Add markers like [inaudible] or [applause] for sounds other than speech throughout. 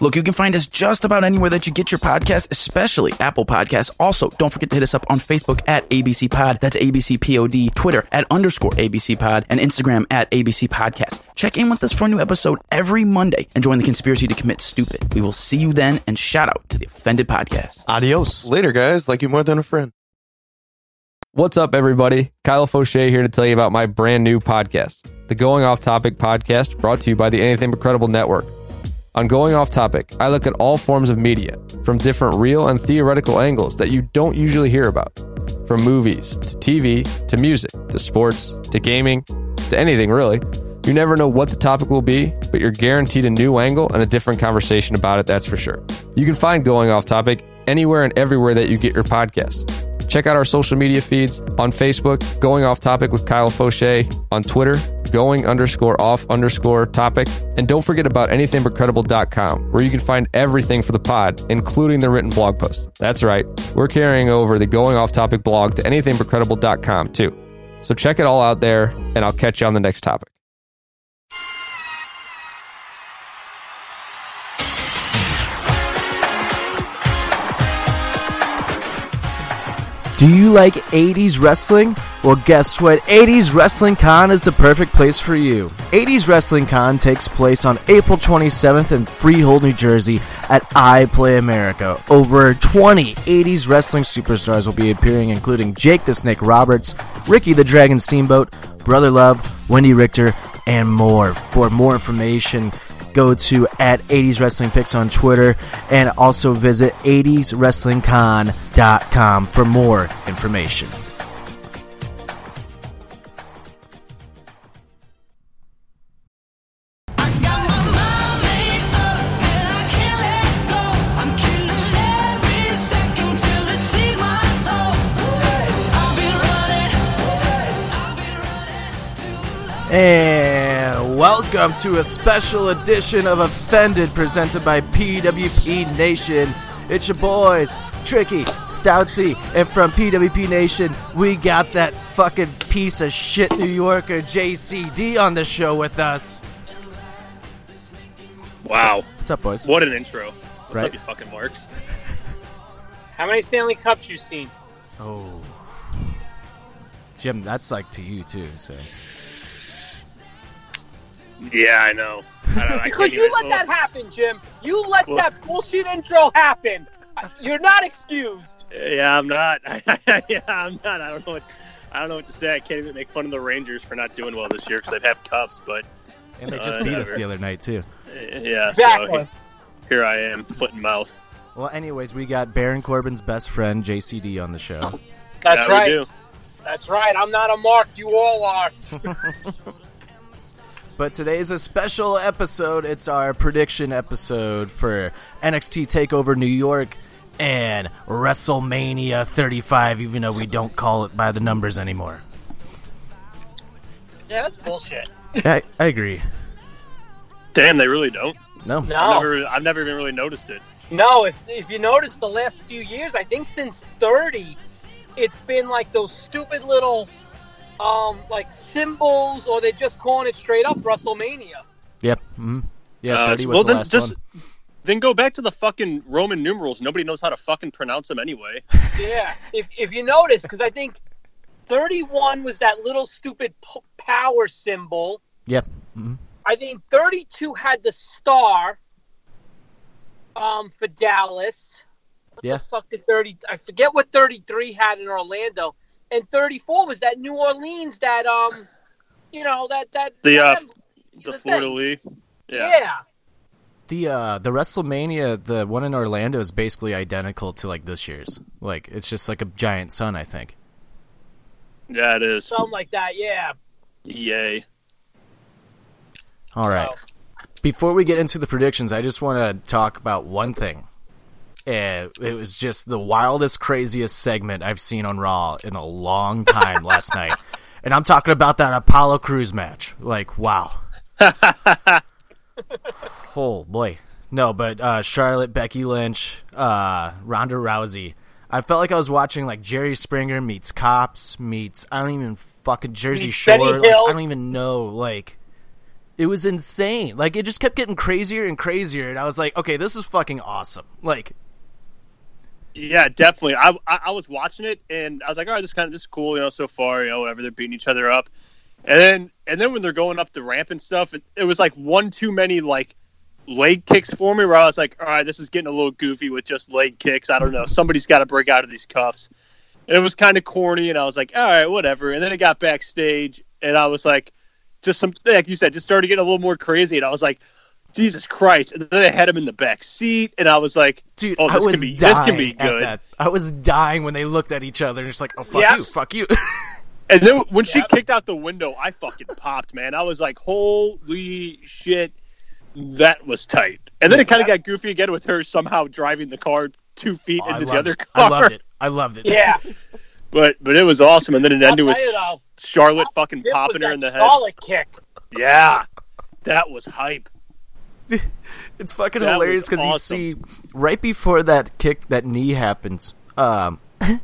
Look, you can find us just about anywhere that you get your podcast, especially Apple Podcasts. Also, don't forget to hit us up on Facebook at ABC Pod. That's ABC Pod. Twitter at underscore ABC Pod. And Instagram at ABC Podcast. Check in with us for a new episode every Monday and join the conspiracy to commit stupid. We will see you then and shout out to the Offended Podcast. Adios. Later, guys. Like you more than a friend. What's up, everybody? Kyle Fauché here to tell you about my brand new podcast, the Going Off Topic podcast, brought to you by the Anything But Credible Network. On Going Off Topic, I look at all forms of media from different real and theoretical angles that you don't usually hear about. From movies to TV to music to sports to gaming to anything really. You never know what the topic will be, but you're guaranteed a new angle and a different conversation about it, that's for sure. You can find Going Off Topic anywhere and everywhere that you get your podcasts. Check out our social media feeds on Facebook, Going Off Topic with Kyle Fauché, on Twitter, Going underscore off underscore topic, and don't forget about anythingbutcredible.com, where you can find everything for the pod, including the written blog post. That's right, we're carrying over the Going Off Topic blog to anythingbutcredible.com too. So check it all out there, and I'll catch you on the next topic. Do you like 80s wrestling? Well, guess what? 80s Wrestling Con is the perfect place for you. 80s Wrestling Con takes place on April 27th in Freehold, New Jersey at iPlay America. Over 20 80s wrestling superstars will be appearing, including Jake the Snake Roberts, Ricky the Dragon Steamboat, Brother Love, Wendi Richter, and more. For more information, go to at 80s Wrestling Picks on Twitter and also visit 80swrestlingcon.com for more information. And welcome to a special edition of Offended presented by PWP Nation. It's your boys, Tricky, Stoutsy, and from PWP Nation, we got that fucking piece of shit New Yorker JCD on the show with us. Wow, What's up, boys? what an intro! What's Right. up, you fucking marks? How many Stanley Cups you seen? Oh. Jim, that's like to you too, so. Yeah, I know. I don't, I Because you even, let that happen, Jim. You let Well- that bullshit intro happen. You're not excused. Yeah, I'm not. [laughs] yeah, I'm not. I don't know what. I don't know what to say. I can't even make fun of the Rangers for not doing well this year because they have cups. But And they Uh, just beat us whatever. the other night too. uh, yeah, Exactly. so here I am, foot and mouth. Well, anyways, we got Baron Corbin's best friend JCD on the show. That's yeah, we right. do. That's right. I'm not a mark. You all are. [laughs] But today is a special episode. It's our prediction episode for NXT Takeover New York and WrestleMania 35, even though we don't call it by the numbers anymore. Yeah, that's bullshit. I, I agree. Damn, they really don't. No. No, I've, never, I've never even really noticed it. no. If if you notice the last few years, I think since 30, it's been like those stupid little, um, like symbols, or they're just calling it straight up WrestleMania. Yep. hmm Yeah, Uh, 30 was well, the then just one. then go back to the fucking Roman numerals. Nobody knows how to fucking pronounce them anyway. [laughs] Yeah, if if you notice, because I think 31 was that little stupid p- power symbol. Yep. hmm I think 32 had the star um, for Dallas. What Yeah. the fuck did 30? I forget what 33 had in Orlando, and 34 was that New Orleans that um, you know that that The, uh, The the Florida thing. Lee. Yeah. Yeah. The uh the WrestleMania, the one in Orlando is basically identical to like this year's. Like it's just like a giant sun, I think. Yeah, it is. something like that. Yeah. Yay. All right. So, before we get into the predictions, I just want to talk about one thing. And it was just the wildest, craziest segment I've seen on Raw in a long time last [laughs] night. And I'm talking about that Apollo Crews match. Like, wow. [laughs] oh boy. No, but uh, Charlotte, Becky Lynch, uh, Ronda Rousey. I felt like I was watching like Jerry Springer meets Cops meets I don't even fucking Jersey Meets Shore. Like. I don't even know. Like it was insane. Like it just kept getting crazier and crazier, and I was like, okay, this is fucking awesome. Like Yeah, definitely. I, I I was watching it and I was like, all right, this kind of this is cool, you know, so far, you know, whatever. They're beating each other up, and then and then when they're going up the ramp and stuff, it, it was like one too many like leg kicks for me. Where I was like, all right, this is getting a little goofy with just leg kicks. I don't know. Somebody's got to break out of these cuffs. And it was kind of corny, and I was like, all right, whatever. And then it got backstage, and I was like, just some like you said, just started getting a little more crazy, and I was like. Jesus Christ! And then they had him in the back seat, and I was like, dude, "Oh, I this was can be dying this can be at good." that. I was dying when they looked at each other and just like, oh fuck Yeah. you, fuck you. [laughs] And then when she kicked out the window, I fucking popped, man. I was like, holy shit, that was tight. And then it kind of got goofy again with her somehow driving the car two feet Oh, into the other it. car. I loved it. I loved it. Yeah. But but it was awesome. And then it ended with though, Charlotte fucking popping her in the head. Solid kick. Yeah, that was hype. [laughs] It's fucking That hilarious because awesome. you see right before that kick, that knee happens. Um, [laughs]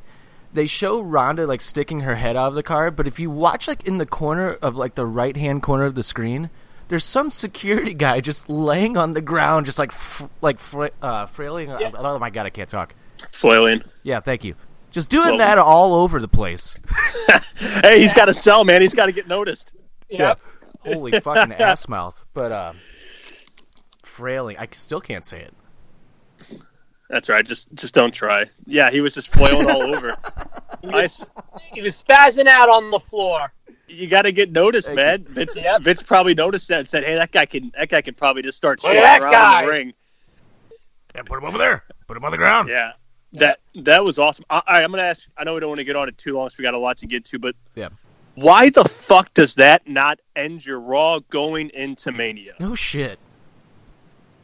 they show Ronda like sticking her head out of the car, but if you watch like in the corner of like the right hand corner of the screen, there's some security guy just laying on the ground, just like fr- like fra- uh, frailing. Yeah. Oh my god, I can't talk. Flailing. Yeah, thank you. Just doing Well- that all over the place. [laughs] Hey, he's got to sell, man. He's got to get noticed. Yep. Holy fucking ass mouth. But uh, frailing. I still can't say it. That's right. Just just don't try. Yeah, he was just flailing all over. [laughs] Nice. He was spazzing out on the floor. You got to get noticed, man. Vince, Yep. Vince probably noticed that and said, "Hey, that guy can that guy can probably just start Look swinging at that around guy. in the ring." Yeah, put him over there. Put him on the ground. Yeah, that that was awesome. I, I, I'm gonna ask. I know we don't want to get on it too long, so we got a lot to get to. But Yeah. why the fuck does that not end your Raw going into Mania? No shit.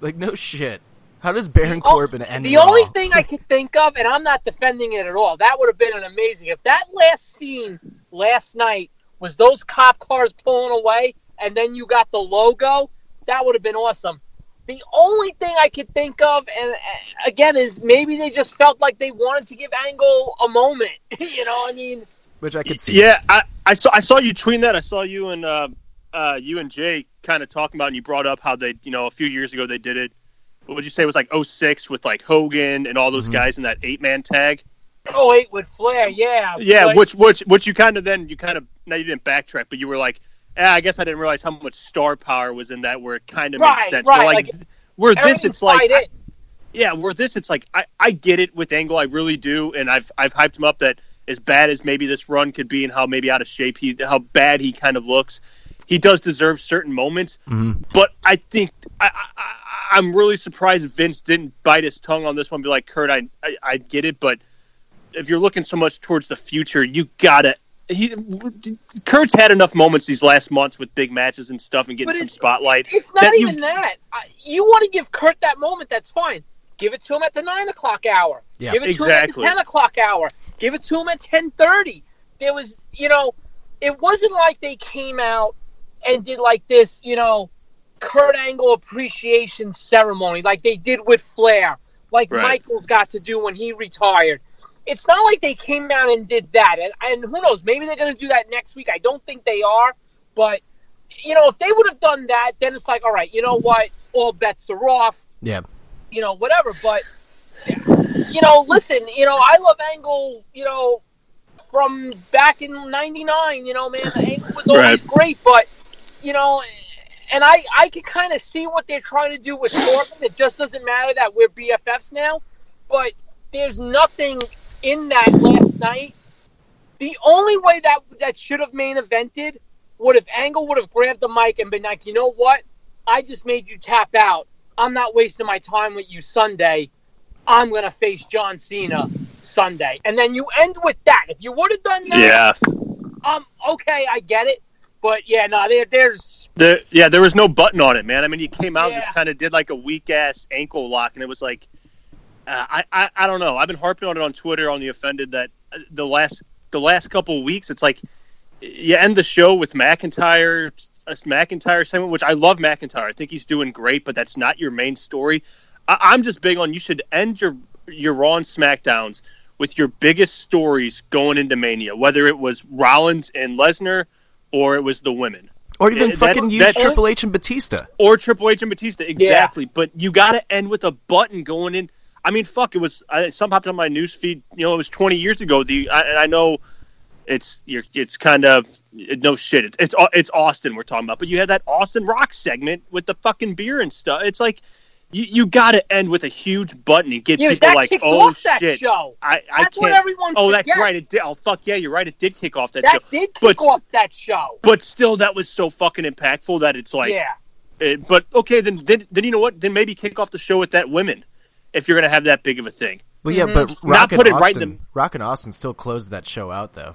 Like no shit. How does Baron Oh, Corbin end The Raw? only thing I could think of, and I'm not defending it at all, that would have been an amazing. If that last scene last night was those cop cars pulling away, and then you got the logo, that would have been awesome. The only thing I could think of, and uh, again, is maybe they just felt like they wanted to give Angle a moment. [laughs] you know, I mean, which I could see. Yeah, I, I saw I saw you tweeting that. I saw you and uh, uh, you and Jay kind of talking about, and you brought up how they, you know, a few years ago they did it. What would you say it was like 06 with like Hogan and all those Mhm. guys in that eight man tag? oh wait, with Flair, yeah, Yeah, But- which which which you kind of then you kind of now you didn't backtrack, but you were like, eh, I guess I didn't realize how much star power was in that, where it kind of Right, made sense. right, Where, like, like, where this, it's like, tied in. yeah, where this, it's like I, I get it with Angle, I really do, and I've I've hyped him up that as bad as maybe this run could be, and how maybe out of shape he, how bad he kind of looks, he does deserve certain moments. Mhm. But I think I, I I'm really surprised Vince didn't bite his tongue on this one. Be like, Kurt, I, I I get it, but if you're looking so much towards the future, you gotta. He Kurt's had enough moments these last months with big matches and stuff and getting some spotlight. It's not that you- even that. I, you want to give Kurt that moment, that's fine. Give it to him at the nine o'clock hour. Yeah, Give it exactly. to him at the ten o'clock hour. Give it to him at ten thirty. There was, you know, it wasn't like they came out and did like this, you know, Kurt Angle appreciation ceremony like they did with Flair, like Right. Michaels got to do when he retired. It's not like they came out and did that, and, and who knows? Maybe they're going to do that next week. I don't think they are, but you know, if they would have done that, then it's like, all right, you know what? All bets are off Yeah. you know, whatever. But you know, listen, you know, I love Angle, you know, from back in '99. You know, man, Angle was always Right. great, but you know, and I I can kind of see what they're trying to do with Corbin. It just doesn't matter that we're BFFs now, but there's nothing in that last night. The only way that that should have main evented would have Angle would have grabbed the mic and been like, you know what? I just made you tap out. I'm not wasting my time with you Sunday. I'm gonna face John Cena Sunday, and then you end with that. If you would have done that, Yeah, um, okay, I get it, but yeah, no, there, there's The yeah, there was no button on it, man. I mean, he came out and just kind of did like a weak ass ankle lock, and it was like, uh, I, I I don't know. I've been harping on it on Twitter on the offended that uh, the last the last couple weeks, it's like you end the show with McIntyre, a McIntyre segment, which I love McIntyre. I think he's doing great, but that's not your main story. I, I'm just big on you should end your your Raw and SmackDowns with your biggest stories going into Mania, whether it was Rollins and Lesnar or it was the women Or even Yeah, that's- fucking use that's- Triple H and Batista. or Triple H and Batista. Exactly. But you got to end with a button going in. I mean, fuck. It was I, some popped on my news feed. You know, it was 20 years ago. The I, I know it's you're, it's kind of no shit. It's, it's it's Austin we're talking about. But you had that Austin Rock segment with the fucking beer and stuff. It's like you you got to end with a huge button and get Yeah, people that like, oh off that shit. show. I I That's can't. everyone oh, that's right. It did. Oh fuck yeah, you're right. It did kick off that, show. That did kick But- off that show. But still, that was so fucking impactful that it's like. yeah. Uh, but okay, then, then then you know what? Then maybe kick off the show with that women, if you're gonna have that big of a thing. Well, yeah, Mhm. but Not Rock put and it right in the- Rock and Austin still closed that show out though.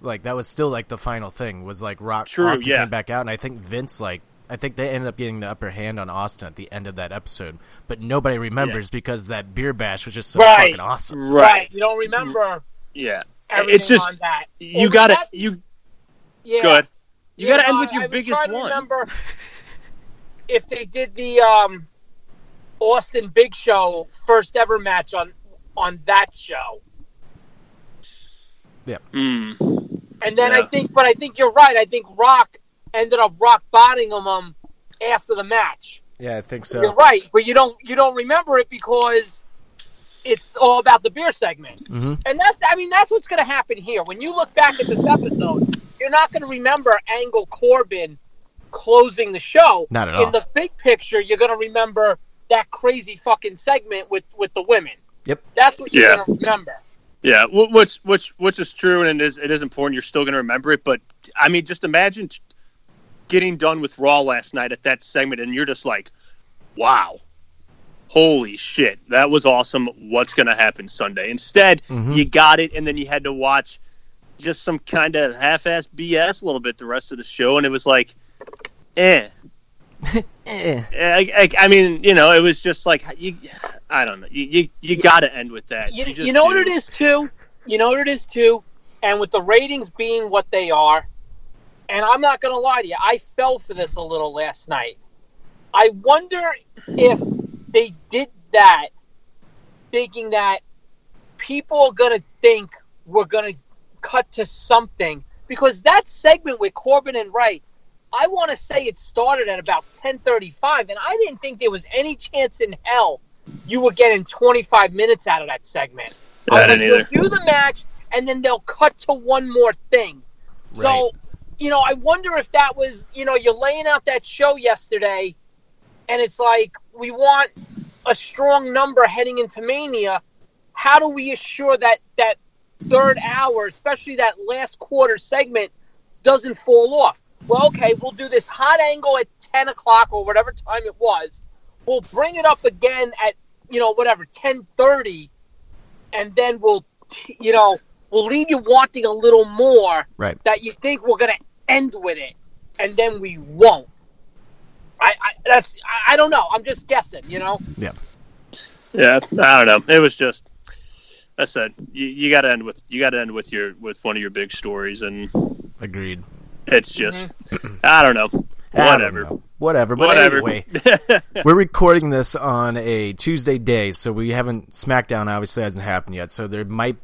Like that was still like the final thing was like Rock True, Austin yeah. came back out, and I think Vince like I think they ended up getting the upper hand on Austin at the end of that episode, but nobody remembers because that beer bash was just so Right. fucking awesome. Right. You don't remember Yeah. It's just on that. you got to you Yeah. good. You got to end with your I was biggest trying to one. Remember if they did the um, Austin Big Show first ever match on on that show, Mm. and then I think, but I think you're right. I think Rock ended up rock bottoming him after the match. Yeah, I think so. You're right, but you don't you don't remember it because it's all about the beer segment. Mhm. And that I mean that's what's going to happen here. When you look back at this episode, you're not going to remember Angle Corbin closing the show. Not at all. In the big picture, you're going to remember that crazy fucking segment with with the women. Yep. That's what you're Yeah. going to remember. Yeah, which which which is true and it is it is important. You're still gonna remember it, but I mean, just imagine t- getting done with Raw last night at that segment, and you're just like, wow. Holy shit, that was awesome. What's going to happen Sunday? Instead, Mhm. you got it, and then you had to watch just some kind of half-ass BS a little bit the rest of the show, and it was like, [laughs] eh. Eh. I, I, I mean, you know, it was just like you. I don't know. You you, you got to end with that. You, just you know what it is too. You know what it is too. And with the ratings being what they are, and I'm not going to lie to you, I fell for this a little last night. I wonder if they did that, thinking that people are going to think we're going to cut to something because that segment with Corbin and Wright. I want to say it started at about 10:35, and I didn't think there was any chance in hell you were getting 25 minutes out of that segment. I didn't they'll do the match, and then they'll cut to one more thing. So, you know, I wonder if that was, you know, you're laying out that show yesterday, and it's like we want a strong number heading into Mania. How do we assure that that third hour, especially that last quarter segment, doesn't fall off? Well, okay, we'll do this hot angle at 10 o'clock or whatever time it was. We'll bring it up again at, you know, whatever, 10.30, and then we'll, you know, we'll leave you wanting a little more Right. that you think we're going to end with it, and then we won't. I, I that's I, I don't know. I'm just guessing, you know. Yeah, Yeah, I don't know. It was just. I said you, you got to end with you got to end with your with one of your big stories, and Agreed. it's just mm-hmm. I don't know. Whatever. know. Whatever. But Whatever. anyway, [laughs] we're recording this on a Tuesday day, so we haven't SmackDown obviously hasn't happened yet. So there might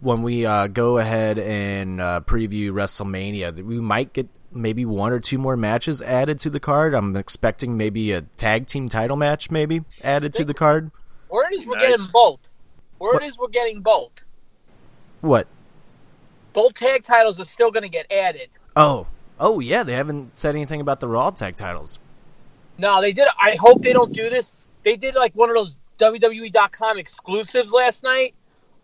when we uh, go ahead and uh, preview WrestleMania, we might get maybe one or two more matches added to the card. I'm expecting maybe a tag team title match maybe added to the card. Word is we're Nice. getting both. Word is we're getting both. What? Both tag titles are still going to get added. Oh, oh yeah, they haven't said anything about the Raw tag titles. No, they did. I hope they don't do this. They did like one of those WWE.com exclusives last night.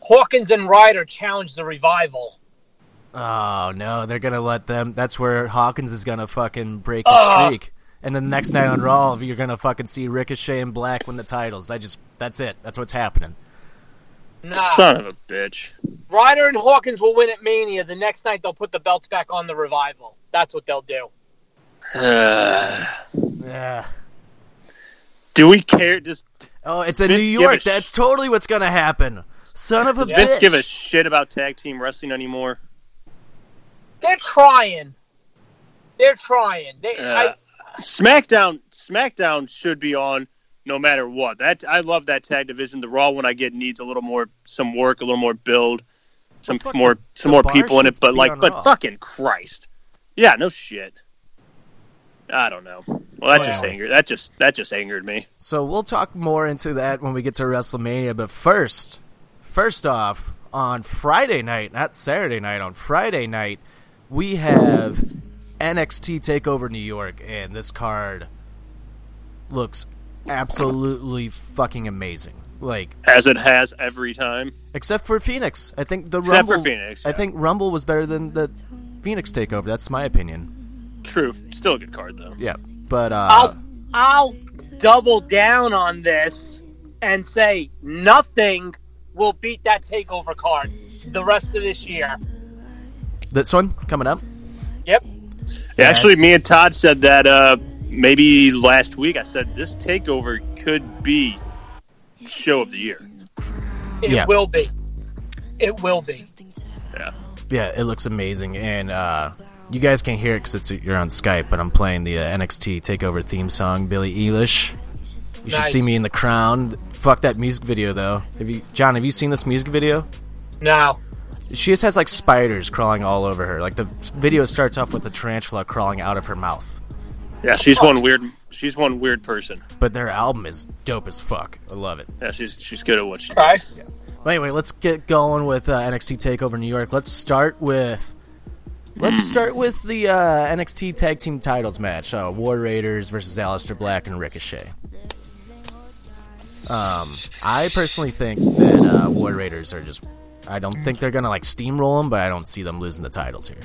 Hawkins and Ryder challenge the revival. Oh no, they're gonna let them. That's where Hawkins is gonna fucking break his Ugh. streak. And then the next night on Raw, you're gonna fucking see Ricochet and Black win the titles. I just, that's it. That's what's happening. Nah, Son of a bitch. Ryder and Hawkins will win at Mania. The next night they'll put the belts back on the revival. That's what they'll do. Uh, Yeah. do we care? Just Oh, it's in Vince New York. a sh- That's totally what's gonna happen. Son of a does Vince give a shit about tag team wrestling anymore? They're trying. They're trying. They, Uh, I, SmackDown SmackDown should be on no matter what. That I love that tag division. The Raw one I get needs a little more some work, a little more build, some fuck, more some more people in it. But like, but Raw. fucking Christ, yeah, no shit. I don't know. Well, that just angered. That just that just angered me. So we'll talk more into that when we get to WrestleMania. But first, first off, on Friday night, not Saturday night, on Friday night, we have NXT Takeover New York, and this card looks absolutely fucking amazing. Like, As it has every time. except for Phoenix, I think the Except Rumble. for Phoenix, I think Rumble was better than the Phoenix Takeover. That's my opinion. True. Still a good card though. Yeah, but uh, I'll I'll double down on this and say nothing will beat that takeover card the rest of this year. this one coming up. Yep. Yeah, actually, me and Todd said that uh, maybe last week. I said this takeover could be show of the year. It Yeah. will be. It will be. Yeah. Yeah, it looks amazing, and uh, you guys can't hear it because you're on Skype. But I'm playing the uh, NXT Takeover theme song, Billie Eilish. You should Nice. see me in the crown. Fuck that music video though. Have you, John? Have you seen this music video? No. She just has like spiders crawling all over her. Like the video starts off with a tarantula crawling out of her mouth. Yeah, she's one weird. She's one weird person. But their album is dope as fuck. I love it. Yeah, she's she's good at what she right? does. But anyway, let's get going with uh, NXT Takeover New York. Let's start with let's [clears throat] start with the uh, NXT Tag Team Titles match: uh, War Raiders versus Aleister Black and Ricochet. Um, I personally think that uh, War Raiders are just. I don't think they're gonna like steamroll them, but I don't see them losing the titles here.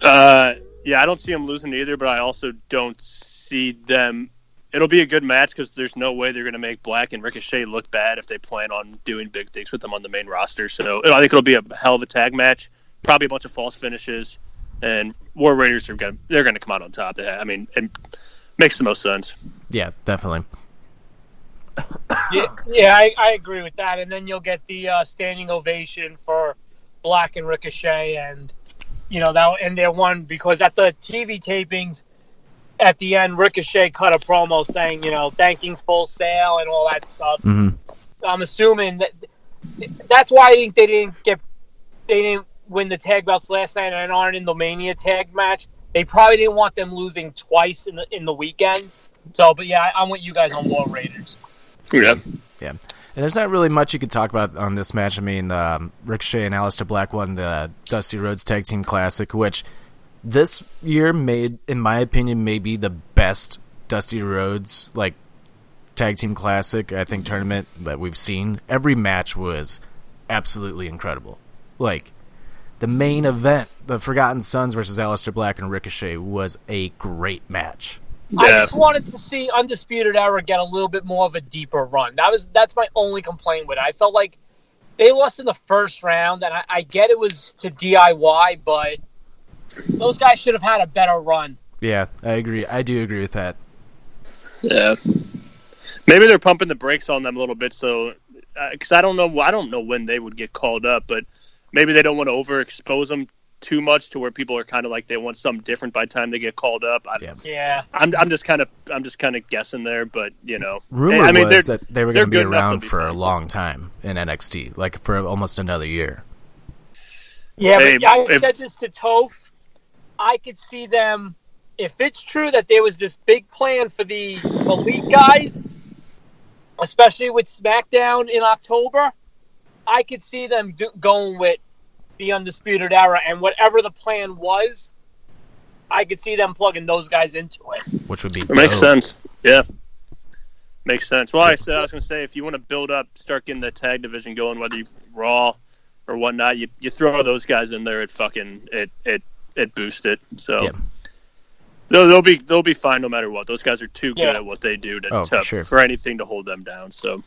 Uh, yeah, I don't see them losing either, but I also don't see them. It'll be a good match because there's no way they're going to make Black and Ricochet look bad if they plan on doing big things with them on the main roster. So I think it'll be a hell of a tag match. Probably a bunch of false finishes, and War Raiders are going to they're going to come out on top. I mean, it makes the most sense. Yeah, definitely. Yeah, yeah I, I agree with that. And then you'll get the uh, standing ovation for Black and Ricochet, and you know that and their one because at the TV tapings, at the end, Ricochet cut a promo saying, you know, thanking Full Sail and all that stuff. Mm-hmm. I'm assuming that that's why I think they didn't get they didn't win the tag belts last night and aren't in the Mania tag match. They probably didn't want them losing twice in the in the weekend. So, but yeah, I, I'm with you guys on War Raiders. Yeah. Yeah. And there's not really much you could talk about on this match. I mean, um, Ricochet and Aleister Black won the Dusty Rhodes Tag Team Classic, which this year made, in my opinion, maybe the best Dusty Rhodes like Tag Team Classic I think tournament that we've seen. Every match was absolutely incredible. Like the main event, the Forgotten Sons versus Aleister Black and Ricochet, was a great match. I just wanted to see Undisputed Era get a little bit more of a deeper run. That was that's my only complaint with it. I felt like they lost in the first round, and I, I get it was to DIY, but those guys should have had a better run. Yeah, I agree. I do agree with that. Yeah. Maybe they're pumping the brakes on them a little bit, so uh, because I don't know, I don't know when they would get called up, but maybe they don't want to overexpose them too much to where people are kind of like they want something different by the time they get called up. I, Yeah. Yeah, I'm, I'm just kind of, I'm just kind of guessing there, but you know, Rumor I mean, was they're- that they were going to be good enough to around be for a long time in NXT, like for almost another year. yeah. Hey, but I if- said this to Toph. I could see them if it's true that there was this big plan for the elite guys, especially with SmackDown in October. I could see them do, going with the Undisputed Era and whatever the plan was. I could see them plugging those guys into it. which would be It makes sense. Yeah. Makes sense. Well, I said I was going to say if you want to build up, start getting the tag division going, whether you Raw or whatnot, you, you throw those guys in there, it fucking it it it boosts it. So Yeah. they'll, they'll be they'll be fine no matter what. Those guys are too good Yeah. at what they do to, Oh, for to sure. for anything to hold them down. So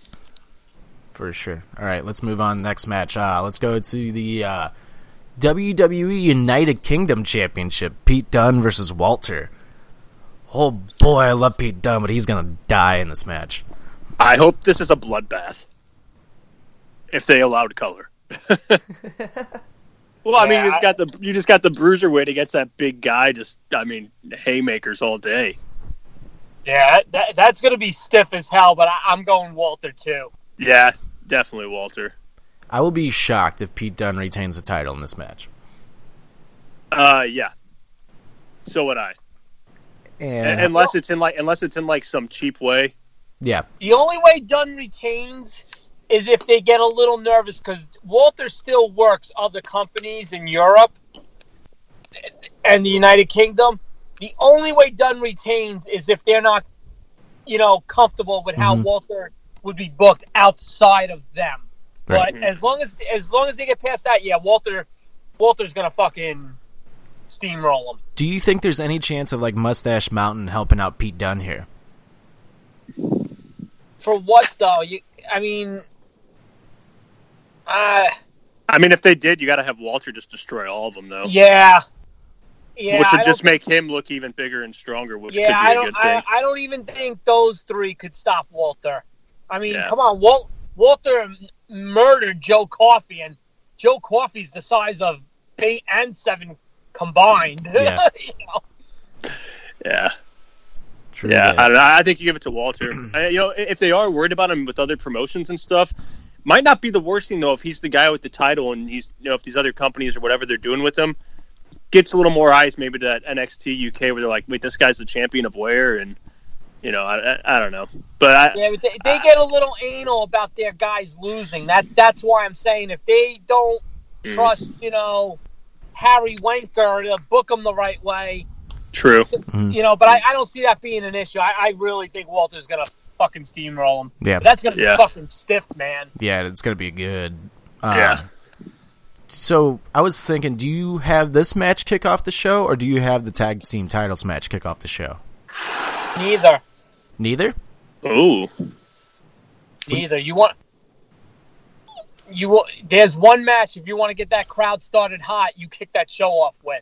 for sure. All right, let's move on. Next match. Uh, let's go to the uh, WWE United Kingdom Championship. Pete Dunne versus Walter. Oh boy, I love Pete Dunne, but he's gonna die in this match. I hope this is a bloodbath. If they allowed color. [laughs] well, I mean, you just I- got the you just got the bruiserweight against that big guy. Just, I mean, haymakers all day. Yeah, that, that, that's going to be stiff as hell, but I, I'm going Walter too. Yeah, definitely, Walter. I will be shocked if Pete Dunne retains the title in this match. Uh, yeah. So would I. And unless it's in like unless it's in like some cheap way. yeah, The only way Dunne retains is if they get a little nervous because Walter still works other companies in Europe and the United Kingdom. The only way Dunne retains is if they're not, you know, comfortable with how Mhm. Walter would be booked outside of them. Right. But as long as as long as they get past that, yeah, Walter Walter's gonna fucking steamroll them. do you think there's any chance of like Mustache Mountain helping out Pete Dunne here? For what though? You, I mean, uh, I mean, if they did, you got to have Walter just destroy all of them, though. yeah, yeah. which would don't just make him look even bigger and stronger, which yeah, I could be a don't. good thing. I, I don't even think those three could stop Walter. I mean, Yeah. come on, Walt, Walter m- murdered Joe Coffey, and Joe Coffey's the size of eight and seven combined. [laughs] Yeah. You know? yeah, True yeah. that. I, don't know. I think you give it to Walter. I, [clears throat] uh, you know, if they are worried about him with other promotions and stuff, might not be the worst thing though. If he's the guy with the title and he's, you know, if these other companies or whatever they're doing with him gets a little more eyes, maybe to that NXT UK where they're like, wait, this guy's the champion of where, and you know, I, I, I don't know, but I, Yeah, but they, they get a little anal about their guys losing. That that's why I'm saying if they don't Mm. trust, you know, Harry Wenker to book them the right way, true. you know. But I, I don't see that being an issue. I, I really think Walter's gonna fucking steamroll him. Yeah. But that's gonna Yeah. be fucking stiff, man. Yeah, it's gonna be good. Um, Yeah. So I was thinking, do you have this match kick off the show, or do you have the tag team titles match kick off the show? Neither, Neither. Ooh, neither. You want you wa- there's one match if you want to get that crowd started hot, you kick that show off with.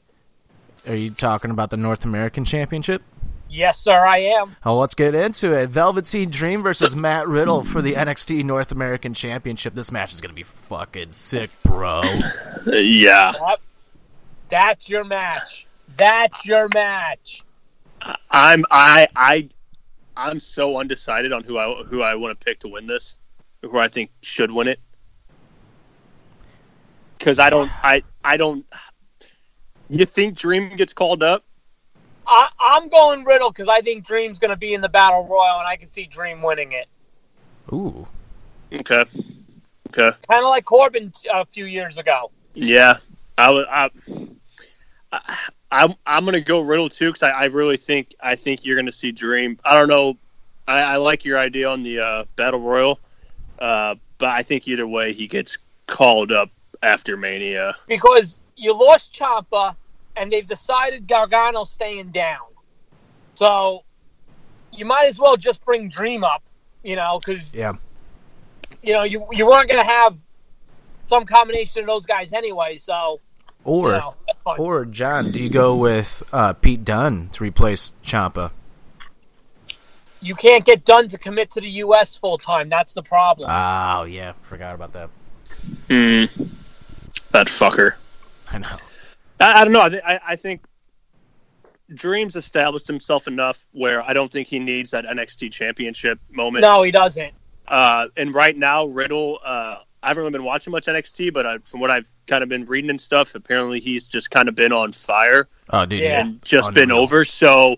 Are you talking about the North American Championship? Yes, sir, I am. Oh, let's get into it. Velveteen Dream versus Matt Riddle for the NXT North American Championship. This match is gonna be fucking sick, bro. [laughs] yeah. Yep. That's your match. That's your match. I'm I I I'm so undecided on who I who I want to pick to win this, who I think should win it. Because I don't I I don't. You think Dream gets called up? I, I'm going Riddle because I think Dream's going to be in the Battle Royal, and I can see Dream winning it. Ooh. Okay. Okay. Kind of like Corbin a few years ago. Yeah. I would. I, I, I'm I'm gonna go Riddle too because I, I really think I think you're gonna see Dream. I don't know. I, I like your idea on the uh, battle royal, uh, but I think either way he gets called up after Mania. because you lost Ciampa, and they've decided Gargano's staying down. So you might as well just bring Dream up, you know, because Yeah. you know you you weren't going to have some combination of those guys anyway. So Or you know, that's fine. or John, do you go with uh, Pete Dunne to replace Ciampa? you can't get Dunne to commit to the U.S. full time. That's the problem. Oh yeah, forgot about that. Hmm. That fucker. I know. I, I don't know. I, th- I, I think Dreams established himself enough where I don't think he needs that NXT championship moment. no, he doesn't. Uh, and right now, Riddle, uh, I haven't really been watching much NXT, but uh, from what I've kind of been reading and stuff, apparently he's just kind of been on fire Oh, dude. Yeah. and just been Unreal. over. So,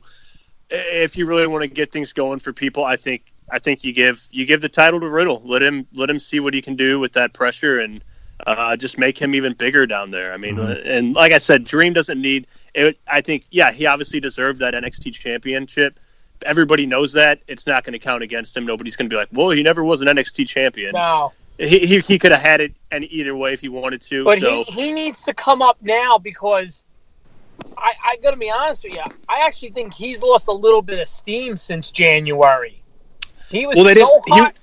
if you really want to get things going for people, I think I think you give you give the title to Riddle. Let him let him see what he can do with that pressure and. Uh, just make him even bigger down there. I mean, Mhm. and like I said, Dream doesn't need. It, I think, yeah, he obviously deserved that NXT championship. Everybody knows that. It's not going to count against him. Nobody's going to be like, "Well, he never was an NXT champion." No, He he, he could have had it and either way if he wanted to. but so he he needs to come up now because. I, I gotta be honest with you. I actually think he's lost a little bit of steam since January. He was Well, they so didn't- he- hot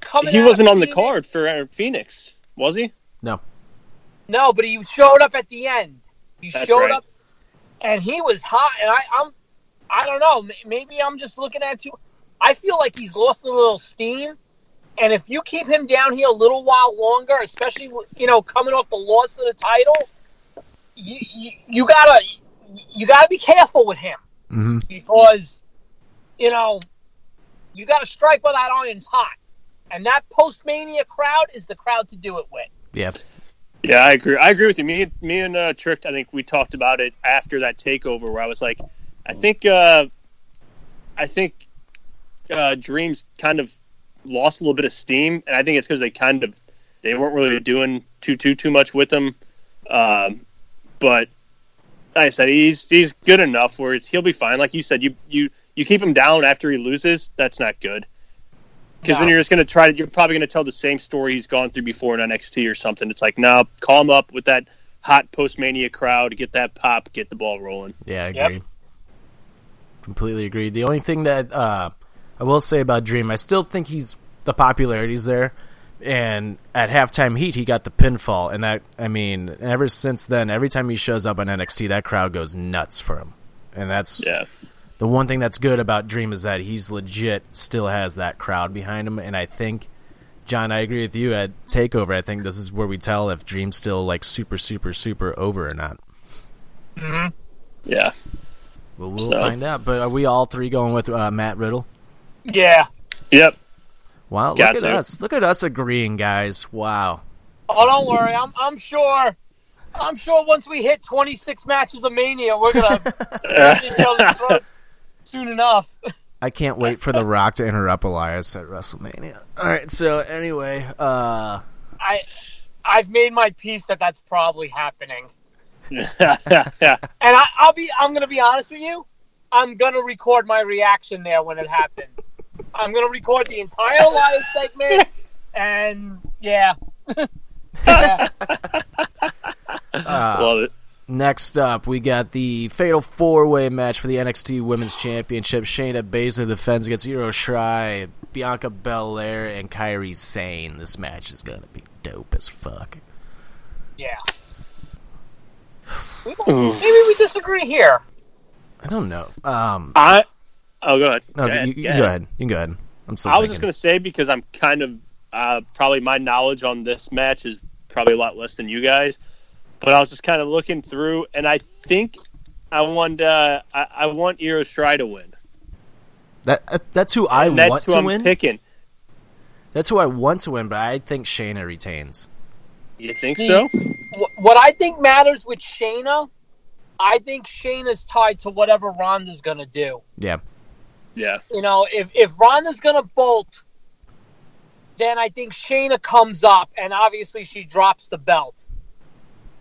coming he out wasn't of on the card for uh, Phoenix, was he? No, No, but he showed up at the end. He That's showed right. up, and he was hot. And I, I'm, I don't know. Maybe I'm just looking at you. I feel like he's lost a little steam, and if you keep him down here a little while longer, especially you know coming off the loss of the title, you you, you gotta you gotta be careful with him hmm because you know you gotta strike while that iron's hot, and that post mania crowd is the crowd to do it with. Yeah. Yeah, I agree. I agree with you. Me, me and uh, Trick. I think we talked about it after that takeover, where I was like, I think, uh, I think, uh, Dreams kind of lost a little bit of steam, and I think it's because they kind of they weren't really doing too too too much with him. Um, but like I said, he's he's good enough where it's he'll be fine. Like you said, you you you keep him down after he loses. That's not good. Because then you're just going to try to, you're probably going to tell the same story he's gone through before in NXT or something. It's like, no, call him up with that hot post mania crowd, get that pop, get the ball rolling. Yeah, I Yep. agree. Completely agree. The only thing that uh, I will say about Dream, I still think he's the popularity's there. And at halftime heat, he got the pinfall, and that I mean, ever since then, every time he shows up on NXT, that crowd goes nuts for him. And that's Yeah. the one thing that's good about Dream is that he's legit still has that crowd behind him, and I think. John, I agree with you. At Takeover, I think this is where we tell if Dream's still like super, super, super over or not. Mm-hmm. Yes. Well, we'll So- find out. But are we all three going with uh, Matt Riddle? Yeah. Yep. Wow, look at to. us! Look at us agreeing, guys. Wow. Oh, don't worry. I'm I'm sure. I'm sure once we hit 26 matches of Mania, we're gonna [laughs] hit each other's throats soon enough. I can't wait for The Rock to interrupt Elias at WrestleMania. All right, so anyway, uh, I I've made my peace that that's probably happening. yeah. [laughs] And I, I'll be I'm gonna be honest with you. I'm gonna record my reaction there when it happens. I'm gonna record the entire live segment, [laughs] and yeah. [laughs] yeah. uh, Love it. next up, we got the Fatal Four Way match for the NXT Women's Championship. Shayna Baszler defends against Io Shirai, Bianca Belair, and Kairi Sane. This match is gonna be dope as fuck. Yeah. We might- maybe we disagree here. I don't know. Um, I, oh, go ahead. no, Go ahead. you, you Go go ahead. ahead. You can go ahead. I'm still I was thinking. just going to say because I'm kind of uh, probably my knowledge on this match is probably a lot less than you guys, but I was just kind of looking through, and I think I want uh, I, I want Io Shirai to win. That uh, that's who I And that's want who to I'm win. picking. That's who I want to win, but I think Shayna retains. You think See, so? What I think matters with Shayna, I think Shayna's tied to whatever Ronda's gonna do. Yeah. Yeah. You know, if if Ronda's gonna bolt, then I think Shayna comes up, and obviously she drops the belt.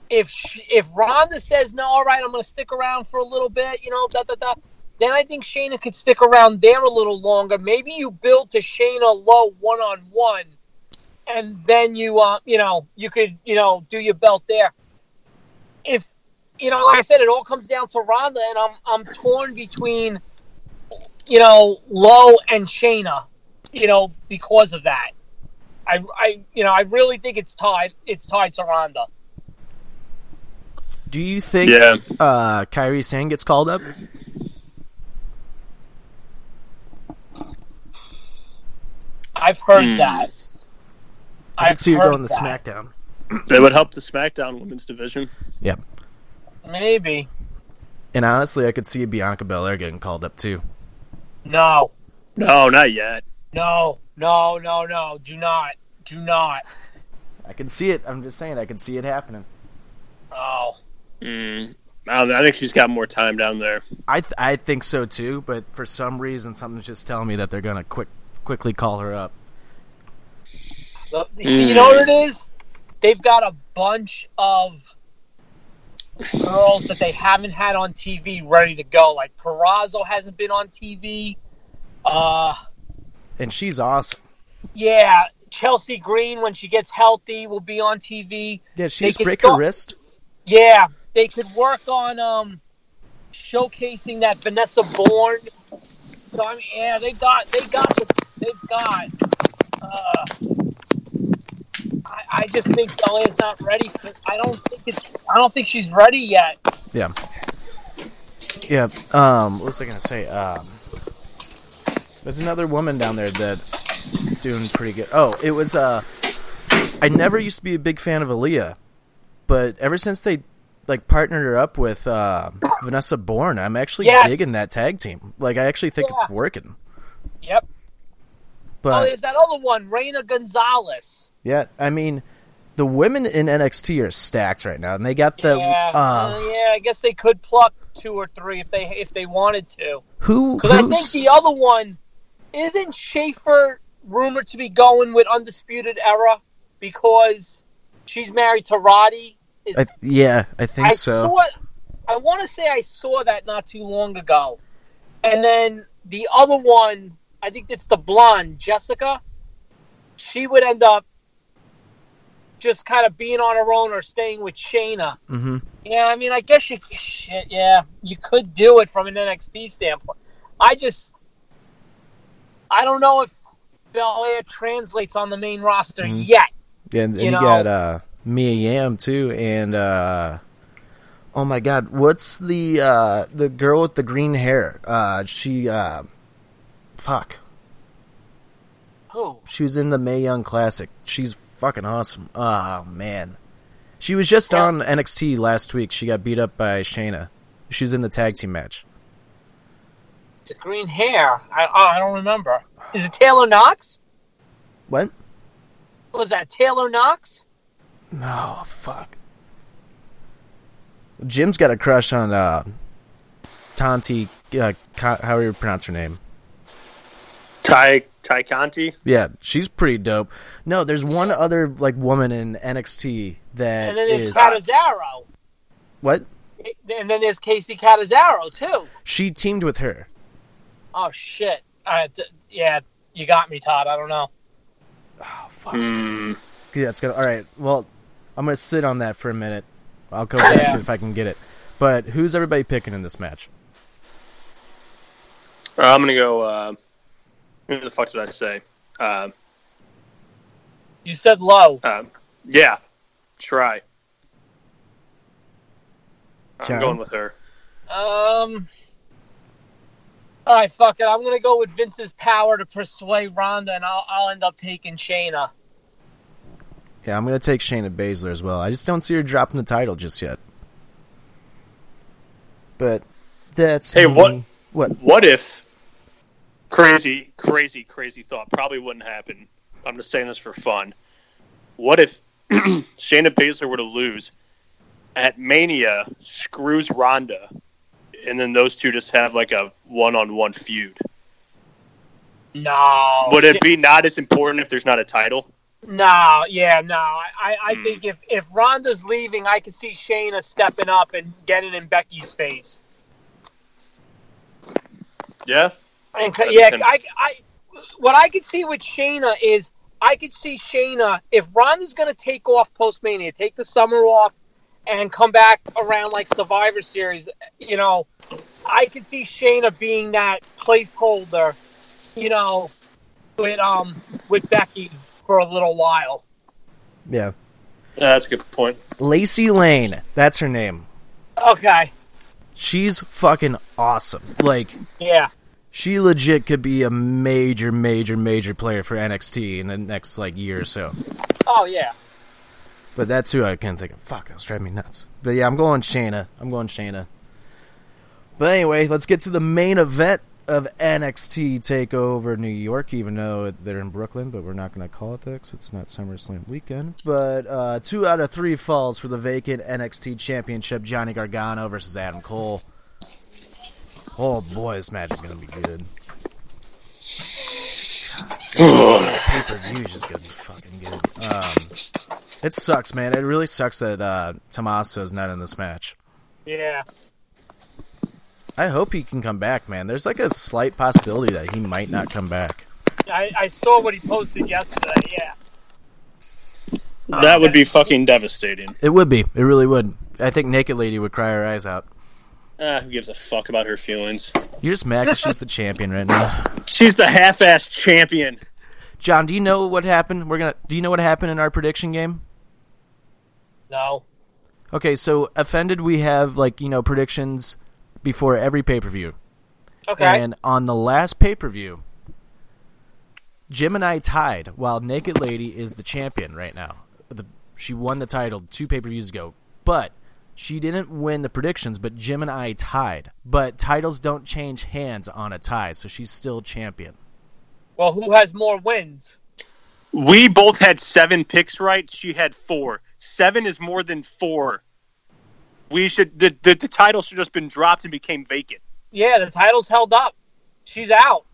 If she, if Ronda says no, all right, I'm gonna stick around for a little bit, you know, da da da, then I think Shayna could stick around there a little longer. Maybe you build to Shayna Io one on one, and then you uh you know you could you know do your belt there. If you know, like I said, it all comes down to Ronda, and I'm I'm torn between you know, Io and Shayna, you know, because of that. I, I, you know, I really think it's tied. It's tied to Ronda. Do you think Yeah. uh, Kairi Sane gets called up? I've heard Hmm. that. I can see her heard going to that. SmackDown. It would help the SmackDown Women's Division. Yep. Maybe. And honestly, I could see Bianca Belair getting called up too. No. No, not yet. No. No. No. No. Do not. Do not. I can see it. I'm just saying, I can see it happening. Oh. Mm. I, don't know, I think she's got more time down there. I th- I think so too, but for some reason, something's just telling me that they're gonna quick quickly call her up. The- See, you know what it is? They've got a bunch of girls that they haven't had on TV ready to go. Like Purrazzo hasn't been on TV. Uh, And she's awesome. yeah, Chelsea Green when she gets healthy will be on TV. Yeah, she just could break her wrist. Yeah, they could work on um showcasing that Vanessa Borne. So I mean, yeah, they got they got the, they've got. Uh, I, I just think Belair's not ready. For, I don't think it's. I don't think she's ready yet. Yeah. Yeah. Um, what was I gonna say? Um, there's another woman down there that's doing pretty good. Oh, it was. Uh, I never used to be a big fan of Aliyah, but ever since they like partnered her up with uh, Vanessa Borne, I'm actually Yes. digging that tag team. Like, I actually think it's working. Yep. But oh, there's that other one, Reina Gonzalez. Yeah, I mean, the women in NXT are stacked right now, and they got the yeah, uh, yeah. I guess they could pluck two or three if they if they wanted to. who Because I think the other one isn't Shafir rumored to be going with Undisputed Era because she's married to Roddy. I yeah, I think I so. saw. I want to say I saw that not too long ago, and then the other one, I think it's the blonde Jessica. She would end up just kind of being on her own or staying with Shayna. hmm Yeah, I mean, I guess you shit. Yeah, you could do it from an NXT standpoint. I just, I don't know if Belair translates on the main roster Mhm. yet. Yeah, and, and You you, got uh, Mia Yim too, and uh, oh my God, what's the uh, the girl with the green hair? Uh, she uh, fuck, Who? she was in the Mae Young Classic. She's fucking awesome. Oh man, she was just on NXT last week. She got beat up by Shayna. She was in the tag team match. The green hair. I oh, I don't remember. Is it Taylor Knox? What? Was that Taylor Knox? No, fuck. Jim's got a crush on uh, Tanti. Uh, how do you pronounce her name? Ty Ty Conti. Yeah, she's pretty dope. No, there's one other like woman in NXT that And then there's is Catanzaro. what? And then there's Kacy Catanzaro too. She teamed with her. Oh shit. Uh, d- yeah, you got me, Todd. I don't know. Oh fuck. Hmm. Yeah, it's gonna. All right. Well, I'm gonna sit on that for a minute. I'll go back Yeah. to it if I can get it. But who's everybody picking in this match? Uh, I'm gonna go. Uh, who the fuck did I say? Uh, You said low. um, yeah, try. I'm going with her. Um. All right, fuck it. I'm gonna go with Vince's power to persuade Ronda, and I'll I'll end up taking Shayna. Yeah, I'm gonna take Shayna Baszler as well. I just don't see her dropping the title just yet. But that's Hey, what- What? What if crazy, crazy, crazy thought probably wouldn't happen. I'm just saying this for fun. What if [clears throat] Shayna Baszler were to lose at Mania, screws Ronda, and then those two just have like a one-on-one feud? No. Would it be not as important if there's not a title? No, yeah, no. I, I, I Hmm. think if if Ronda's leaving, I could see Shayna stepping up and getting in Becky's face. Yeah. And That'd yeah, I, I, what I could see with Shayna is I could see Shayna if Ronda's going to take off post Mania, take the summer off, and come back around like Survivor Series. You know, I could see Shayna being that placeholder. You know, with um with Becky for a little while. Yeah, Yeah, that's a good point. Lacey Lane. That's her name. Okay, She's fucking awesome. Like yeah, she legit could be a major, major, major player for NXT in the next like year or so. oh yeah. But that's who I can think of. Fuck, that was driving me nuts. But yeah, I'm going Shayna. I'm going Shayna. But anyway, let's get to the main event of NXT Takeover New York. Even though they're in Brooklyn, but we're not going to call it that 'cause it's not SummerSlam weekend. But uh, two out of three falls for the vacant NXT Championship: Johnny Gargano versus Adam Cole. Oh boy, this match is going to be good. [sighs] Pay per view is just going to be fucking good. Um, it sucks, man. It really sucks that uh, Tommaso's not in this match. Yeah. I hope he can come back, man. There's like a slight possibility that he might not come back. I, I saw what he posted yesterday. Yeah. That would be fucking devastating. It would be. It really would. I think Naked Lady would cry her eyes out. Ah, who gives a fuck about her feelings? You're just mad 'cause she's the champion right now. [laughs] She's the half-ass champion. John, do you know what happened? We're gonna. Do you know what happened in our prediction game? No. Okay, so offended. We have like you know predictions before every pay per view. Okay. And on the last pay per view, Jim and I tied, while Naked Lady is the champion right now. The, she won the title two pay per views ago, but she didn't win the predictions. But Jim and I tied. But titles don't change hands on a tie, so she's still champion. well, who has more wins? We both had seven picks right. She had four. Seven is more than four. We should the the, the title should have just been dropped and became vacant. Yeah, the title's held up. She's out.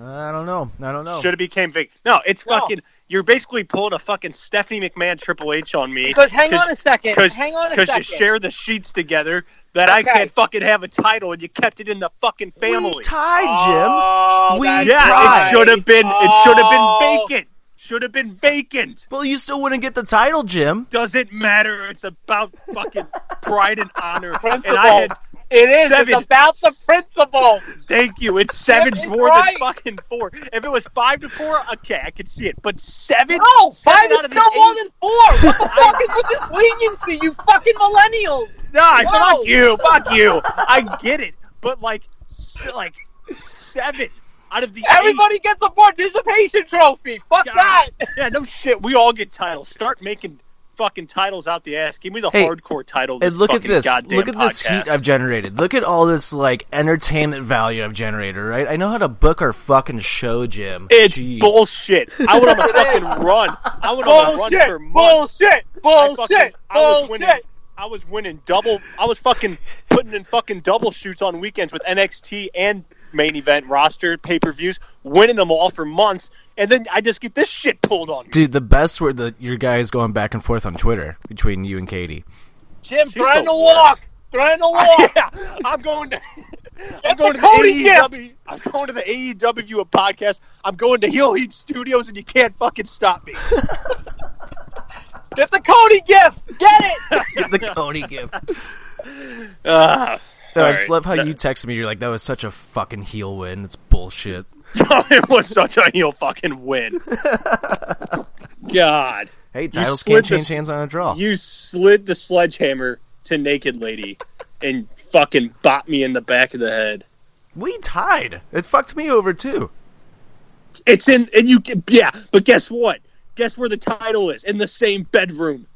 I don't know. I don't know. Should have became vacant. No, it's No. fucking. You're basically pulling a fucking Stephanie McMahon Triple H on me. Because hang on a second. Because hang on a because you share the sheets together that I can't fucking have a title and you kept it in the fucking family. Oh, we tied, Jim. Oh, We that's yeah, tied. it should have been. It should have Oh. been vacant. Should have been vacant. Well, you still wouldn't get the title, Jim. Doesn't matter. It's about fucking [laughs] pride and honor. Principle. And I had It is. seven- It's about the principle. Thank you. It's seven's more right. than fucking four. If it was five to four, okay, I could see it. But seven? No, Seven five is still more than four. What the [laughs] fuck is with this leniency, you fucking millennials? Nah, Whoa. fuck you, fuck you. I get it, but like, like seven out of the Everybody gets a participation trophy. Fuck eight. that. Yeah, no shit. We all get titles. Start making fucking titles out the ass. Give me the Hey, hardcore title. of And look at this. Goddamn Look at this heat I've generated. Look at all this like entertainment value I've generated. Right? I know how to book our fucking show, Jim. It's Jeez. bullshit. I went on a fucking [laughs] run. I went on a run for months. Bullshit. I Bullshit. fucking- I was winning. I was winning double. I was fucking putting in fucking double shoots on weekends with NXT and main event roster pay per views, winning them all for months, and then I just get this shit pulled on me. Dude, the best were the your guys going back and forth on Twitter between you and Katie. Jim, She's trying to walk. Trying to walk. yeah, I'm going to. I'm going the to Cody the AEW. I'm going to the AEW podcast. I'm going to Heel Heat Studios, and you can't fucking stop me. Get the Cody gift. Get it. [laughs] Get the Cody gift. Uh, [laughs] No, I just right. love how you texted me. You're like, "That was such a fucking heel win. It's bullshit." [laughs] it was such a heel fucking win. [laughs] God. Hey, titles can't change this- hands on a draw. You slid the sledgehammer to Naked Lady and fucking bop me in the back of the head. we tied. It fucked me over too. It's in, and you, yeah, but guess what? Guess where the title is? In the same bedroom.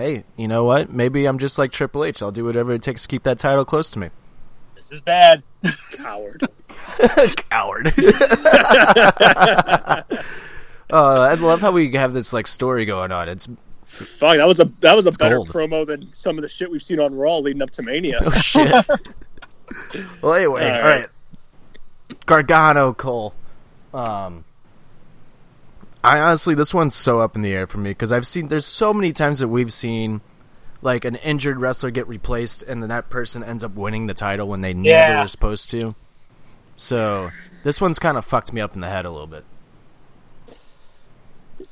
Hey, you know what? Maybe I'm just like Triple H. I'll do whatever it takes to keep that title close to me. This is bad. Coward. [laughs] Coward. [laughs] uh, I love how we have this like story going on. It's Fuck, that was a that was a better gold. promo than some of the shit we've seen on Raw leading up to Mania. oh shit. [laughs] well, anyway, All all right. right. Gargano Cole. Um, I honestly, this one's so up in the air for me because I've seen there's so many times that we've seen like an injured wrestler get replaced and then that person ends up winning the title when they never were supposed to. So this one's kind of fucked me up in the head a little bit.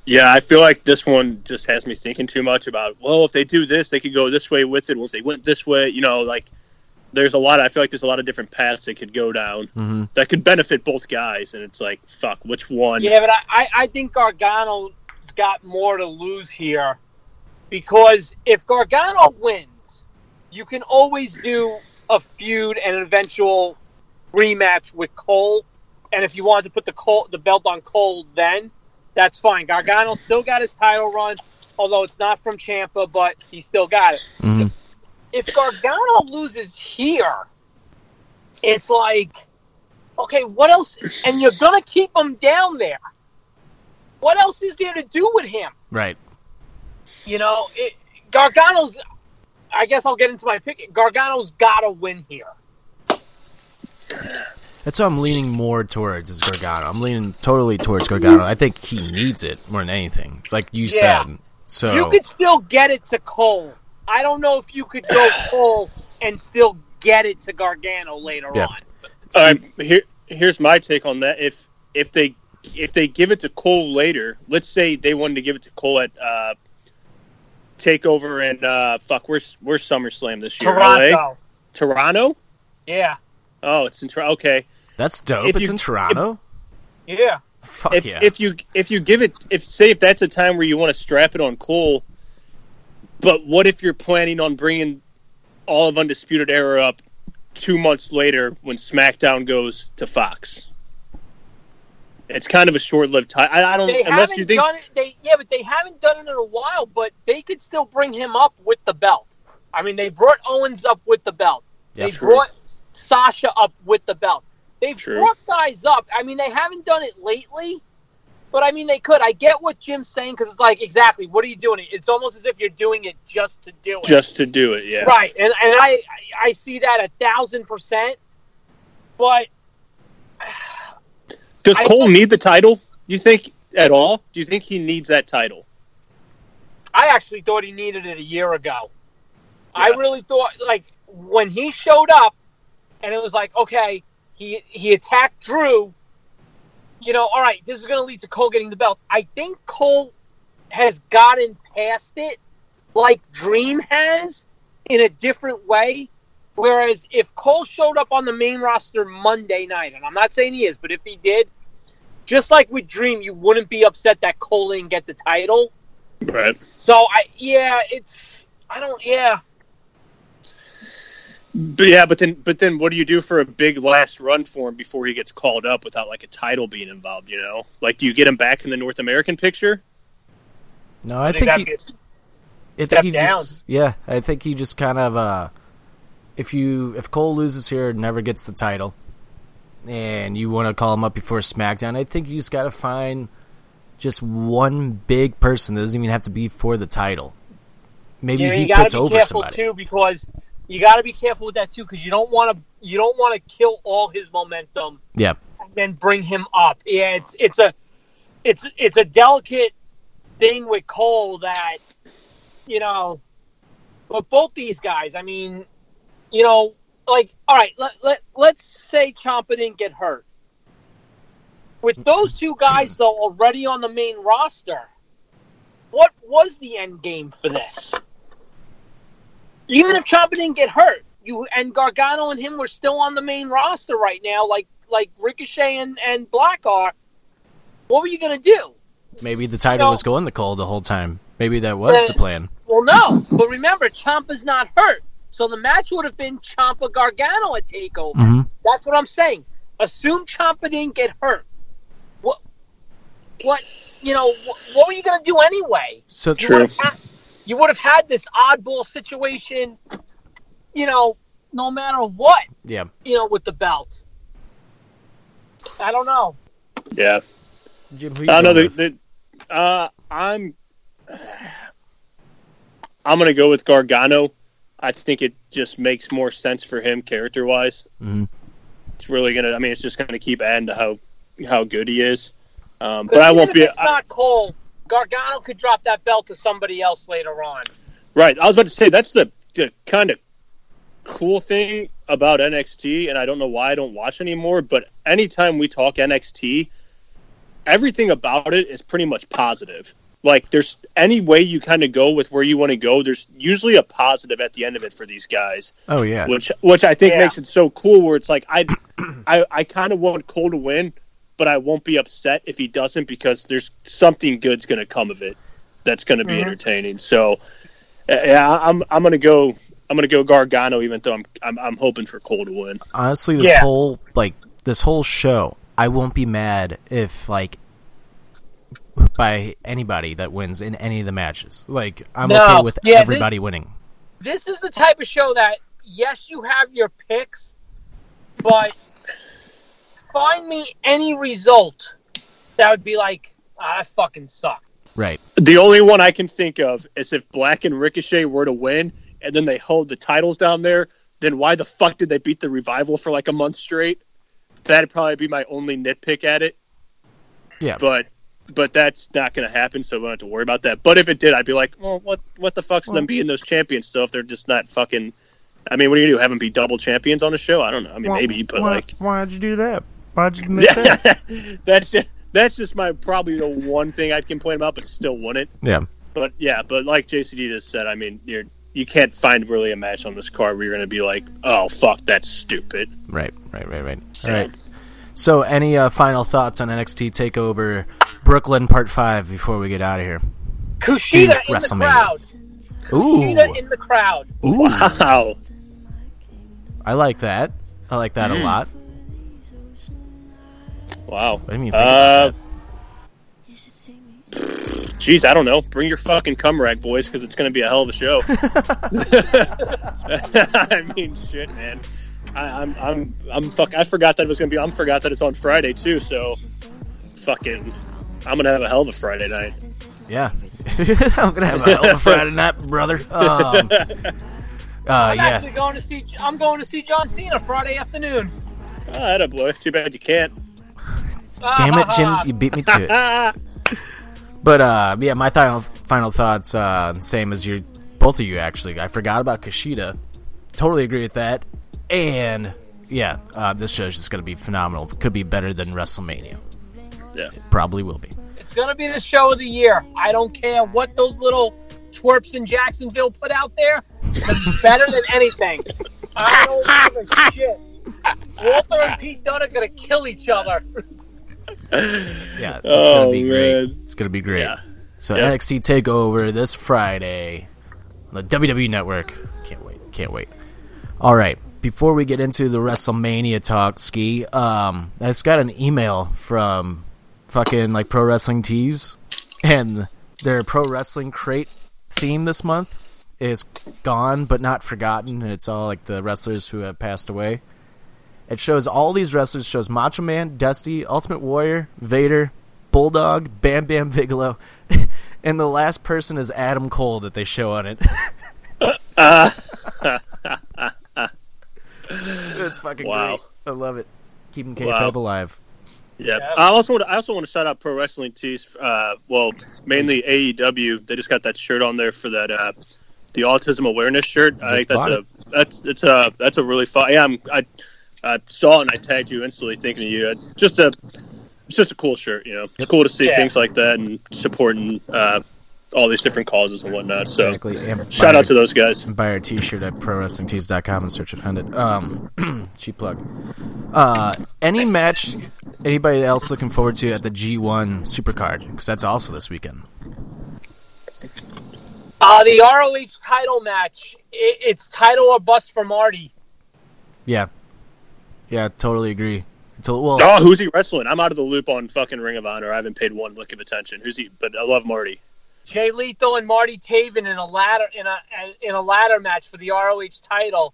Yeah, I feel like this one just has me thinking too much about. Well, if they do this, they could go this way with it. Well, if they went this way, you know, like there's a lot. I feel like there's a lot of different paths that could go down Mm-hmm. that could benefit both guys, and it's like, fuck, which one? Yeah, but I, I, I think Gargano's got more to lose here because if Gargano wins, you can always do a feud and an eventual rematch with Cole. And if you wanted to put the Cole, the belt on Cole, then that's fine. Gargano still got his title run, although it's not from Ciampa, but he still got it. Mhm. If Gargano loses here, it's like, okay, what else? And you're gonna keep him down there. What else is there to do with him? Right. You know, it, Gargano's. I guess I'll get into my pick. Gargano's got to win here. That's what I'm leaning more towards is Gargano. I'm leaning totally towards Gargano. I think he needs it more than anything, like you Yeah. said. So You could still get it to Cole. I don't know if you could go [sighs] Cole and still get it to Gargano later Yeah. on. All right, here here's my take on that. If if they if they give it to Cole later, let's say they wanted to give it to Cole at uh, Takeover and uh, fuck, where's where's SummerSlam this year? LA? Toronto. Toronto? Yeah. Oh, it's in Toronto. Okay. that's dope. if it's you- in Toronto. Yeah. Fuck if yeah. if you if you give it if say if that's a time where you want to strap it on Cole, but what if you're planning on bringing all of Undisputed Era up two months later when SmackDown goes to Fox. It's kind of a short-lived time. I, I don't They unless you think done it. They yeah, but they haven't done it in a while. But they could still bring him up with the belt. I mean, they brought Owens up with the belt. Yeah, they true. brought Sasha up with the belt. They've True. brought guys up. I mean, they haven't done it lately, but I mean, they could. I get what Jim's saying because it's like exactly what are you doing? It's almost as if you're doing it just to do it. just to do it. Yeah. Right, and and I I see that a thousand percent. But [sighs] Does I Cole think- need the title? Do you think at all? Do you think he needs that title? I actually thought he needed it a year ago. I really thought like when he showed up, and it was like, okay, he he attacked Drew. You know, all right, this is going to lead to Cole getting the belt. I think Cole has gotten past it, like Dream has, in a different way. Whereas if Cole showed up on the main roster Monday night, and I'm not saying he is, but if he did, just like with Dream, you wouldn't be upset that Cole didn't get the title. Right. So I yeah, it's I don't yeah. But yeah, but then but then what do you do for a big last run for him before he gets called up without like a title being involved? You know, like do you get him back in the North American picture? No, I, I think think, that'd he, be I step think he down. just yeah, I think he just kind of uh if you if Cole loses here and never gets the title and you want to call him up before SmackDown, I think you just got to find just one big person that doesn't even have to be for the title. Maybe you, know, he puts be over careful somebody. too because you got to be careful with that too because you don't want to you don't want to kill all his momentum Yeah. and then bring him up. Yeah, it's it's a it's it's a delicate thing with Cole that you know. But both these guys, I mean, you know, like all right, let let let's say Ciampa didn't get hurt. With those two guys though already on the main roster, what was the end game for this? Even if Ciampa didn't get hurt, you and Gargano and him were still on the main roster right now, like like Ricochet and, and Black are. What were you gonna do? Maybe the title No. was going to Cole the whole time. Maybe that was the Uh, plan. Well, no, but remember, Ciampa's not hurt, so the match would have been Ciampa Gargano at Takeover. Mhm. That's what I'm saying. Assume Ciampa didn't get hurt. What? What? You know, what, what were you gonna do anyway? So You True. Would have had, you would have had this oddball situation. You know, no matter what. yeah. You know, with the belt. I don't know. Yeah. Jim, who you I know the, the uh I'm I'm gonna go with Gargano. I think it just makes more sense for him character wise. Mhm. It's really gonna. I mean, it's just gonna keep adding to how how good he is. Um, 'Cause but I won't if be It's I- not Cole. Gargano could drop that belt to somebody else later on. right. I was about to say that's the, the kind of cool thing about NXT, and I don't know why I don't watch anymore. But anytime we talk NXT, everything about it is pretty much positive. Like there's any way you kind of go with where you want to go, there's usually a positive at the end of it for these guys, Oh yeah. which which I think Yeah. makes it so cool. Where it's like I [clears throat] I, I kind of want Cole to win, but I won't be upset if he doesn't because there's something good's going to come of it that's going to be Mhm. entertaining. So uh, yeah, I'm I'm going to go I'm going to go Gargano, even though I'm, I'm I'm hoping for Cole to win. honestly this Yeah. whole like this whole show i won't be mad if like by anybody that wins in any of the matches like i'm No. okay with Yeah, this- everybody winning this is the type of show that yes, you have your picks, but find me any result that would be like, ah, I fucking suck. right The only one I can think of is if Black and Ricochet were to win, and then they hold the titles down there. Then why the fuck did they beat the revival for like a month straight? That'd probably be my only nitpick at it. Yeah. but but that's not going to happen, so we don't have to worry about that. But if it did, I'd be like, well, what what the fuck's them being those champions still if they're just not fucking. I mean, what are you gonna do? Have them be double champions on a show? I don't know. I mean, maybe, but like, why'd you do that why'd you yeah, [laughs] that's just, that's just my probably the one thing I'd complain about, but still wouldn't. yeah But yeah, but like JCD just said, I mean, you're you can't find really a match on this card where you're going to be like, oh fuck, that's stupid. right right right right So, all right so any uh, final thoughts on nxt takeover brooklyn part 5 before we get out of here Kushida in the crowd. ooh Kushida in the crowd. ooh Wow. I like that. I like that a Mm. lot. Wow. What do you mean? Uh, Jeez, I don't know. Bring your fucking cum rag, boys, because it's going to be a hell of a show. [laughs] [laughs] I mean, shit, man. I, I'm, I'm, I'm fuck. I forgot that it was going to be. I forgot that it's on Friday too. So, fucking, I'm gonna have a hell of a Friday night. yeah, [laughs] I'm gonna have a hell of a Friday night, brother. Um, uh, I'm yeah, actually going to see. I'm going to see John Cena Friday afternoon. Ah, that a boy. Too bad you can't. Damn it, Jim, you beat me to it. [laughs] But uh, yeah, my final final thoughts, uh, same as your both of you actually. I forgot about Kushida. Totally agree with that. And yeah, uh, this show is just gonna be phenomenal. Could be better than WrestleMania. yeah. Probably will be. It's going to be the show of the year. I don't care what those little twerps in Jacksonville put out there. It's better than anything. I don't give a shit. Walter and Pete Dunne are going to kill each other. Yeah, it's Oh, gonna be great. It's gonna be great. Yeah. So. NXT Takeover this Friday on the WWE Network. Can't wait. Can't wait. All right. Before we get into the WrestleMania talk, Ski, um, I just got an email from fucking like Pro Wrestling Tees, and their Pro Wrestling Crate theme this month is gone but not forgotten, and it's all like the wrestlers who have passed away. It shows all these wrestlers. It shows Macho Man, Dusty, Ultimate Warrior, Vader, Bulldog, Bam Bam Bigelow, [laughs] and the last person is Adam Cole that they show on it. [laughs] it's fucking Wow. great. I love it. Keeping kayfabe Wow. alive. Yeah. Yeah. I also want to, I also want to shout out Pro Wrestling Tees. Uh, well, mainly AEW. They just got that shirt on there for that uh, the autism awareness shirt. I think that's bought a that's it's a that's a really fun. Yeah, I'm, I I saw it and I tagged you instantly, thinking of you. Just a it's just a cool shirt. You know, it's cool to see Yeah. things like that and supporting uh, all these different causes and whatnot. So Exactly. And shout buy out to those guys. our- Buy our t-shirt at prowrestlingtees.com and search offended. Um, [clears throat] cheap plug. Uh, any match anybody else looking forward to at the G1 Supercard? Because that's also this weekend. Uh, the ROH title match. It, it's title or bust for Marty. Yeah. Yeah, totally agree. It's a, well, Oh, who's he wrestling? I'm out of the loop on fucking Ring of Honor. I haven't paid one lick of attention. Who's he? But I love Marty. Jay Lethal and Marty Taven in a ladder in a in a ladder match for the ROH title.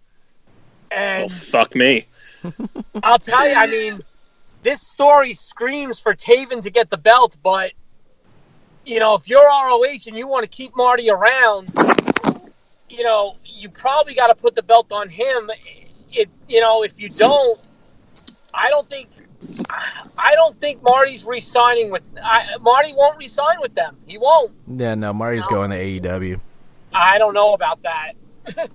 Oh, And fuck me. [laughs] I'll tell you, I mean, this story screams for Taven to get the belt, but you know, if you're ROH and you want to keep Marty around, you know, you probably got to put the belt on him. It, you know, if you don't, I don't think, I don't think Marty's re-signing with. I, Marty won't re-sign with them. He won't. yeah, no, Marty's No. going to AEW. I don't know about that. [laughs]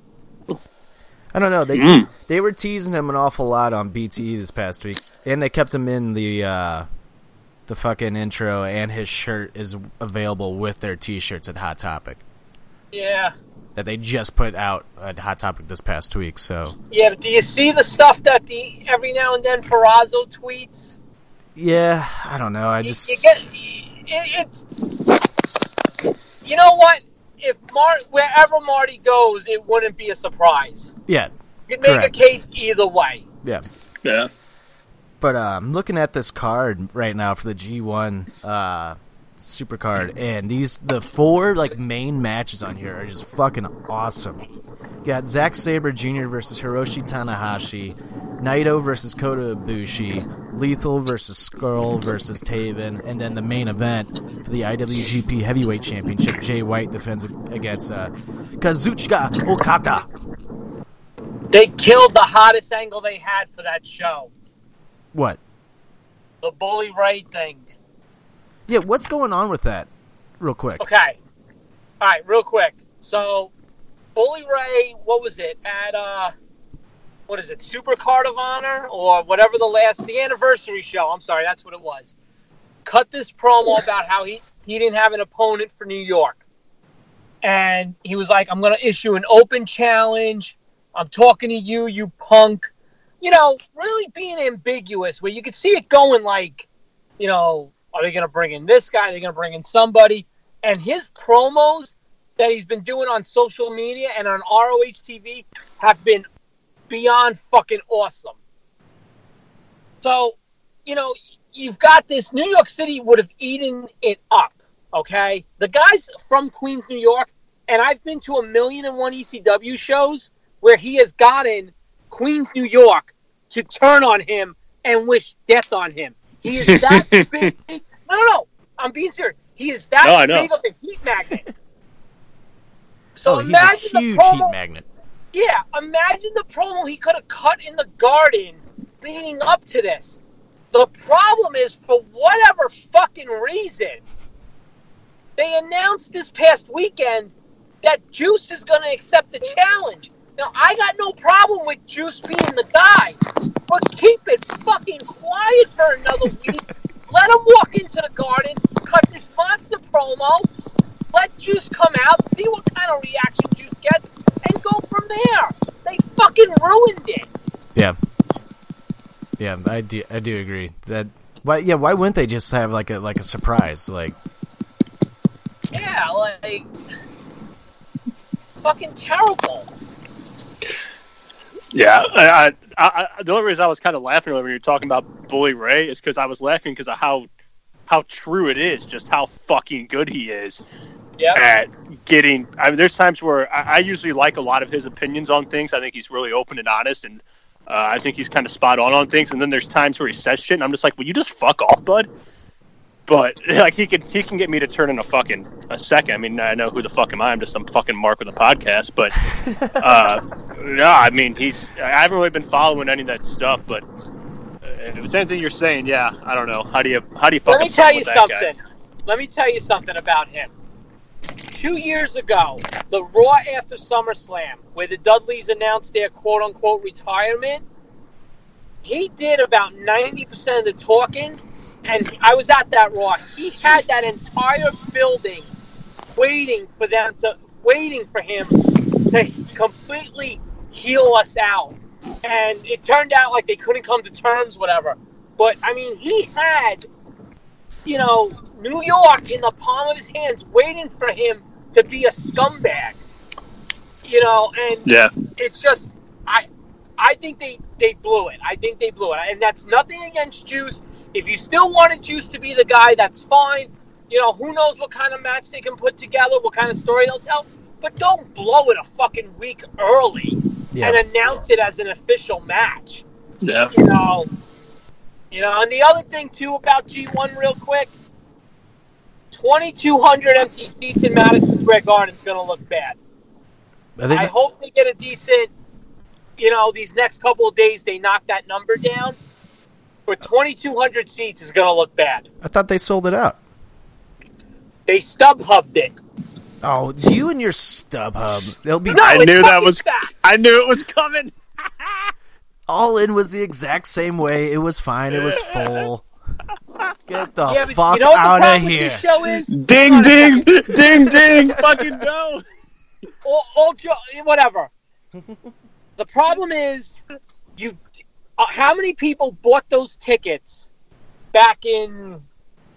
I don't know. They Mm. they were teasing him an awful lot on BTE this past week, and they kept him in the uh, the fucking intro, and his shirt is available with their T-shirts at Hot Topic Yeah. That they just put out at Hot Topic this past week. So Yeah, do you see the stuff that the every now and then Purrazzo tweets? yeah, I don't know. I You- just you, get it, it's you know what if Mar wherever Marty goes, it wouldn't be a surprise. yeah You could make Correct. a case either way. yeah. Yeah. But I'm looking at this card right now for the G1 uh, Super Card, and these the four like main matches on here are just fucking awesome. You got Zack Sabre Jr. versus Hiroshi Tanahashi, Naito versus Kota Ibushi, Lethal versus Scurll versus Taven, and then the main event for the IWGP Heavyweight Championship. Jay White defends against uh, Kazuchika Okada. They killed the hottest angle they had for that show. What? The Bully Ray thing. Yeah, what's going on with that? Real quick. Okay. All right, real quick. So, Bully Ray, what was it at? uh What is it? Super Card of Honor or whatever the last the anniversary show. I'm sorry, that's what it was. Cut this promo about how he he didn't have an opponent for New York, and he was like, "I'm going to issue an open challenge. I'm talking to you, you punk." You know, really being ambiguous, where you could see it going like, you know, are they going to bring in this guy? Are they going to bring in somebody? And his promos that he's been doing on social media and on ROH TV have been beyond fucking awesome. So, you know, you've got this. New York City would have eaten it up. Okay, the guys from Queens, New York, and I've been to a million and one ECW shows where he has gotten Queens, New York to turn on him and wish death on him. He is that big. No, no, no. I'm being serious. He is that No, big of a heat magnet. [laughs] So oh, he's a imagine huge the heat magnet. Yeah, imagine the promo he could have cut in the garden leading up to this. The problem is, for whatever fucking reason, they announced this past weekend that Juice is going to accept the challenge. Now, I got no problem with Juice being the guy, but keep it fucking quiet for another [laughs] week. Let him walk into the garden, cut this monster promo, let Juice come out, see what kind of reaction Juice gets, and go from there. They fucking ruined it. Yeah. Yeah, I do. I do agree that. Why? Yeah, why wouldn't they just have like a like a surprise? Like, Yeah, like fucking terrible. Yeah, I, I, I, the only reason I was kind of laughing when you were talking about Bully Ray is because I was laughing because of how how true it is, just how fucking good he is Yeah. at getting. I mean, there's times where I, I usually like a lot of his opinions on things. I think he's really open and honest, and uh, I think he's kind of spot on on things. And then there's times where he says shit, and I'm just like, "Will you just fuck off, bud?" But [laughs] like he can he can get me to turn in a fucking a second. I mean, I know who the fuck am I? I'm just some fucking mark with a podcast. But [laughs] uh, no, I mean he's. I haven't really been following any of that stuff. But uh, if it's anything you're saying, yeah, I don't know. How do you how do you fucking Let me tell you with that guy? something. Let me tell you something about him. Two years ago, the Raw after SummerSlam, where the Dudleys announced their quote unquote retirement, he did about 90% of the talking, and I was at that rock. He had that entire building waiting for them to, waiting for him to completely heal us out. And it turned out like they couldn't come to terms, whatever. But, I mean, he had you know, New York in the palm of his hands, waiting for him to be a scumbag. You know, and Yeah, it's just I I think they they blew it. I think they blew it, and that's nothing against Juice. If you still wanted Juice to be the guy, that's fine. You know, who knows what kind of match they can put together, what kind of story they'll tell. But don't blow it a fucking week early yeah, and announce it as an official match yeah. you know, you know, and the other thing too about G1, real quick, twenty two hundred empty seats in Madison Square Garden is going to look bad. I think I hope they get a decent, you know, these next couple of days they knock that number down. But twenty two hundred seats is going to look bad. I thought they sold it out. They stub hubbed it. Oh, you and your StubHub. They'll be No, I knew that was. fat. I knew it was coming. [laughs] all in was the exact same way. It was fine. It was full. Get the Yeah, fuck you know what the out of here. show is? Ding ding ding ding. [laughs] Fucking go. all, all jo- whatever. The problem is, you. Uh, how many people bought those tickets back in,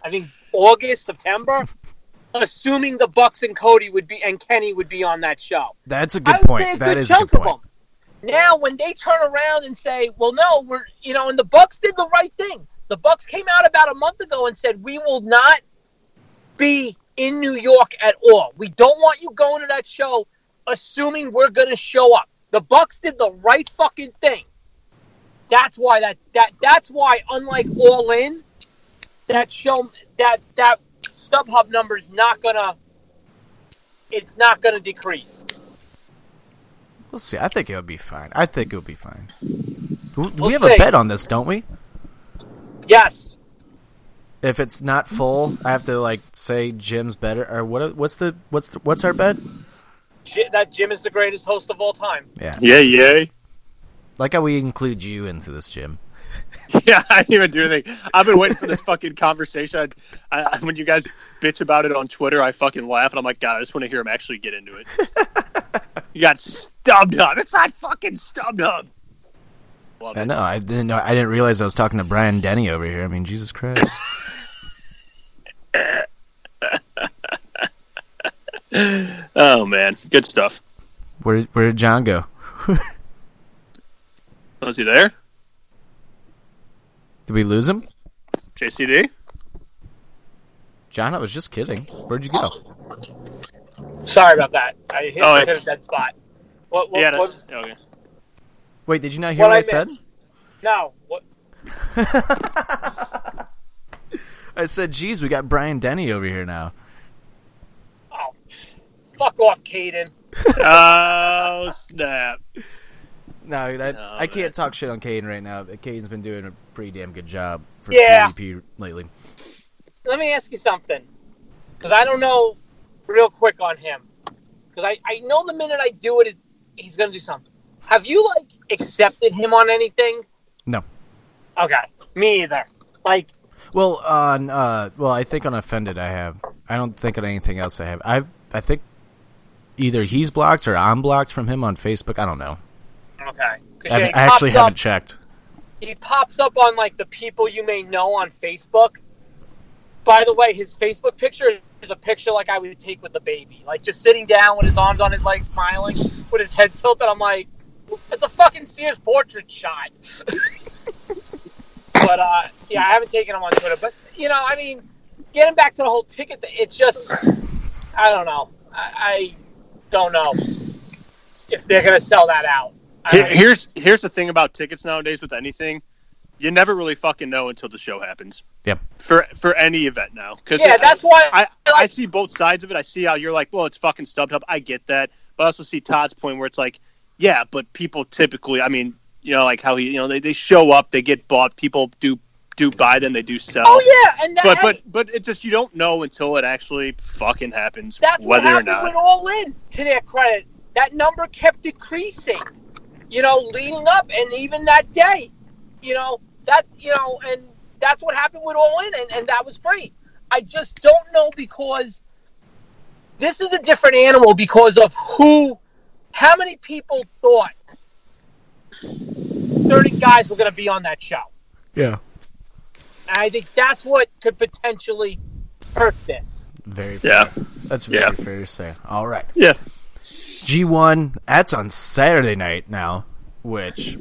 I think August, September, [laughs] assuming the Bucks and Cody would be and Kenny would be on that show? That's a good point. a That good is a good point. Now, when they turn around and say, "Well, no, we're," you know, and the Bucks did the right thing. The Bucks came out about a month ago and said, "We will not be in New York at all. We don't want you going to that show, assuming we're going to show up." The Bucks did the right fucking thing. That's why that that that's why, unlike All In, that show that that StubHub number is not gonna. It's not gonna decrease. We'll see. I think it'll be fine. I think it'll be fine. We We'll have see. a bet on this, don't we? Yes. If it's not full, I have to like say Jim's better. Or what? What's the what's the, what's our bet? Ji- that Jim is the greatest host of all time. Yeah, Yeah, yeah. like how we include you into this, Jim. [laughs] Yeah, I didn't even do anything. I've been waiting for this fucking conversation. I, I, when you guys bitch about it on Twitter, I fucking laugh, and I'm like, God, I just want to hear him actually get into it. [laughs] you got stubbed up. It's not fucking stubbed up. Love I it. know. I didn't know. I didn't realize I was talking to Brian Denny over here. I mean, Jesus Christ. [laughs] Oh man, good stuff. Where where did John go? [laughs] Was he there? Did we lose him? JCD? John, I was just kidding. Where'd you go? Sorry about that. I hit, Oh, just yeah. hit a dead spot. What? What? yeah. that- what okay. Wait, did you not hear what what, I I said? no. What? [laughs] I said, geez, we got Brian Denny over here now. Fuck off, Caden. [laughs] Oh snap! No, I, Oh, I can't talk shit on Caden right now. Caden's been doing a pretty damn good job for Yeah. PvP lately. Let me ask you something, because I don't know real quick on him. Because I, I know the minute I do it, he's gonna do something. Have you like accepted him on anything? No. Okay, me either. Like, Well, on uh, well, I think on offended I have. I don't think on anything else I have. I I think either he's blocked or I'm blocked from him on Facebook. I don't know. Okay. I, yeah, I actually up- haven't checked. he pops up on like the people you may know on Facebook. By the way, his Facebook picture is a picture like I would take with the baby, like just sitting down with his arms on his legs, smiling, with his head tilted. I'm like, it's a fucking Sears portrait shot. [laughs] but uh, yeah, I haven't taken him on Twitter. But you know, I mean, getting back to the whole ticket thing, it's just, I don't know. I, I don't know if they're gonna sell that out. Here- Here's here's the thing about tickets nowadays with anything, you never really fucking know until the show happens. Yep. For for any event now, because yeah, that's why I, I like- see both sides of it. I see how you're like, well, it's fucking StubHub. I get that, but I also see Todd's point where it's like, yeah, but people typically, I mean, you know, like how he, you know, they, they show up, they get bought, people do do buy them, they do sell. Oh yeah, and that, But but but it's just you don't know until it actually fucking happens, That's what whether or happened not. with All In. To their credit, that number kept decreasing. You know, leading up, and even that day, you know that you know, and that's what happened with All In, and, and that was great. I just don't know because this is a different animal because of who, how many people thought certain guys were going to be on that show. Yeah. And I think that's what could potentially hurt this. Very fair. Yeah. That's very Yeah. fair to say. All right. Yeah. G1, that's on Saturday night now, which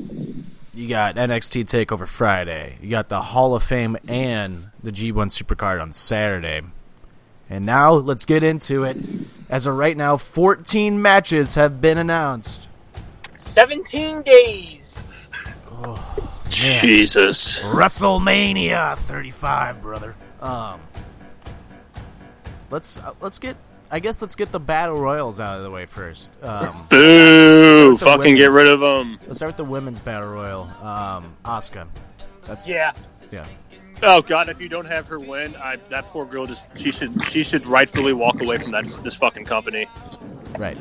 you got NXT TakeOver Friday. You got the Hall of Fame and the G1 Supercard on Saturday. And now let's get into it. As of right now, 14 matches have been announced. 17 days. Jesus. WrestleMania 35, brother. Um, let's uh, let's get. I guess let's get the battle royals out of the way first. Um, Boo! Start with the Fucking get rid of them. let's start with the women's battle royal. Um, Asuka. That's Yeah. yeah. Oh god, if you don't have her win, I, that poor girl just she should she should rightfully walk away from that this fucking company. Right.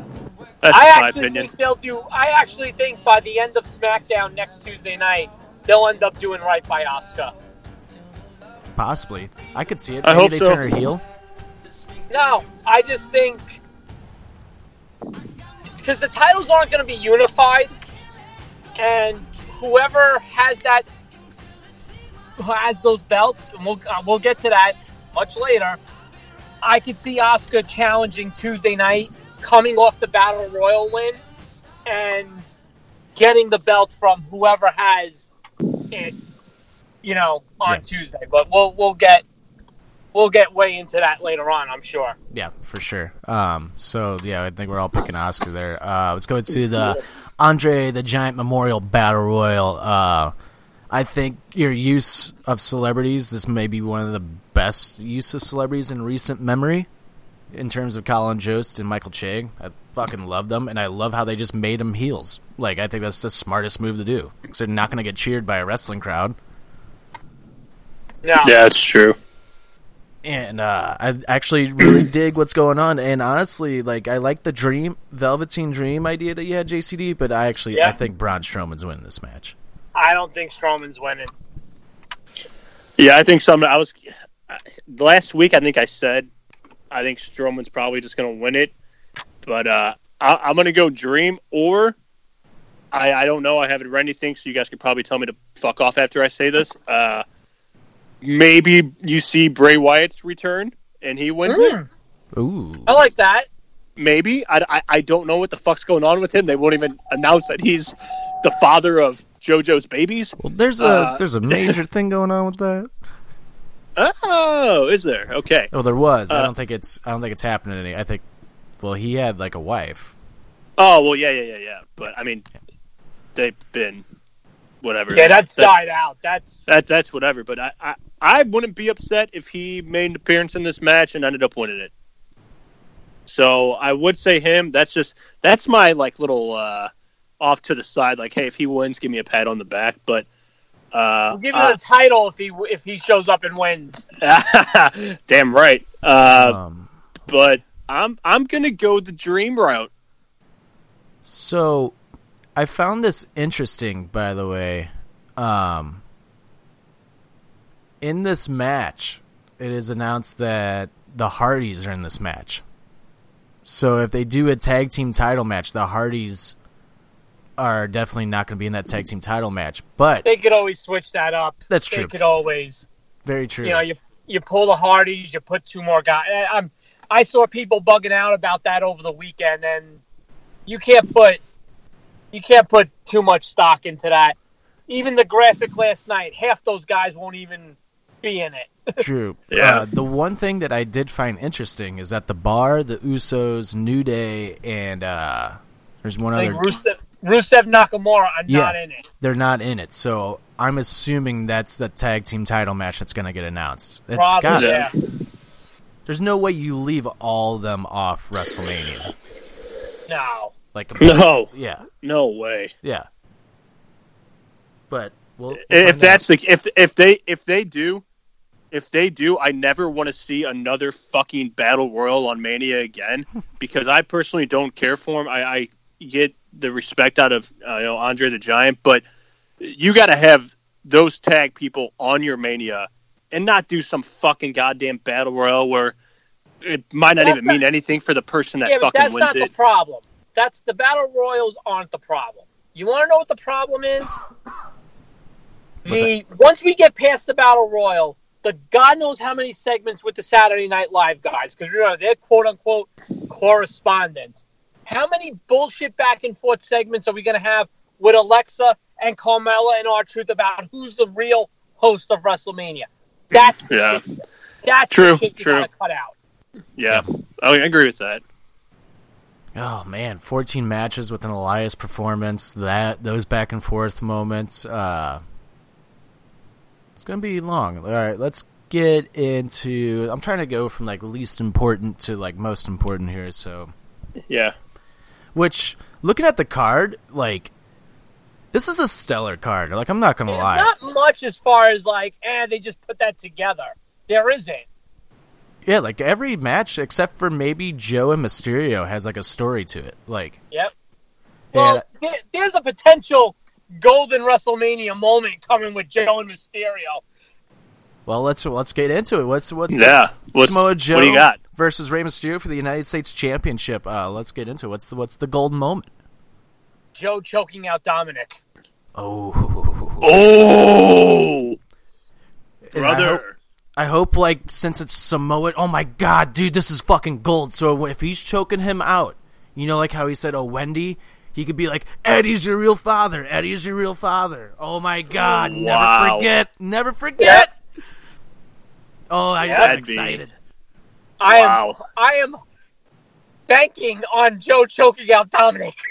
That's I my opinion. think they'll do. I actually think by the end of SmackDown next Tuesday night, they'll end up doing right by Asuka. Possibly. I could see it. I Maybe hope they so. turn her heel. No, I just think because the titles aren't going to be unified, and whoever has that, who has those belts, and we'll uh, we'll get to that much later. I could see Asuka challenging Tuesday night, coming off the Battle Royal win, and getting the belt from whoever has it, you know, on Yeah. Tuesday. But we'll we'll get we'll get way into that later on, I'm sure. Yeah, for sure. Um, so yeah, I think we're all picking Asuka there. Uh, let's go to the Andre the Giant Memorial Battle Royal. Uh, I think your use of celebrities this may be one of the best use of celebrities in recent memory. In terms of Colin Jost and Michael Che, I fucking love them, and I love how they just made them heels. Like I think that's the smartest move to do because they're not going to get cheered by a wrestling crowd. No. Yeah, it's true. and uh, I actually really [clears throat] dig what's going on. And honestly, like I like the dream, Velveteen Dream idea that you had, JCD. But I actually, I think Braun Strowman's winning this match. I don't think Strowman's winning. Yeah, I think some. I was last week. I think I said I think Strowman's probably just going to win it, but uh, I, I'm going to go Dream or I, I don't know. I haven't read anything, so you guys could probably tell me to fuck off after I say this. Uh, maybe you see Bray Wyatt's return and he wins it. Mm, Ooh, I like that. maybe. I, I, I don't know what the fuck's going on with him. They won't even announce that he's the father of JoJo's babies. Well, there's a Uh, there's a major thing going on with that. Oh, is there? Okay. Oh, there was. I Uh, don't think it's. I don't think it's happening any. I think. Well, he had like a wife. Oh well, yeah, yeah, yeah, yeah. But I mean, they've been whatever. Yeah, that's, died out. That's That that's whatever. But I, I I wouldn't be upset if he made an appearance in this match and ended up winning it. So I would say him. That's just that's my like little uh, off to the side. Like, hey, if he wins, give me a pat on the back. But uh, we'll give you the title if he if he shows up and wins. uh, [laughs] damn right. Uh, Um, but I'm I'm gonna go the dream route. so, I found this interesting. By the way, um, in this match, it is announced that the Hardys are in this match. So if they do a tag team title match, the Hardys are definitely not going to be in that tag team title match. But They could always switch that up. That's They true. could always, very true. you know, you you pull the Hardys, you put two more guys. I'm I saw people bugging out about that over the weekend, and you can't put you can't put too much stock into that. Even the graphic last night, half those guys won't even be in it. [laughs] True. Yeah. Uh, the one thing that I did find interesting is that the Bar, the Usos, New Day, and uh, there's one I other. Rusev, Rusev Nakamura are Yeah. not in it. They're not in it, so I'm assuming that's the tag team title match that's going to get announced. It's Probably, got. yeah. There's no way you leave all of them off WrestleMania. No. Like No, Yeah. no way. Yeah. But we'll, we'll if find that's the if if they if they do if they do i never want to see another fucking battle royal on mania again [laughs] because i personally don't care for him i, I get the respect out of uh, you know andre the giant but you got to have those tag people on your mania and not do some fucking goddamn battle royal where it might not That's even not- mean anything for the person that yeah, but fucking that's wins not it the problem. That's the battle royals aren't the problem. You want to know what the problem is? The once we get past the battle royal, the God knows how many segments with the Saturday Night Live guys, because remember they're quote unquote correspondents. How many bullshit back and forth segments are we going to have with Alexa and Carmella and R-Truth about who's the real host of WrestleMania? That's the Yeah. That's True, the shit you true. gotta cut out. yeah i agree with that Oh man, 14 matches with an Elias performance. That those back and forth moments. Uh, it's gonna be long. All right, let's get into. I'm trying to go from like least important to like most important here. So, yeah which looking at the card, like this is a stellar card. Like I'm not gonna There's lie. not much as far as like, eh, they just put that together. There isn't. yeah, like every match except for maybe Joe and Mysterio has like a story to it. Like, Yep. Well, and there's a potential golden WrestleMania moment coming with Joe and Mysterio. well, let's let's get into it. What's what's yeah What's, Samoa Joe what do you got versus Rey Mysterio for the United States Championship. Uh, let's get into it. what's the what's the golden moment. Joe choking out Dominic. Oh, Oh, And I hope, brother. I hope like since it's Samoa. Oh my god, dude, this is fucking gold. So if he's choking him out, you know, like how he said, "Oh Wendy." He could be like, Eddie's your real father. Eddie's your real father. Oh my God. Never Wow. forget. Never forget. Oh, I just am That'd be- excited. I Wow. am I am banking on Joe choking out Dominic. [laughs]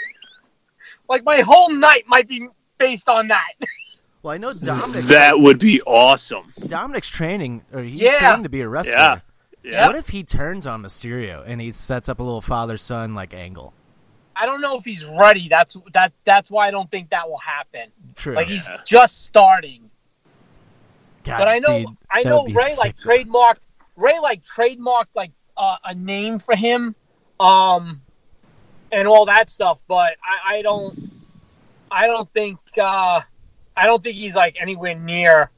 like my whole night might be based on that. [laughs] Well, I know Dominic. That would be awesome. Dominic's training, or he's Yeah. training to be a wrestler. Yeah. Yeah. What if he turns on Mysterio and he sets up a little father son like angle? I don't know if he's ready. That's that that's why I don't think that will happen. True. Like he's just starting. God, But I know dude, I know Rey like trademarked Rey like trademarked like uh, a name for him, um, and all that stuff. But I, I don't I don't think uh, I don't think he's like anywhere near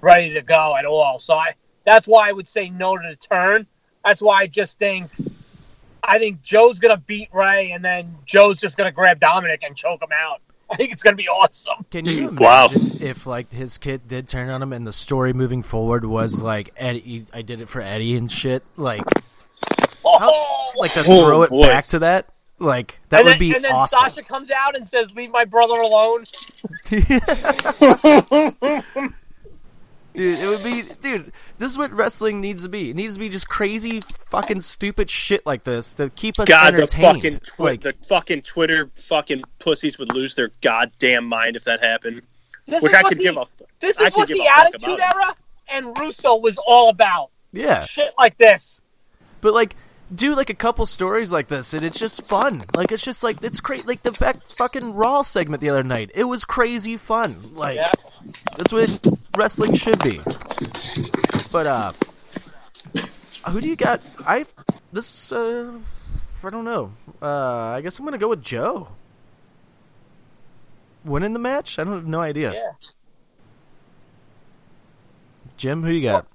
ready to go at all. So I that's why I would say no to the turn. That's why I just think I think Joe's gonna beat Rey, and then Joe's just gonna grab Dominic and choke him out. [laughs] I think it's gonna be awesome. Can you imagine Wow. if like his kid did turn on him and the story moving forward was like Eddie, I did it for Eddie and shit? Like, Oh, like to Oh, throw it boy. back to that, like that and would then, be and then awesome. Sasha comes out and says, "Leave my brother alone." Dude, it would be, dude. This is what wrestling needs to be. It needs to be just crazy, fucking, stupid shit like this to keep us God, the fucking twi- like, the fucking Twitter fucking pussies would lose their goddamn mind if that happened. Which I could the, give a. This is could what the Attitude. Era and Russo was all about. yeah, Shit like this. but like, do like a couple stories like this, and it's just fun. Like, it's just like it's great. Like the back fucking Raw segment the other night, it was crazy fun. Like, Yeah. that's what wrestling should be. But uh, who do you got? I this uh, I don't know. Uh, I guess I'm gonna go with Joe. Winning the match? I don't have no idea. Yeah. Jim, who you got?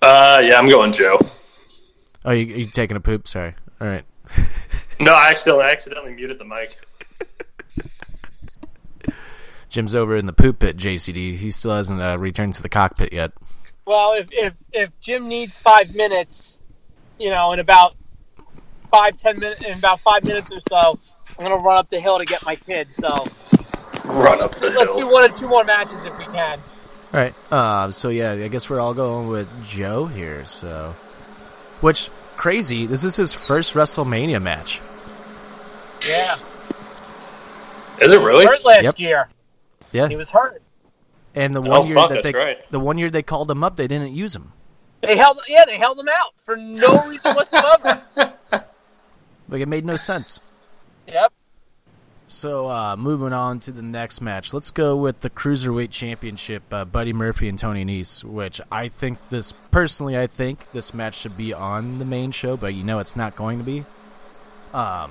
Uh, yeah, I'm going Joe. Oh, you you taking a poop? Sorry. All right. [laughs] No, I accidentally, I accidentally muted the mic. [laughs] Jim's over in the poop pit. JCD. He still hasn't uh, returned to the cockpit yet. Well, if, if if Jim needs five minutes, you know, in about five ten minutes, in about five minutes or so, I'm gonna run up the hill to get my kid. So Run up the hill. let's do one or two more matches if we can. All right. Uh, so yeah, I guess we're all going with Joe here. So, which crazy? This is his first WrestleMania match. Yeah. Is it really? Hurt last Yep. year. Yeah. He was hurt. And the Oh, one year fuck, that they right. the one year they called him up, they didn't use him. They held yeah, they held him out for no reason whatsoever. [laughs] Like it made no sense. yep. So uh, moving on to the next match, let's go with the cruiserweight championship, uh, Buddy Murphy and Tony Nese. Which I think this personally, I think this match should be on the main show, but you know it's not going to be. Um,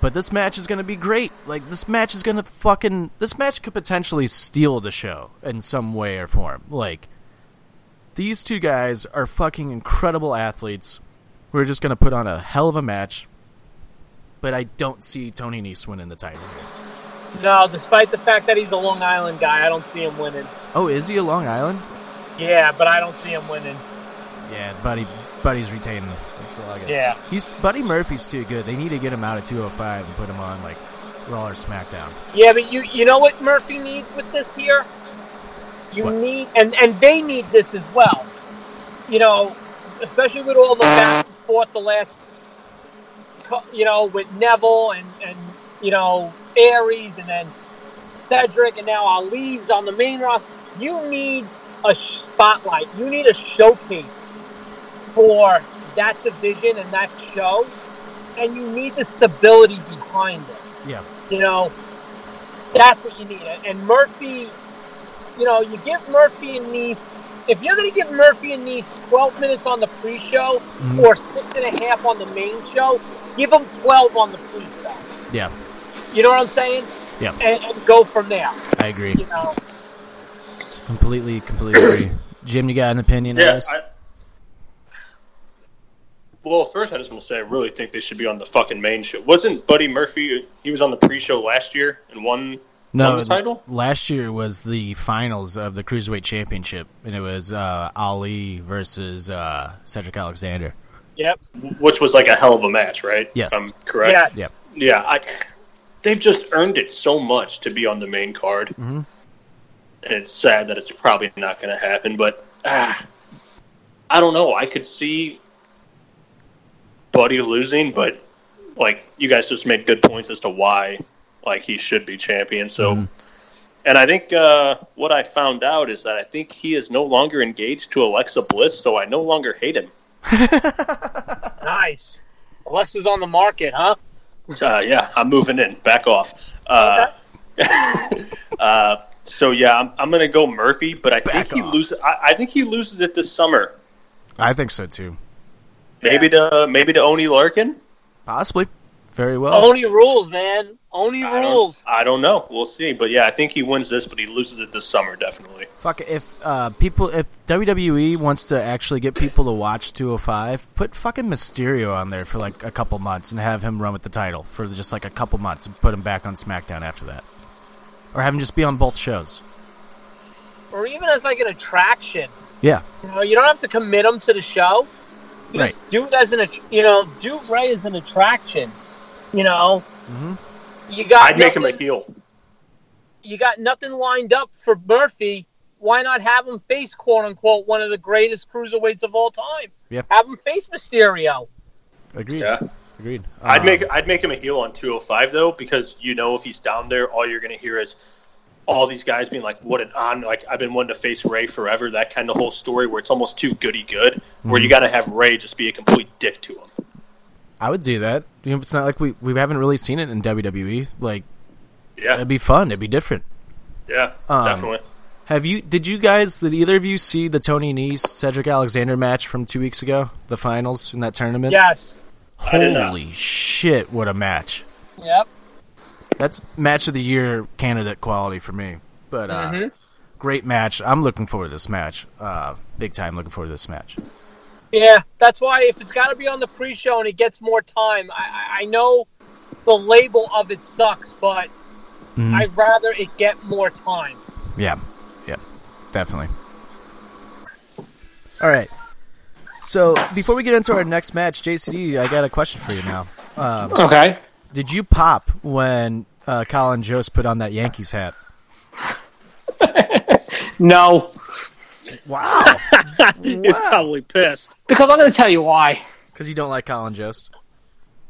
but this match is going to be great. Like this match is going to fucking this match could potentially steal the show in some way or form. Like these two guys are fucking incredible athletes. We're just going to put on a hell of a match. But I don't see Tony Nese winning the title here. No, despite the fact that he's a Long Island guy, I don't see him winning. Oh, is he a Long Island? Yeah, but I don't see him winning. Yeah, Buddy. Buddy's retaining. That's all I got. Yeah. He's Buddy Murphy's too good. They need to get him out of 205 and put him on like Raw or SmackDown. Yeah, but you you know what Murphy needs with this here? You What? need and and they need this as well. You know, especially with all the back and forth the last you know, with Neville and and you know, Aries and then Cedric and now Ali's on the main roster. You need a spotlight. You need a showcase for that division and that show, and you need the stability behind it. Yeah. You know, that's what you need. And Murphy, you know, you give Murphy and Nese. If you're going to give Murphy and Nese 12 minutes on the pre-show Mhm. or six and a half on the main show, give them 12 on the pre-show. Yeah, You know what I'm saying? Yeah. And, and go from there. I agree. You know. Completely, completely agree. Jim, you got an opinion on this? I, well, first, I just want to say I really think they should be on the fucking main show. Wasn't Buddy Murphy? He was on the pre-show last year and won no, won the title. last year was the finals of the Cruiserweight Championship, and it was uh, Ali versus uh, Cedric Alexander. Yep. which was like a hell of a match, right? Yes. I'm correct. Yes. Yep. Yeah, I, they've just earned it so much to be on the main card, Mhm. and it's sad that it's probably not going to happen. But ah, I don't know. I could see Buddy losing, but like you guys just made good points as to why like he should be champion. So. Mhm. And I think uh, what I found out is that I think he is no longer engaged to Alexa Bliss, so I no longer hate him. [laughs] Nice. Alexa's on the market, huh? Uh, yeah, I'm moving in. Back off. Uh, [laughs] uh, so yeah, I'm, I'm going to go Murphy, but I Back think he off. loses. I, I think he loses it this summer. I think so too. Maybe to maybe to Oney Lorcan. Possibly. Very well. Oney rules, man. Only I rules. don't, I don't know. We'll see. But yeah, I think he wins this, but he loses it this summer definitely. Fuck if uh, people if WWE wants to actually get people to watch 205, put fucking Mysterio on there for like a couple months and have him run with the title for just like a couple months and put him back on SmackDown after that, or have him just be on both shows. Or even as like an attraction. Yeah, You know, you don't have to commit him to the show, Just do it as an, you know, do Rey as an attraction. You know, hmm you got. I'd make him a heel. You got nothing lined up for Murphy. Why not have him face quote unquote one of the greatest cruiserweights of all time? Yep. Have him face Mysterio. Agreed. Yeah. Agreed. I'd Um, make I'd make him a heel on 205 though, because you know if he's down there, all you're gonna hear is all these guys being like, "What an on!" Like I've been wanting to face Rey forever. That kind of whole story where it's almost too goody good, where you got to have Rey just be a complete dick to him. I would do that. You know, it's not like we we haven't really seen it in WWE. Like Yeah, it'd be fun. It'd be different. yeah, Um, definitely. Have you? Did you guys? Did either of you see the Tony Nese Cedric Alexander match from two weeks ago? The finals in that tournament. Yes. I did not. Holy shit! What a match. Yep. That's match of the year candidate quality for me. But uh, Mhm. great match. I'm looking forward to this match. Uh, big time looking forward to this match. Yeah, that's why if it's got to be on the pre-show and it gets more time, I, I- I know the label of it sucks, but Mhm. I'd rather it get more time. Yeah, yeah, definitely. All right. So before we get into our next match, JCD, I got a question for you now. Um, Okay. did you pop when uh, Colin Jost put on that Yankees hat? [laughs] No, Wow. [laughs] He's probably pissed. because I'm going to tell you why. Because you don't like Colin Jost.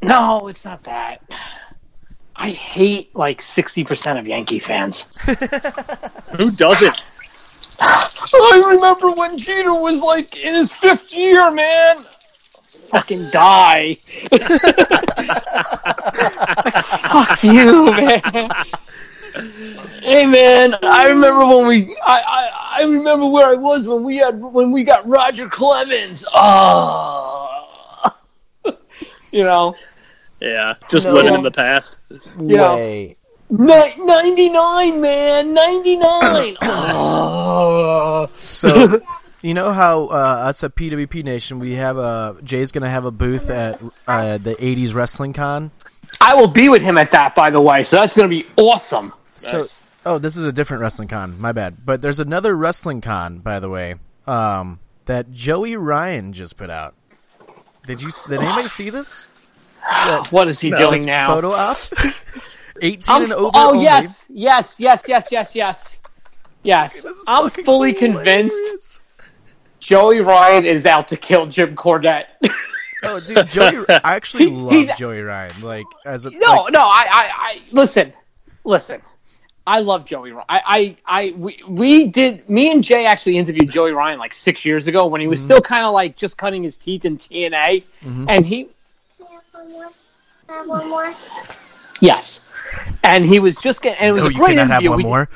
No, it's not that. I hate like 60% of Yankee fans. [laughs] Who doesn't? [sighs] I remember when Jeter was like in his fifth year, man. Fucking die. [laughs] Fuck you, man. Hey man, I remember when we I, I I remember where I was when we had when we got Roger Clemens. Oh. [laughs] you know, Yeah, just No. living in the past. know, Way. ni- 99 man, 99. oh. [coughs] So, you know how uh, us at PWP Nation, we have a Jay's gonna have a booth at uh, the '80s Wrestling Con. I will be with him at that by the way. So that's going to be awesome. So, Nice. oh, this is a different wrestling con. My bad. But there's another wrestling con, by the way, um, that Joey Ryan just put out. Did you? Did anybody see this? What is he This doing now? Photo op. [laughs] 18 I'm and over. oh only. yes, yes, yes, yes, yes, yes, yes. This I'm fucking fully convinced. Joey Ryan is out to kill Jim Cornette. [laughs] Oh, dude, Joey. I actually He- love Joey Ryan. Like as a no, like, no, I, I, I listen, listen. I love Joey Ryan. I, I, I we, we did. Me and Jay actually interviewed Joey Ryan like six years ago when he Mm-hmm. was still kind of like just cutting his teeth in TNA, and he Have one more? yes, and he was just getting. And it was No, a you great interview. one We- more.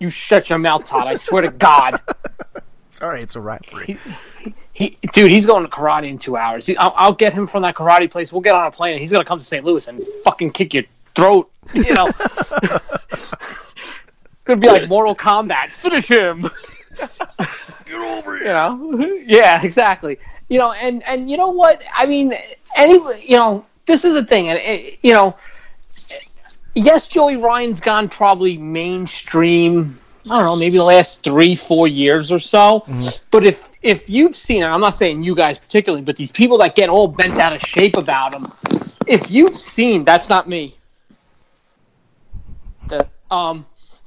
You shut your mouth, Todd. I swear to God. [laughs] Sorry, it's a rivalry. He, dude, he's going to karate in two hours. He, I'll, I'll get him from that karate place. We'll get on a plane. He's going to come to St. Louis and fucking kick your throat. You know, [laughs] to be like Mortal Kombat. Finish him. [laughs] Get over You know, [laughs] yeah, exactly. You know, and and you know what? I mean, any you know, this is the thing, and it, you know, yes, Joey Ryan's gone probably mainstream. I don't know, maybe the last three, four years or so. But if if you've seen, and I'm not saying you guys particularly, but these people that get all bent out of shape about him, if you've seen, that's not me. The, um,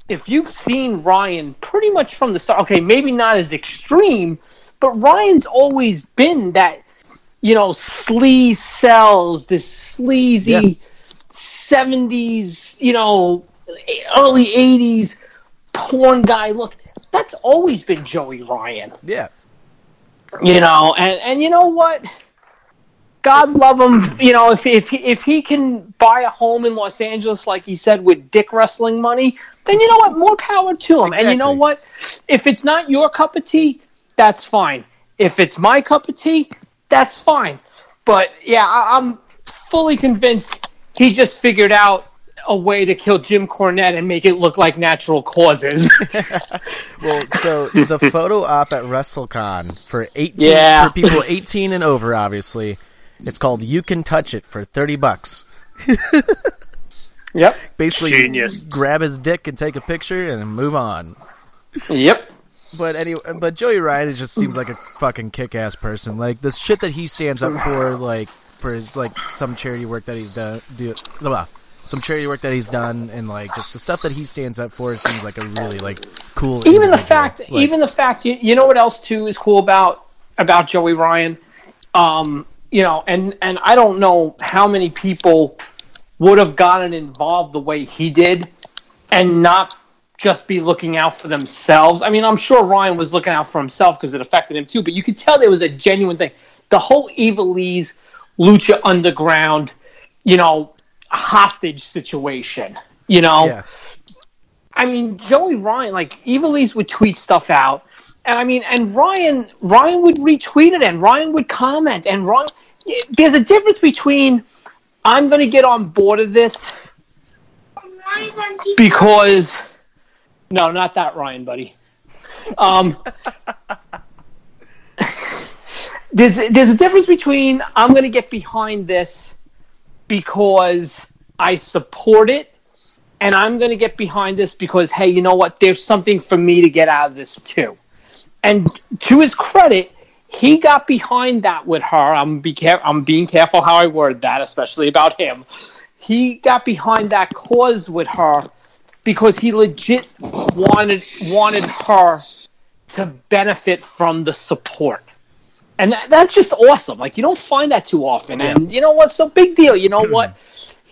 if you've seen Ryan pretty much from the start, okay, maybe not as extreme, but Ryan's always been that, you know, sleaze sells, this sleazy Yeah. 70s, you know, early 80s porn guy look. That's always been Joey Ryan Yeah. you know and and you know what god love him you know if if he, if he can buy a home in los angeles like he said with dick wrestling money then you know what more power to him and you know what if it's not your cup of tea that's fine if it's my cup of tea that's fine but yeah I, i'm fully convinced he just figured out a way to kill Jim Cornette and make it look like natural causes. [laughs] [laughs] Well, so the photo op at WrestleCon for eighteen Yeah. for people eighteen and over, obviously, it's called "You Can Touch It" for thirty bucks. [laughs] yep. Basically, Genius. grab his dick and take a picture and move on. Yep. but anyway, but Joey Ryan just seems like a fucking kick-ass person. Like the shit that he stands up for, like for his like some charity work that he's done, do blah, blah, some charity work that he's done, and like just the stuff that he stands up for seems like a really like cool. even the fact Like, even the fact you, you know what else too is cool about about joey ryan um you know and and i don't know how many people would have gotten involved the way he did and not just be looking out for themselves. I mean i'm sure ryan was looking out for himself because it affected him too but you could tell there was a genuine thing. The whole Ivelisse lucha underground you know hostage situation you know? Yeah, I mean, Joey Ryan, like Ivelisse would tweet stuff out, and I mean, and Ryan, Ryan would retweet it, and Ryan would comment, and Ryan. There's a difference between I'm going to get on board of this because no, not that Ryan, buddy. Um, [laughs] there's there's a difference between I'm going to get behind this because I support it and I'm going to get behind this because hey, you know what? There's something for me to get out of this too. And to his credit, he got behind that with her. I'm be care- I'm being careful how I word that, especially about him. He got behind that cause with her because he legit wanted wanted her to benefit from the support. And that, that's just awesome. Like you don't find that too often. And you know what? So big deal. You know [clears throat] what?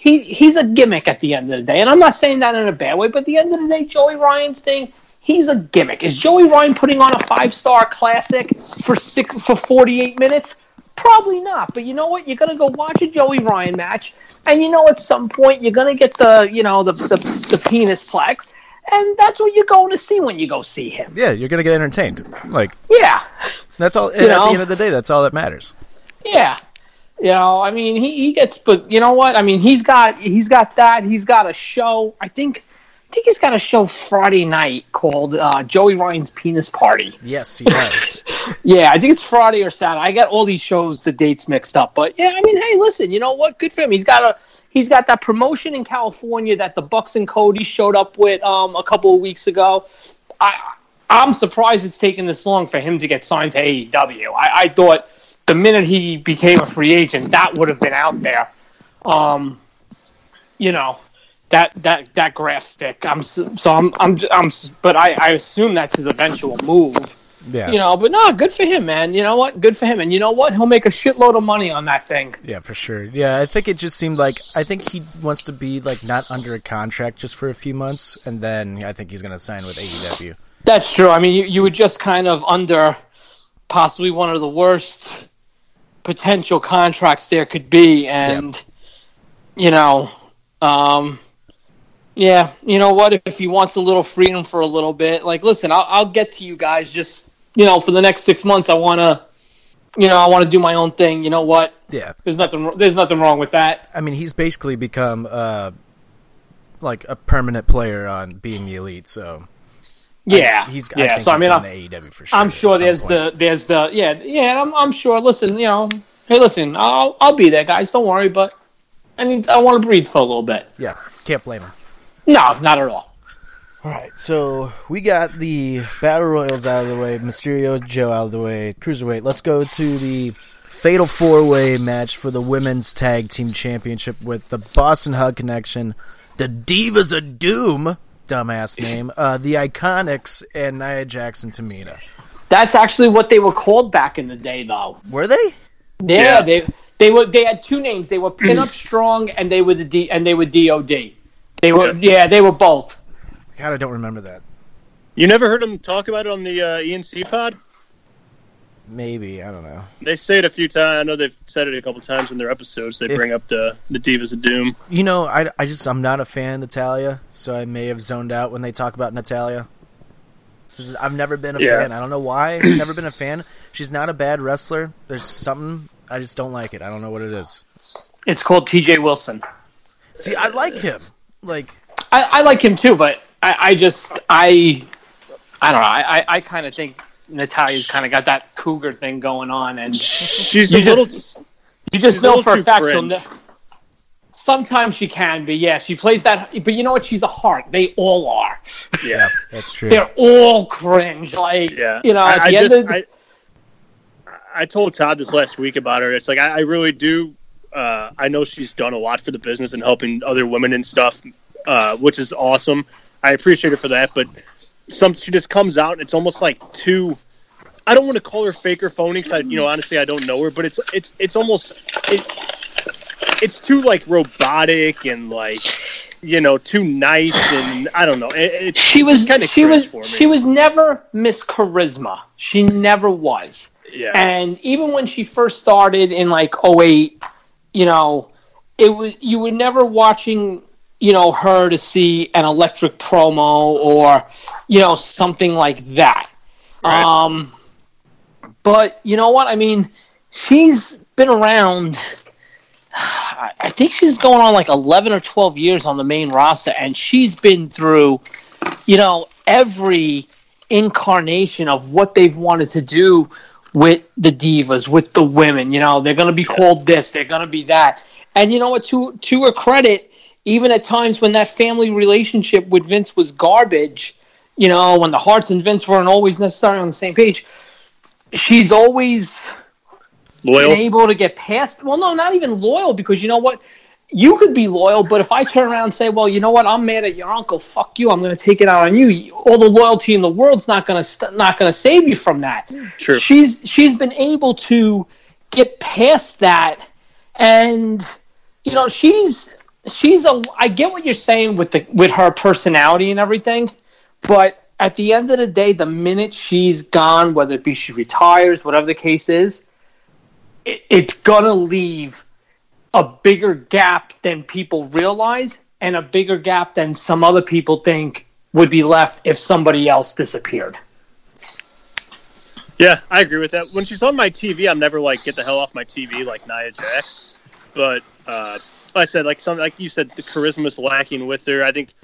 he he's a gimmick at the end of the day. And I'm not saying that in a bad way, but at the end of the day, Joey Ryan's thing, he's a gimmick. Is Joey Ryan putting on a five star classic for six for 48 minutes? Probably not. But you know what? You're gonna go watch a Joey Ryan match, and you know at some point you're gonna get the you know the the, the penis plex, and that's what you're going to see when you go see him. yeah, you're gonna get entertained. Like Yeah. that's all. at know? the end of the day, that's all that matters. Yeah. You know, I mean, he, he gets, but you know what? I mean, he's got he's got that. He's got a show. I think, I think he's got a show Friday night called uh, Joey Ryan's Penis Party. Yes, he does. [laughs] Yeah, I think it's Friday or Saturday. I got all these shows, the dates mixed up. But yeah, I mean, hey, listen, you know what? Good for him. He's got a he's got that promotion in California that the Bucks and Cody showed up with um, a couple of weeks ago. I I'm surprised it's taken this long for him to get signed to AEW. I, I thought the minute he became a free agent, that would have been out there. Um, you know, that that that graphic. I'm so I'm I'm I'm, but I I assume that's his eventual move. Yeah, You know, but no, good for him, man. You know what? Good for him. And you know what? He'll make a shitload of money on that thing. Yeah, for sure. Yeah, I think it just seemed like I think he wants to be like not under a contract just for a few months, and then I think he's gonna sign with AEW. That's true. I mean, you, you were just kind of under possibly one of the worst potential contracts there could be, and you know, um, yeah, you know what? If he wants a little freedom for a little bit, like, listen, I'll, I'll get to you guys. Just you know, for the next six months, I want to, you know, I want to do my own thing. You know what? Yeah, There's nothing. There's nothing wrong with that. I mean he's basically become uh like a permanent player on being the elite. So Yeah, he's I yeah. think So I mean, I'm, AEW for sure. I'm sure there's point. the there's the yeah yeah. I'm I'm sure. Listen, you know, hey, listen, I'll I'll be there, guys. Don't worry. But I need I want to breathe for a little bit. yeah can't blame him. No, not at all. All right, so we got the battle royals out of the way, Mysterio Joe out of the way, cruiserweight. Let's go to the fatal four way match for the women's tag team championship with the Boss 'n' Hug Connection, the Divas of Doom, dumbass name, uh, the Iconics, and Nia Jackson Tamina. That's actually what they were called back in the day, though. Were they? Yeah, Yeah. they they were they had two names. They were Pinup Strong and they were the D and they were DOD. They were yeah, they were both. God, I don't remember that. You never heard them talk about it on the uh, E&C pod? Maybe I don't know. They say it a few times. I know they've said it a couple times in their episodes. They If- bring up the the Divas of Doom. You know, I, I just I'm not a fan of Natalya, so I may have zoned out when they talk about Natalya. This is- I've never been a Yeah. fan. I don't know why. I've never been a fan. She's not a bad wrestler. There's something I just don't like it. I don't know what it is. It's called T.J. Wilson. See, I like him. Like, I, I like him too, but I, I just I I don't know. I I, I kind of think Natalya's kind of got that cougar thing going on, and She's You a just- little. you just She's a know little for a too fact she'll. cringe. Ne- Sometimes she can be, yeah. She plays that, but you know what? She's a heart. They all are. Yeah, That's true. They're all cringe. Like yeah. you know, I, at I the just end of I, I told Todd this last week about her. It's like I, I really do. Uh, I know she's done a lot for the business and helping other women and stuff, uh, which is awesome. I appreciate her for that. But some she just comes out and it's almost like too. I don't want to call her fake or phony because I, you know, honestly, I don't know her. But it's it's it's almost it, it's too like robotic and like you know too nice and I don't know. It, it's, she was kind of she was for me. she was never Miss Charisma. She never was. yeah. And even when she first started in like 08, you know, it was you were never watching, you know, her to see an electric promo or, you know, something like that. Right. Um but you know what? I mean, she's been around I I think she's going on like 11 or 12 years on the main roster and she's been through you know every incarnation of what they've wanted to do with the divas, with the women. You know, they're going to be called this, they're going to be that. And you know what? To to her credit, even at times when that family relationship with Vince was garbage, you know, when the Hearts and Vince weren't always necessarily on the same page, she's always Loyal. able to get past. Well, no, not even loyal because you know what? You could be loyal, but if I turn around and say, "Well, you know what? I'm mad at your uncle. Fuck you. I'm going to take it out on you." All the loyalty in the world's not going to st- not going to save you from that. True. She's she's been able to get past that, and you know she's she's a. I get what you're saying with the with her personality and everything, but at the end of the day, the minute she's gone, whether it be she retires, whatever the case is, it, it's gonna leave a bigger gap than people realize, and a bigger gap than some other people think would be left if somebody else disappeared. Yeah, I agree with that. When she's on my TV, I'm never like get the hell off my TV like Nia Jax. But uh, like I said, like some like you said, the charisma's lacking with her. I think,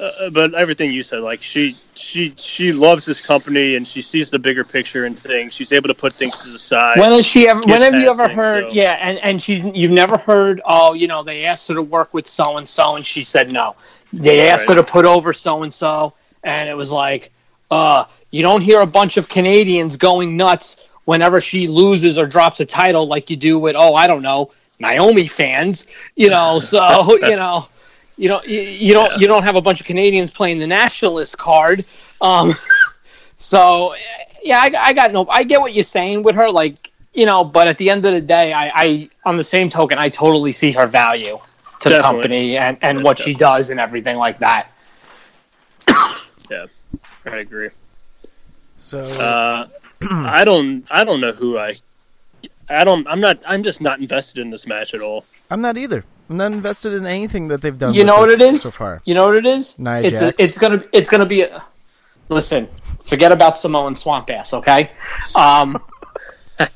uh, but everything you said, like she she she loves this company and she sees the bigger picture and things. She's able to put things to the side. When has she ever? When have you ever things, heard? so- Yeah, and and she, you've never heard. Oh, you know, they asked her to work with so and so, and she said no. They asked Right. her to put over so and so, and it was like, uh, you don't hear a bunch of Canadians going nuts whenever she loses or drops a title, like you do with oh, I don't know, Naomi fans. You know, so [laughs] you know. You don't you, you don't you don't have a bunch of Canadians playing the nationalist card. Um, [laughs] so yeah, I, I got no. I get what you're saying with her, like you know, but at the end of the day, I, I on the same token, I totally see her value to the company and, and what she does and everything like that. [coughs] yeah, I agree. So Uh, [clears throat] I don't I don't know who I. I don't. I'm not. I'm just not invested in this match at all. I'm not either. I'm not invested in anything that they've done. You with know what this it is? so far? You know what it is? Nia it's Jax? a, it's gonna it's gonna be a listen. Forget about Samoan Swamp Ass, okay? Um, [laughs]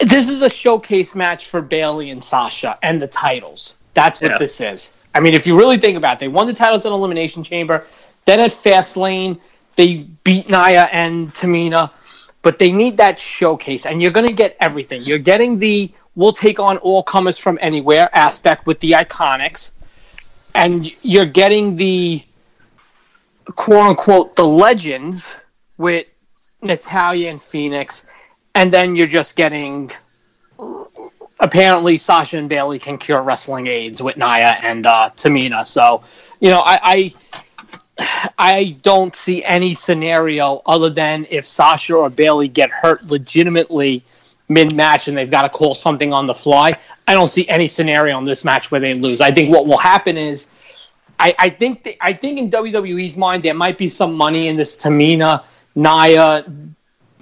this is a showcase match for Bayley and Sasha and the titles. That's what Yeah. this is. I mean, if you really think about it, they won the titles in Elimination Chamber. Then at Fastlane, they beat Nia and Tamina. But they need that showcase, and you're going to get everything. You're getting the we'll take on all comers from anywhere aspect with the Iconics, and you're getting the quote unquote the legends with Natalya and Phoenix, and then you're just getting apparently Sasha and Bayley can cure wrestling aids with Nia and uh, Tamina. So, you know, I, I I don't see any scenario other than if Sasha or Bayley get hurt legitimately mid match and they've got to call something on the fly. I don't see any scenario in this match where they lose. I think what will happen is I, I think th- I think in WWE's mind there might be some money in this Tamina, Nia,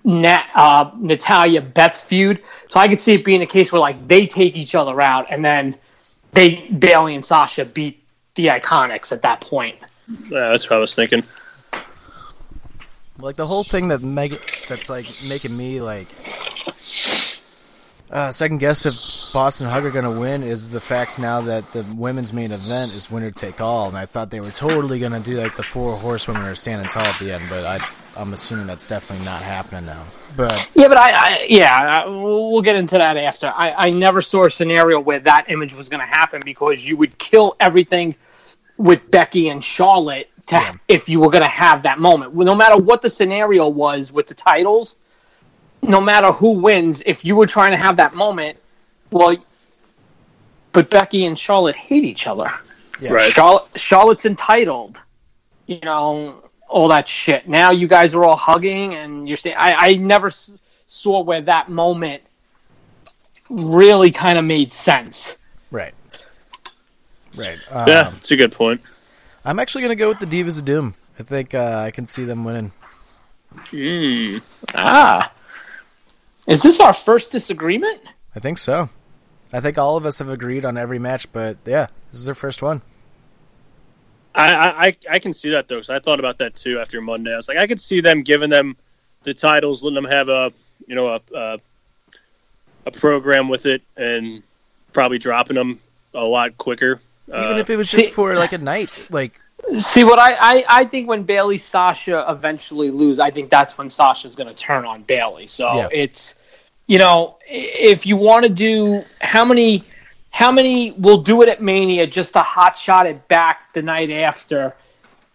Nat, uh, Natalya Beth's feud. So I could see it being a case where like they take each other out and then they Bayley and Sasha beat the Iconics at that point. Yeah, that's what I was thinking. Like the whole thing that make that's like making me like uh, second guess if Boss 'n' Hug are gonna win is the fact now that the women's main event is winner take all, and I thought they were totally gonna do like the four horsewomen are standing tall at the end, but I I'm assuming that's definitely not happening now. But Yeah, but I, I yeah, I, we'll we'll get into that after. I, I never saw a scenario where that image was going to happen because you would kill everything with Becky and Charlotte to if you were going to have that moment. No matter what the scenario was with the titles, no matter who wins, if you were trying to have that moment, well, but Becky and Charlotte hate each other. Yeah. Right. Charlotte, Charlotte's entitled, you know, all that shit. Now you guys are all hugging, and you're saying, I, I never s- saw where that moment really kind of made sense. Right. Right. Um, Yeah, it's a good point. I'm actually going to go with the Divas of Doom. I think uh, I can see them winning. Mm. Ah. Is this our first disagreement? I think so. I think all of us have agreed on every match, but yeah, this is our first one. I, I, I- I can see that though, because I thought about that too after Monday. I was like, I could see them giving them the titles, letting them have a you know a a, a program with it, and probably dropping them a lot quicker. Even Uh, if it was see- just for like a night, like See what I, I, I think when Bayley Sasha eventually lose, I think that's when Sasha's going to turn on Bayley. So Yeah. it's you know if you want to do how many how many will do it at Mania just to hot shot it back the night after.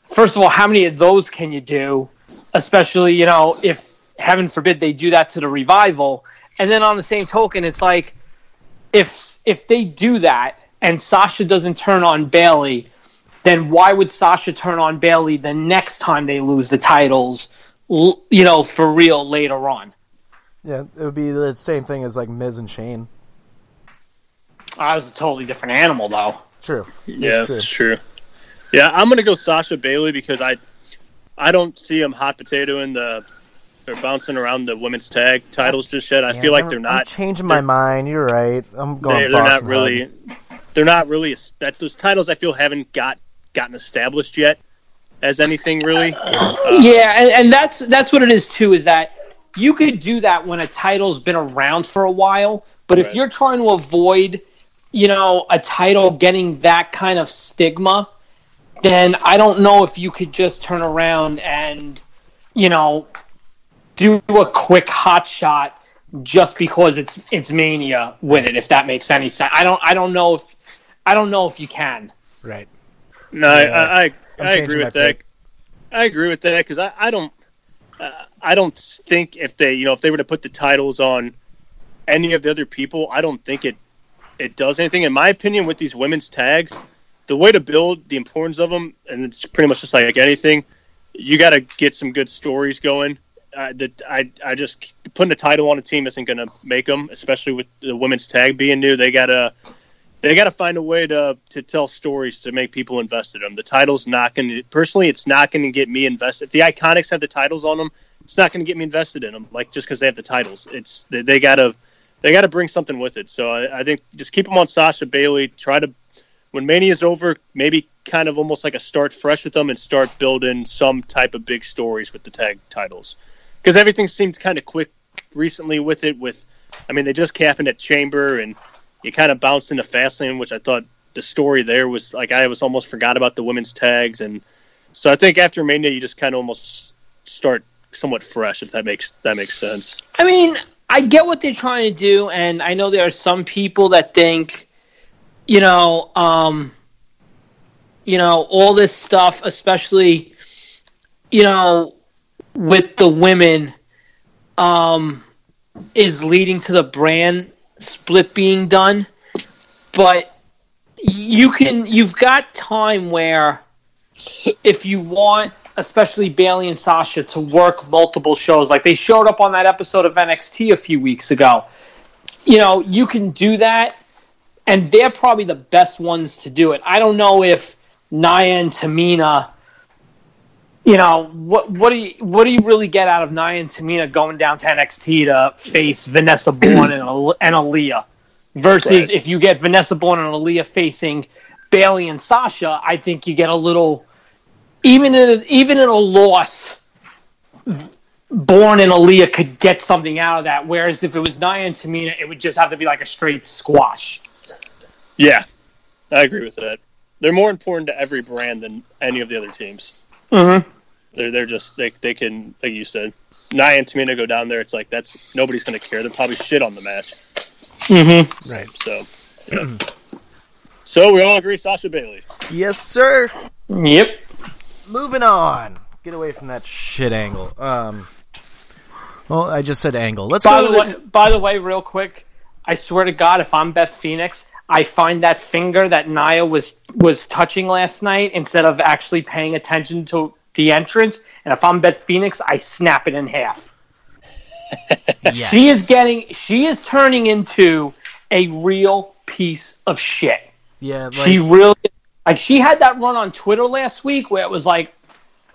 First of all, how many of those can you do? Especially you know if heaven forbid they do that to the revival, and then on the same token, it's like if if they do that and Sasha doesn't turn on Bayley then why would Sasha turn on Bayley the next time they lose the titles, you know, for real later on? yeah, it would be the same thing as like Miz and Shane. Ah, I was a totally different animal, though. True. yeah, true. it's true. Yeah, I'm gonna go Sasha Bayley because I I don't see them hot potatoing the or bouncing around the women's tag titles just yet. I Yeah, feel like they're I'm not changing my they're- mind. You're right. I'm going. they're, they're not really Hug. They're not really that those titles I feel haven't got gotten established yet as anything really. Uh, yeah, and, and that's that's what it is too. Is that you could do that when a title's been around for a while, but if you're trying to avoid, you know, a title getting that kind of stigma, then I don't know if you could just turn around and, you know, do a quick hot shot just because it's it's mania with it. If that makes any sense, I don't I don't know if I don't know if you can. Right. No, I, Yeah, I, I, I'm I changing agree with that. pick. I agree with that because I, I don't uh, I don't think if they you know if they were to put the titles on any of the other people, I don't think it it does anything. In my opinion, with these women's tags, the way to build the importance of them, and it's pretty much just like anything, you got to get some good stories going. Uh, that I I just putting a title on a team isn't going to make them, especially with the women's tag being new. They gotta they got to find a way to to tell stories to make people invested in them. The title's not going to personally, it's not going to get me invested. If the Iconics have the titles on them, it's not going to get me invested in them. Like just because they have the titles, it's they, they gotta they gotta bring something with it. So I, I think just keep them on Sasha Bailey. Try to when Mania's over, maybe kind of almost like a start fresh with them and start building some type of big stories with the tag titles because everything seemed kind of quick recently with it. With I mean, they just happened at Chamber and you kind of bounced into Fastlane, which I thought the story there was like I was almost forgot about the women's tags, and so I think after Mania you just kind of almost start somewhat fresh, if that makes that makes sense. I mean, I get what they're trying to do, and I know there are some people that think, you know, um, you know, all this stuff, especially, you know, with the women, um, is leading to the brand split being done. But you can, you've got time where, if you want especially Bayley and Sasha, to work multiple shows. Like they showed up on that episode of NXT a few weeks ago. You know, you can do that, and they're probably the best ones to do it. I don't know if Nia and Tamina. You know what? What do you what do you really get out of Nia and Tamina going down to NXT to face Vanessa Borne and, and Aliyah versus if you get Vanessa Borne and Aliyah facing Bayley and Sasha? I think you get a little even in a, even in a loss, Borne and Aliyah could get something out of that. Whereas if it was Nia and Tamina, it would just have to be like a straight squash. Yeah, I agree with that. They're more important to every brand than any of the other teams. Mm-hmm. They're they're just they they can like you said, Nia and Tamina go down there. It's like that's nobody's going to care. They'll probably shit on the match. Mm-hmm. Right. So, yeah. so we all agree Sasha Bayley. Yes, sir. Yep. moving on. Get away from that shit angle. Um, well, I just said angle. Let's By go. the to way, by the way, real quick, I swear to God, if I'm Beth Phoenix, I find that finger that Nia was was touching last night instead of actually paying attention to the entrance. And if I'm Beth Phoenix, I snap it in half. [laughs] yes. She is getting, she is turning into a real piece of shit. Yeah, like, she really, like, she had that run on Twitter last week where it was like,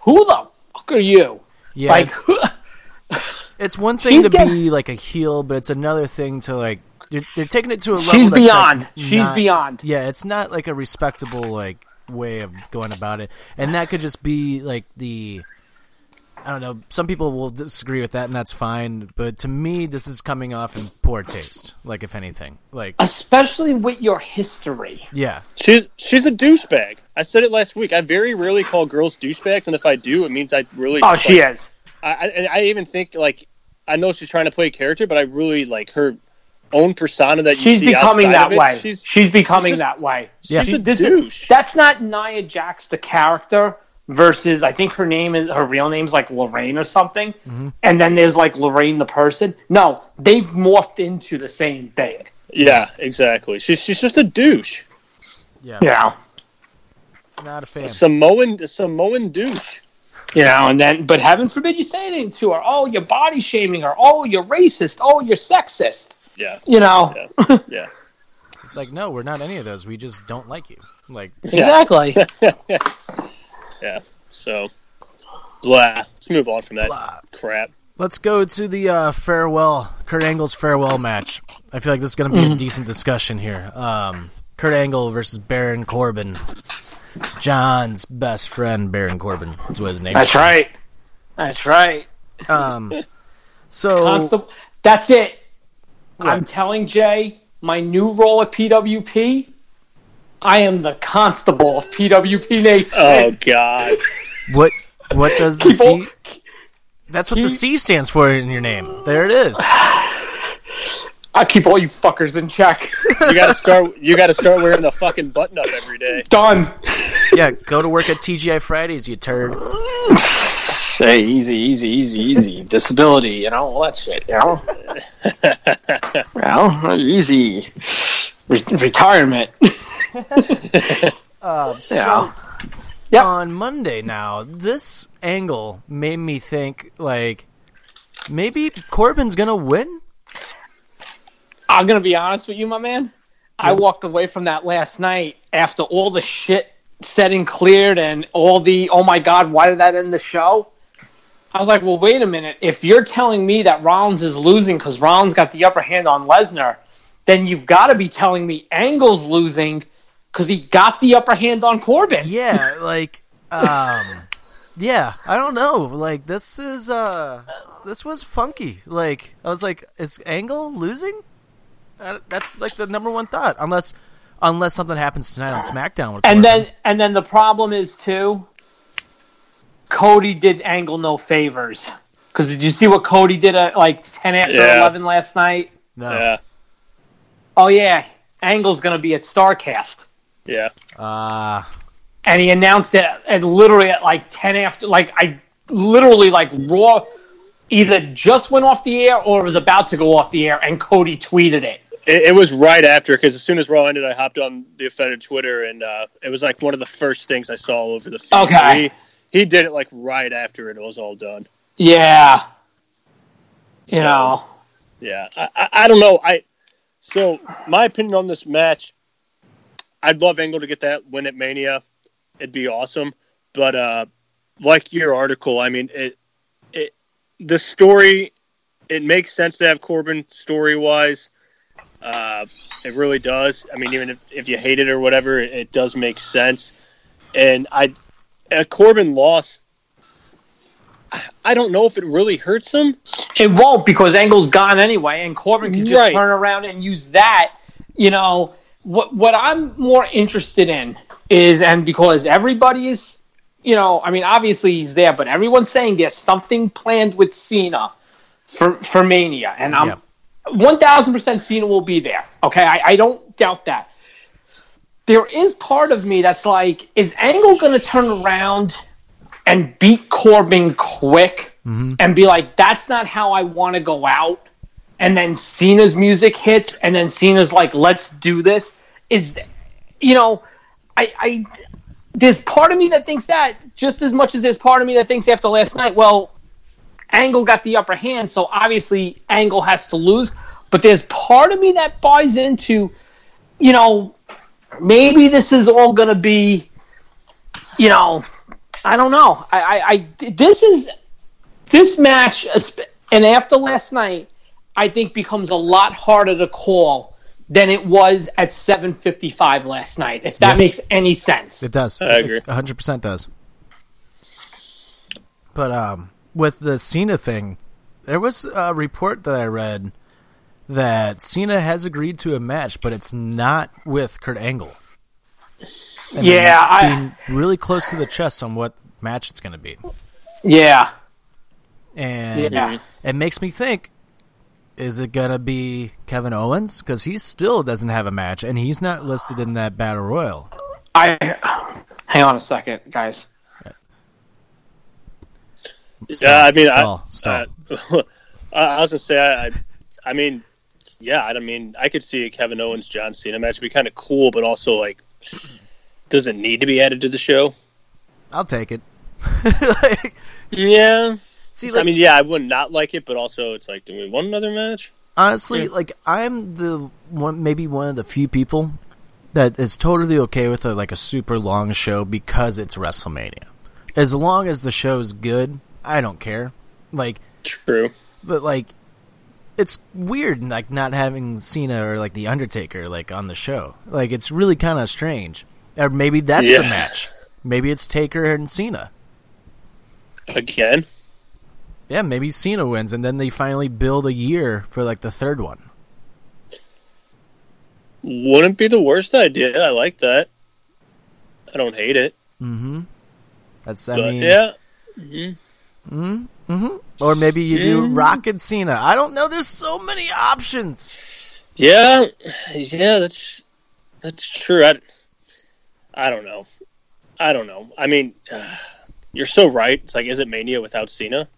"Who the fuck are you?" yeah. Like, it's one [laughs] thing to getting- be like a heel, but it's another thing to like they're, they're taking it to a level. she's beyond. like, she's not- beyond. Yeah, it's not like a respectable like way of going about it, and that could just be like the. I don't know. Some people will disagree with that, and that's fine. But to me, this is coming off in poor taste. Like, if anything, like, Especially with your history. yeah, She's she's a douchebag. I said it last week. I very rarely call girls douchebags, and if I do, it means I really. Oh, just, she like, is. I, I, and I even think like I know she's trying to play a character, but I really like her own persona that you She's see becoming outside that of it. way. She's She's, becoming she's just- that way. Yeah. she's a This douche. is, that's not Nia Jax the character versus I think her name is her real name's like Lorraine or something, Mm-hmm. and then there's like Lorraine the person. No, they've morphed into the same thing. yeah, exactly. She's she's just a douche. yeah, Yeah, not a fan. Samoan Samoan douche. you know, and then but heaven forbid you say anything to her. Oh, you're body shaming her. Oh, you're racist. Oh, you're sexist. Yeah, You know, yeah, [laughs] yeah. It's like, no, we're not any of those. We just don't like you. Like, exactly. yeah. [laughs] yeah. So, blah. Let's move on from that Blah. crap. let's go to the uh, farewell, Kurt Angle's farewell match. I feel like this is going to be a decent discussion here. Um, Kurt Angle versus Baron Corbin. John's best friend, Baron Corbin, is what his name. That's is. right. That's right. Um, [laughs] so Constable. That's it. What? I'm telling Jay, my new role at PWP, I am the constable of PWP Nation. Oh God. [laughs] what what does the Keep C? on- That's what the C stands for in your name. There it is. I keep all you fuckers in check. You gotta [laughs] start. You gotta start wearing the fucking button up every day. Done. Yeah, go to work at TGI Fridays, you turd. [laughs] Hey, easy, easy, easy, easy. [laughs] Disability, you know, all that shit, you know? [laughs] well, easy. Re- retirement. [laughs] Uh, so Yeah. Yep. on Monday now, this angle made me think like maybe Corbin's gonna win. I'm gonna be honest with you, my man. I walked away from that last night after all the shit said and cleared and all the oh my god, why did that end the show? I was like, well, wait a minute. If you're telling me that Rollins is losing because Rollins got the upper hand on Lesnar, then you've got to be telling me Angle's losing because he got the upper hand on Corbin. Yeah, like um yeah, I don't know. Like this is uh this was funky. Like I was like is Angle losing? Uh, that's like the number one thought unless unless something happens tonight on [sighs] SmackDown And then and then the problem is too. Cody did Angle no favors because did you see what Cody did at like ten after Yeah. eleven last night? no. Yeah. Oh yeah, Angle's gonna be at Starcast, Yeah. Uh and he announced it at literally at like ten after. Like I literally like Raw either just went off the air or was about to go off the air, and Cody tweeted it. It, it was right after because as soon as Raw ended, I hopped on the offended Twitter, and uh, it was like one of the first things I saw all over the feed. So Okay. He, did it like right after it was all done. Yeah, So, you know. Yeah. I, I, I don't know. I so my opinion on this match, I'd love Angle to get that win at Mania. It'd be awesome. But uh, like your article, I mean it it the story it makes sense to have Corbin story wise. Uh, it really does. I mean, even if, if you hate it or whatever, it, it does make sense. And I, a Corbin loss, I- I don't know if it really hurts him. It won't because Angle's gone anyway, and Corbin can just Right. turn around and use that. You know what? What I'm more interested in is, and because everybody is, you know, I mean, obviously he's there, but everyone's saying there's something planned with Cena for for Mania, and I'm Yeah. one thousand percent Cena will be there. Okay, I, I don't doubt that. There is part of me that's like, is Angle going to turn around and beat Corbin quick Mm-hmm. and be like, that's not how I want to go out. And then Cena's music hits, and then Cena's like, let's do this. Is, you know, I, I, there's part of me that thinks that just as much as there's part of me that thinks after last night, well, Angle got the upper hand, so obviously Angle has to lose. But there's part of me that buys into, you know, maybe this is all going to be, you know, I don't know. I, I, I, this is this match, and after last night, I think becomes a lot harder to call than it was at 7:55 last night. If that Yeah. makes any sense. It does. I agree. 100% does. But um, with the Cena thing, there was a report that I read that Cena has agreed to a match, but it's not with Kurt Angle. And Yeah, they're I- being really close to the chest on what match it's going to be, Yeah. and Yeah. it makes me think: Is it going to be Kevin Owens? Because he still doesn't have a match, and he's not listed in that battle royal. I hang on a second, guys. Yeah, I mean, Stall, I, stall. [laughs] I, I was gonna say, I, I, I yeah, I mean, I could see a Kevin Owens John Cena match be kind of cool, but also like, does it need to be added to the show? I'll take it. [laughs] like, Yeah, see, I mean, yeah, I would not like it, but also it's like, do we want another match? honestly, like I'm the one, maybe one of the few people that is totally okay with a, like a super long show because it's WrestleMania. As long as the show's good, I don't care. Like, True. but like, it's weird like not having Cena or like the Undertaker like on the show. Like, it's really kind of strange. Or maybe that's Yeah. the match. Maybe it's Taker and Cena. Again, Yeah, maybe Cena wins, and then they finally build a year for like the third one. wouldn't be the worst idea. I like that. I don't hate it. Mm-hmm. That's I But mean, yeah, Mm-hmm. Or maybe you do Rock and Cena. I don't know. There's so many options. yeah, yeah. That's that's true. I, I don't know. I don't know. I mean, [sighs] you're so right. It's like, is it Mania without Cena?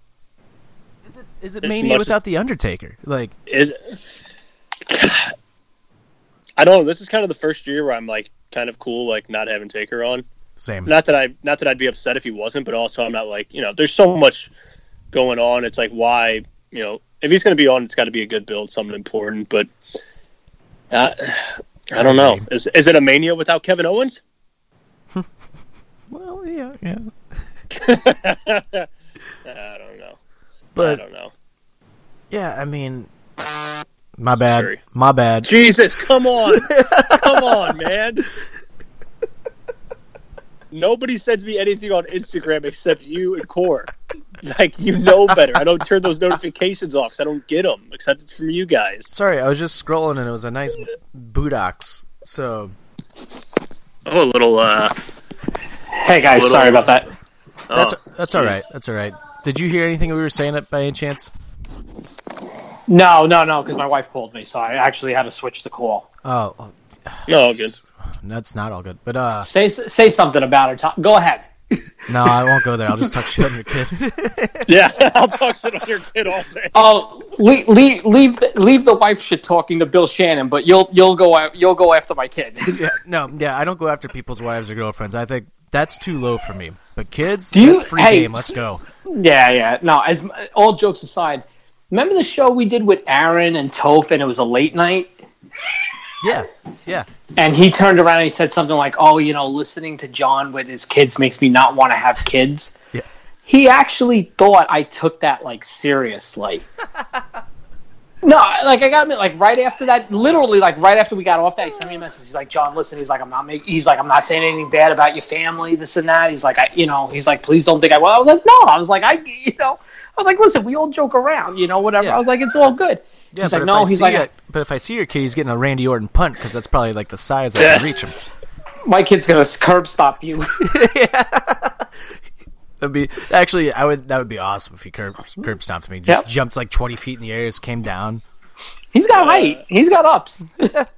Is it is it Mania without the Undertaker? Like, Is it, [sighs] I don't know. This is kind of the first year where I'm like kind of cool, like not having Taker on. same. Not that I, not that I'd be upset if he wasn't, but also I'm not like you know. There's so much going on. It's like why you know if he's going to be on, it's got to be a good build, something important. But uh, I don't know. Is is it a Mania without Kevin Owens? [laughs] Well, yeah, yeah. [laughs] I don't know. But I don't know. yeah, I mean, my bad. Sorry. My bad. Jesus, come on, [laughs] come on, man. Nobody sends me anything on Instagram except you and Core. Like you know better. I don't turn those notifications off because I don't get them except it's from you guys. Sorry, I was just scrolling and it was a nice Budox. So Oh, a little. uh Hey guys, Little- sorry about that. that's oh, that's all jeez. right. That's all right. Did you hear anything we were saying it by any chance? No, no, no, because my wife called me, so I actually had to switch the call. Oh, oh, No, good. That's not all good. But uh, Say say something about her. Tom. Go ahead. [laughs] no, I won't go there. I'll just talk shit on your kid. [laughs] Yeah, [laughs] I'll talk shit on your kid all day. Oh, leave leave leave the, leave the wife shit talking to Bill Shannon, but you'll you'll go you'll go after my kid. yeah, no, yeah, I don't go after people's wives or girlfriends. I think that's too low for me. But kids, Do you- that's free hey, game. Let's go. yeah, yeah. No, as all jokes aside, remember the show we did with Aaron and Toph, and it was a late night. Yeah, yeah. And he turned around and he said something like, "Oh, you know, listening to John with his kids makes me not want to have kids." Yeah. He actually thought I took that like seriously. [laughs] no, like I got admit, like right after that, literally, like right after we got off that, he sent me a message. He's like, "John, listen." He's like, "I'm not making." He's like, "I'm not saying anything bad about your family, this and that." He's like, "I, you know," he's like, "Please don't think I." Well, I was like, "No," I was like, "I, you know." I was like, listen, we all joke around, you know, whatever. Yeah. I was like, it's all good. Yeah, he's like, no, I he's like, it, but if I see your kid, he's getting a Randy Orton punt because that's probably like the size I can reach him. my kid's gonna curb stop you. [laughs] [laughs] That'd be actually, I would. That would be awesome if he curb curb stomped me. Just Yep. jumped like twenty feet in the air, just came down. He's got height. He's got ups. [laughs] That'd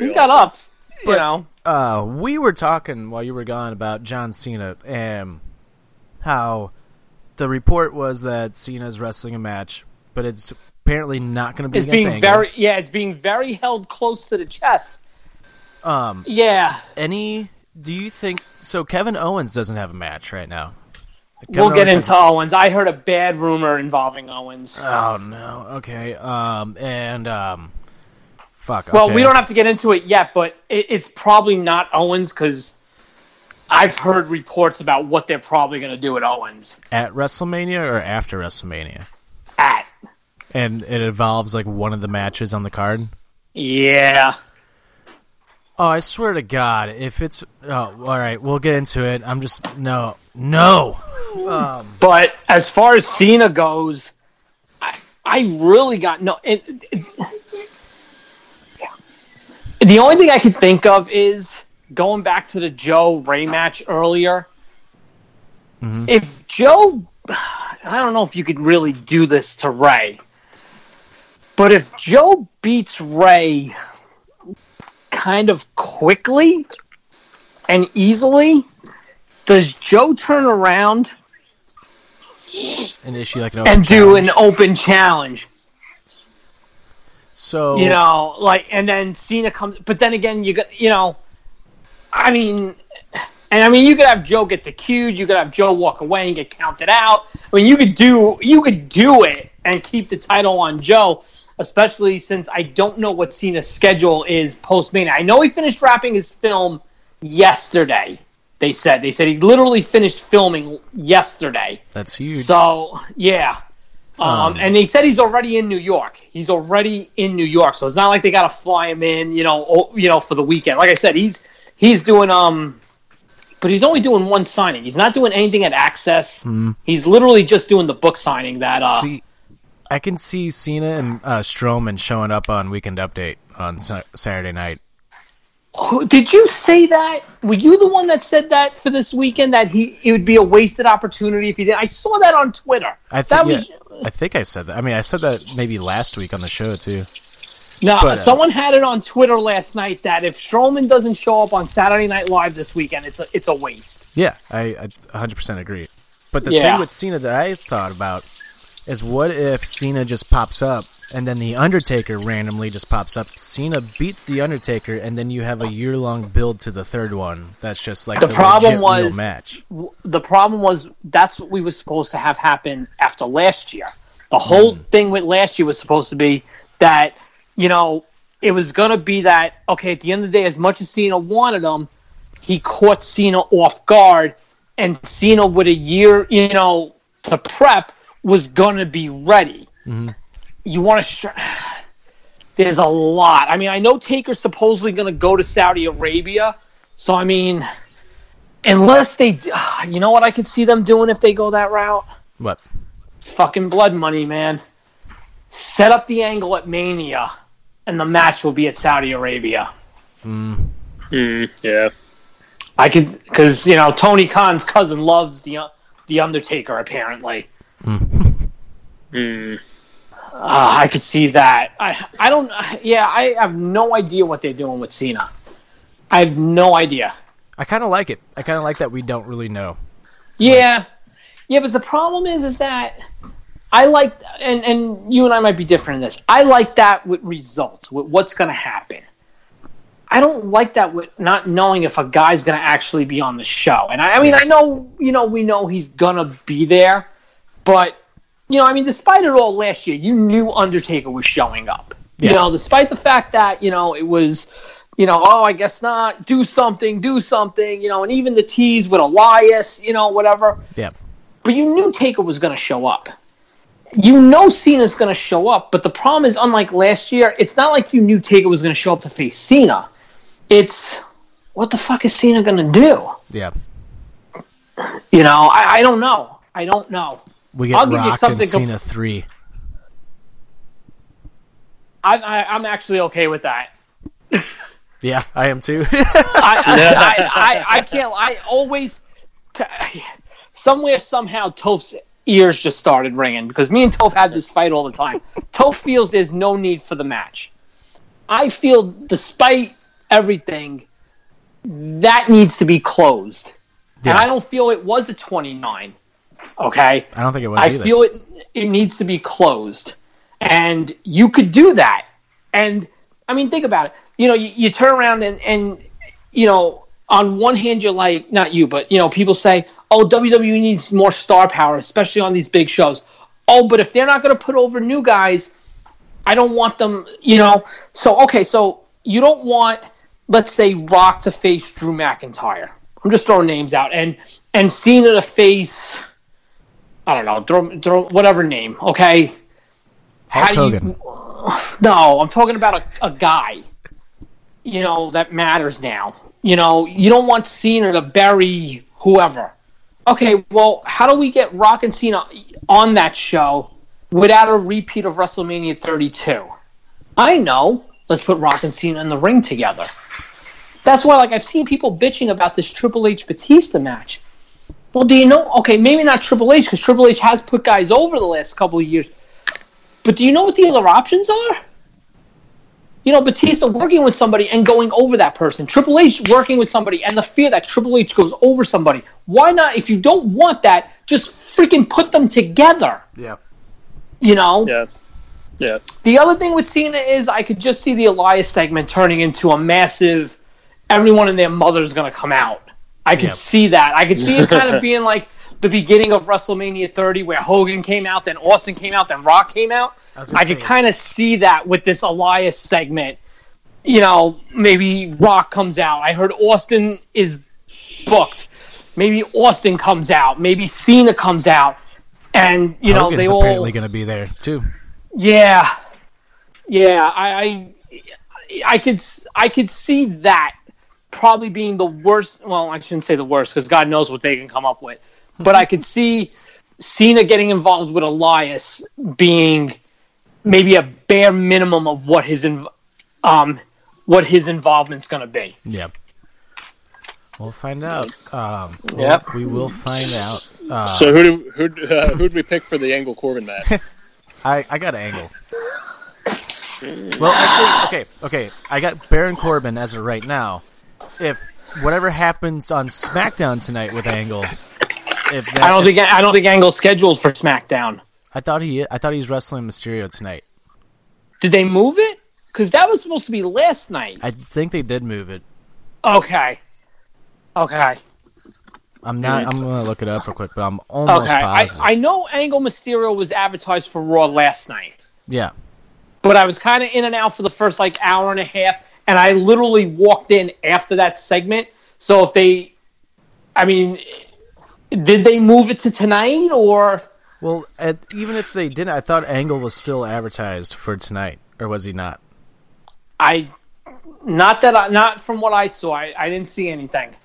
He's got awesome. ups. You know. Uh, we were talking while you were gone about John Cena. and how the report was that Cena's wrestling a match, but it's apparently not going to be It's being Angle. very yeah, it's being very held close to the chest. um Yeah, any do you think so Kevin Owens doesn't have a match right now. Kevin we'll get Owens into Owens. I heard a bad rumor involving Owens. Oh no. Okay. Um and um fuck. Well, okay. we don't have to get into it yet, but it, it's probably not Owens because I've heard reports about what they're probably going to do at Owens. at WrestleMania or after WrestleMania. And it involves like one of the matches on the card. yeah, Oh, I swear to God, if it's oh, all right, we'll get into it. I'm just no, no. Um, but as far as Cena goes, I, I really got no. It, it, the only thing I could think of is going back to the Joe Rey match earlier. If Joe, I don't know if you could really do this to Rey, but if Joe beats Rey kind of quickly and easily, does Joe turn around and is she like an and do challenge? an open challenge? so You know, like, and then Cena comes, but then again, you got, you know, I mean, and I mean, you could have Joe get the cue, you could have Joe walk away and get counted out. I mean, you could do, you could do it and keep the title on Joe, especially since I don't know what Cena's schedule is post Mania. I know he finished wrapping his film yesterday. They said they said he literally finished filming yesterday. That's huge. So yeah, um, Um, and they said he's already in New York. He's already in New York, so it's not like they got to fly him in, you know, o- you know, for the weekend. Like I said, he's he's doing um, but he's only doing one signing. He's not doing anything at Axxess. He's literally just doing the book signing that uh, see, I can see Cena and uh, Strowman showing up on Weekend Update on Sa- Saturday night. Who- Did you say that? Were you the one that said that for this weekend? That he it would be a wasted opportunity if he did. I saw that on Twitter. I that think was I think I said that. I mean, I said that maybe last week on the show too. no. but, uh, someone had it on Twitter last night that if Strowman doesn't show up on Saturday Night Live this weekend, it's a it's a waste. Yeah, I, I 100% agree. But the Yeah. thing with Cena that I thought about is what if Cena just pops up and then the Undertaker randomly just pops up. Cena beats the Undertaker, and then you have a year long build to the third one. That's just like The the problem was- match. w- the problem was that's what we were supposed to have happen after last year. The whole hmm. thing with last year was supposed to be that you know it was going to be that okay at the end of the day, as much as Cena wanted him, he caught Cena off guard, and Cena with a year you know to prep was going to be ready. Mm-hmm. You want to. Str- [sighs] There's a lot. I mean, I know Taker's supposedly going to go to Saudi Arabia, so I mean unless they [sighs] you know what i could see them doing if they go that route What? fucking blood money man set up the angle at mania and the match will be at saudi arabia Mm, hmm, yeah. i could because you know tony khan's cousin loves the uh, the undertaker apparently Mm. uh, [laughs] i could see that i i don't yeah i have no idea what they're doing with cena i have no idea I kind of like it. I kind of like that we don't really know. Yeah, yeah, but the problem is, is that I like, and and you and I might be different in this. I like that with results, with what's going to happen. I don't like that with not knowing if a guy's going to actually be on the show. And I, I mean, I know, you know, we know he's going to be there, but you know, I mean, despite it all, last year you knew Undertaker was showing up. Yeah. You know, despite the fact that you know it was you know, oh, I guess not. Do something, do something, you know, and even the tease with Elias, you know, whatever. Yeah. But you knew Taker was going to show up. You know Cena's going to show up, but the problem is, unlike last year, it's not like you knew Taker was going to show up to face Cena. It's what the fuck is Cena going to do? Yeah. You know, I, I don't know. I don't know. We get I'll give you Rock and something com- Cena three. I, I, I'm actually okay with that. [laughs] Yeah, I am too. I, [laughs] I, I, I can't. I always t- somewhere somehow Toph's ears just started ringing because me and Toph had this fight all the time. [laughs] Toph feels there's no need for the match. I feel, despite everything, that needs to be closed. Yeah. And I don't feel it was a 29. Okay, I don't think it was I either. feel it it needs to be closed, and you could do that. And I mean, think about it. You know, you, you turn around and and you know, on one hand, you're like, not you, but you know, people say, oh, WWE needs more star power, especially on these big shows. Oh, but if they're not going to put over new guys, I don't want them. You know, so okay, so you don't want, let's say, Rock to face Drew McIntyre. I'm just throwing names out, and and Cena to face. I don't know, throw, throw whatever name, okay? Hulk do you- [laughs] no, I'm talking about a, a guy, you know, that matters now. You know, you don't want Cena to bury whoever. Okay, well, how do we get Rock and Cena on that show without a repeat of WrestleMania 32? I know. Let's put Rock and Cena in the ring together. That's why, like, I've seen people bitching about this Triple H Batista match. Well, do you know? Okay, maybe not Triple H because Triple H has put guys over the last couple of years. But do you know what the other options are? You know, Batista working with somebody and going over that person. Triple H working with somebody and the fear that Triple H goes over somebody. Why not? If you don't want that, just freaking put them together. Yeah. You know? Yeah. Yeah. The other thing with Cena is I could just see the Elias segment turning into a massive everyone and their mother's gonna come out. I could Yeah. see that. I could see it kind of [laughs] being like the beginning of WrestleMania 30 where Hogan came out, then Austin came out, then Rock came out. I could kind of see that with this Elias segment. You know, maybe Rock comes out. I heard Austin is booked. Maybe Austin comes out. Maybe Cena comes out. And, you know, Hogan's they all. apparently going to be there too. Yeah, yeah. I, I, I could, I could see that probably being the worst. Well, I shouldn't say the worst because God knows what they can come up with. But I could see Cena getting involved with Elias being maybe a bare minimum of what his, inv- um, what his involvement's going to be. Yeah. We'll find out. Um, we'll- Yep. We will find out. Uh, So who do who uh, who'd we pick for the Angle Corbin match? [laughs] I, I got Angle. Well, actually, okay, okay. I got Baron Corbin as of right now. If whatever happens on SmackDown tonight with Angle, if that, I don't think I don't think Angle's scheduled for SmackDown. I thought he I thought he's wrestling Mysterio tonight. Did they move it? Because that was supposed to be last night. I think they did move it. Okay. Okay. I'm not. I'm gonna look it up real quick, but I'm almost Okay. I. I know Angle Mysterio was advertised for Raw last night, yeah. but I was kind of in and out for the first like hour and a half, and I literally walked in after that segment. So if they, I mean, did they move it to tonight or? Well, at, even if they didn't, I thought Angle was still advertised for tonight, or was he not? I, not that I, not from what I saw, I, I didn't see anything.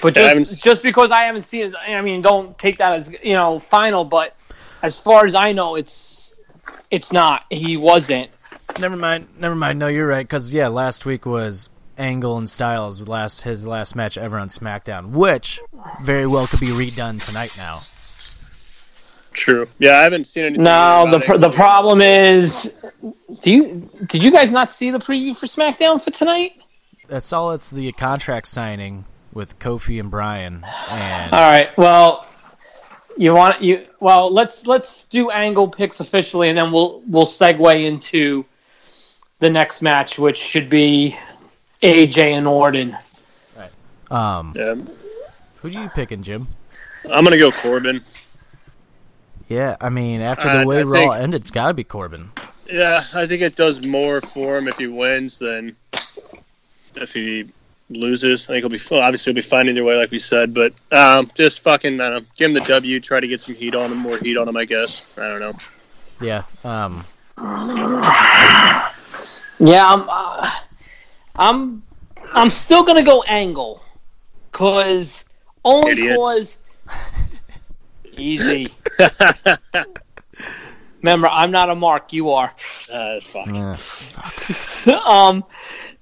But Yeah, I haven't just s- just because I haven't seen it, I mean, don't take that as you know final. But as far as I know, it's it's not. He wasn't. Never mind. Never mind. No, you're right. Because yeah, last week was Angle and Styles last his last match ever on SmackDown, which very well could be redone tonight. Now, True. Yeah, I haven't seen anything. No, about the pr- the problem is, do you did you guys not see the preview for SmackDown for tonight? that's all. It's the contract signing with Kofi and Bryan, and All right. Well, you want you well. Let's let's do angle picks officially, and then we'll we'll segue into the next match, which should be AJ and Orton. um, Yeah, who do you picking, Jim? I'm gonna go Corbin. Yeah, I mean, after Uh, the way I Raw think- ended, it's got to be Corbin. Yeah, I think it does more for him if he wins than if he loses. I think he'll be obviously he'll be fine either way, like we said. But um, just fucking, I don't give him the W. Try to get some heat on him, more heat on him. I guess. I don't know. Yeah. Um, [laughs] Yeah, I'm uh, I'm I'm still gonna go angle, cause only Idiots. cause [laughs] easy. [laughs] Remember, I'm not a mark. You are. Uh, fuck. eh. [laughs] um,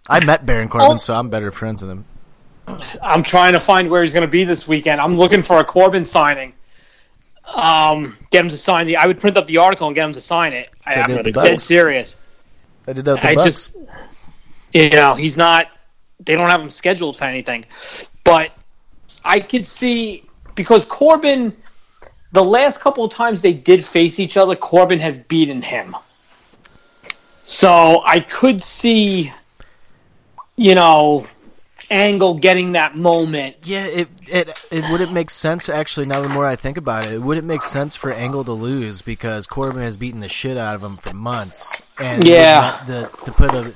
I met Baron Corbin, Oh. so I'm better friends with him. I'm trying to find where he's going to be this weekend. I'm looking for a Corbin signing. Um, get him to sign the. I would print up the article and get him to sign it. I, So am dead serious. I did that with the I Bucks. just, you know, he's not. They don't have him scheduled for anything, but I could see because Corbin, the last couple of times they did face each other, Corbin has beaten him. So I could see, you know, Angle getting that moment. Yeah, it it it wouldn't make sense actually. Now the more I think about it, it wouldn't make sense for Angle to lose because Corbin has beaten the shit out of him for months, and Yeah. to to put a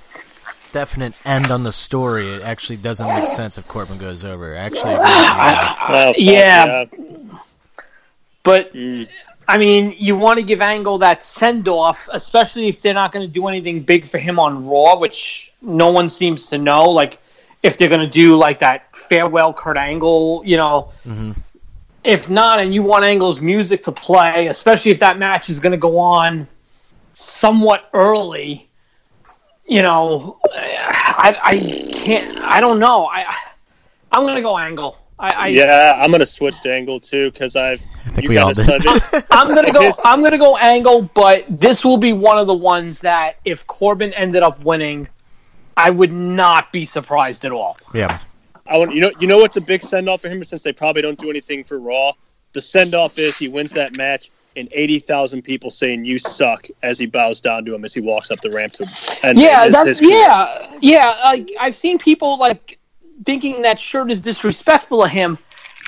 definite end on the story, it actually doesn't make sense if Corbin goes over. I Actually, agree with you. Oh, yeah. But Mm. I mean, you want to give Angle that send off, especially if they're not going to do anything big for him on Raw, which no one seems to know. Like, if they're going to do like that farewell Kurt Angle, you know. Mm-hmm. If not, and you want Angle's music to play, especially if that match is going to go on somewhat early, you know, I, I can't. I don't know. I I'm going to go Angle. I, I Yeah, I'm gonna switch to Angle too because I've. I think you we all guys did. said it. [laughs] I'm gonna go. I'm gonna go Angle, but this will be one of the ones that if Corbin ended up winning, I would not be surprised at all. Yeah, I want you know you know what's a big send off for him since they probably don't do anything for Raw. The send off is he wins that match and eighty thousand people saying you suck as he bows down to him as he walks up the ramp to end Yeah, his- that's his yeah, yeah. Like I've seen people like thinking that shirt is disrespectful of him.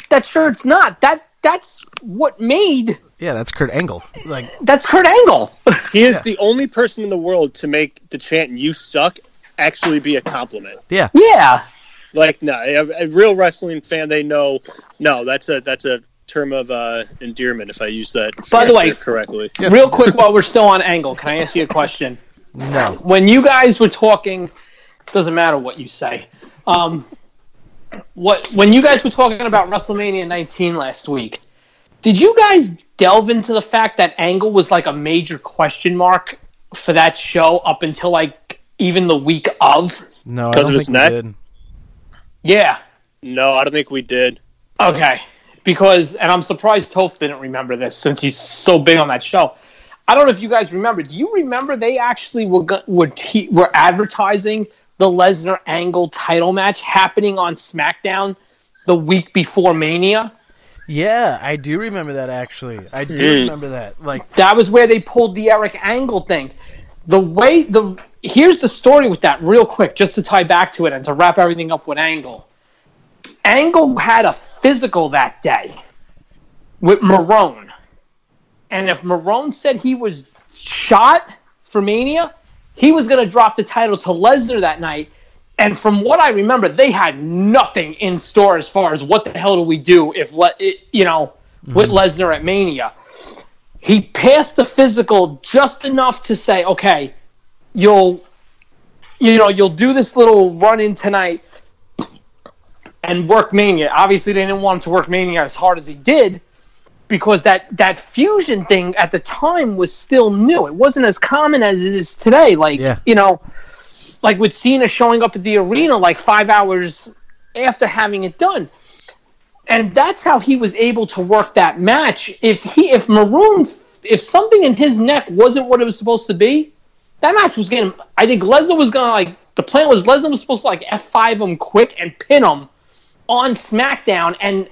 That shirt's not. That that's what made. yeah, that's Kurt Angle. Like, That's Kurt Angle. He is the only person in the world to make the chant "You suck" actually be a compliment. yeah, yeah. Like, no, a, a real wrestling fan, they know. No, that's a that's a term of uh, endearment if I use that By the way- correctly. Real quick, while we're still on Angle, can I ask you a question? no, when you guys were talking, doesn't matter what you say. Um, what when you guys were talking about WrestleMania 19 last week, did you guys delve into the fact that Angle was like a major question mark for that show up until like even the week of? no. I 'Cause don't of his think we neck? did. Yeah. No, I don't think we did. Okay. Because, and I'm surprised Toph didn't remember this since he's so big on that show. I don't know if you guys remember. Do you remember they actually were were te- were advertising the Lesnar Angle title match happening on SmackDown the week before Mania? Yeah, I do remember that actually. I do Mm. remember that. Like, That was where they pulled the Eric Angle thing. The way the here's the story with that real quick, just to tie back to it and to wrap everything up with Angle. Angle had a physical that day with Maroon. And if Maroon said he was shot for Mania, he was going to drop the title to Lesnar that night. And from what I remember, they had nothing in store as far as what the hell do we do if, Le- it, you know, with mm-hmm. Lesnar at Mania. He passed the physical just enough to say, okay, you'll, you know, you'll do this little run in tonight and work Mania. Obviously, they didn't want him to work Mania as hard as he did because that that fusion thing at the time was still new. It wasn't as common as it is today. Like Yeah. you know, like with Cena showing up at the arena like five hours after having it done. And that's how he was able to work that match. If he if Maroon if something in his neck wasn't what it was supposed to be, that match was getting I think Lesnar was gonna like the plan was Lesnar was supposed to like F five him quick and pin him on SmackDown and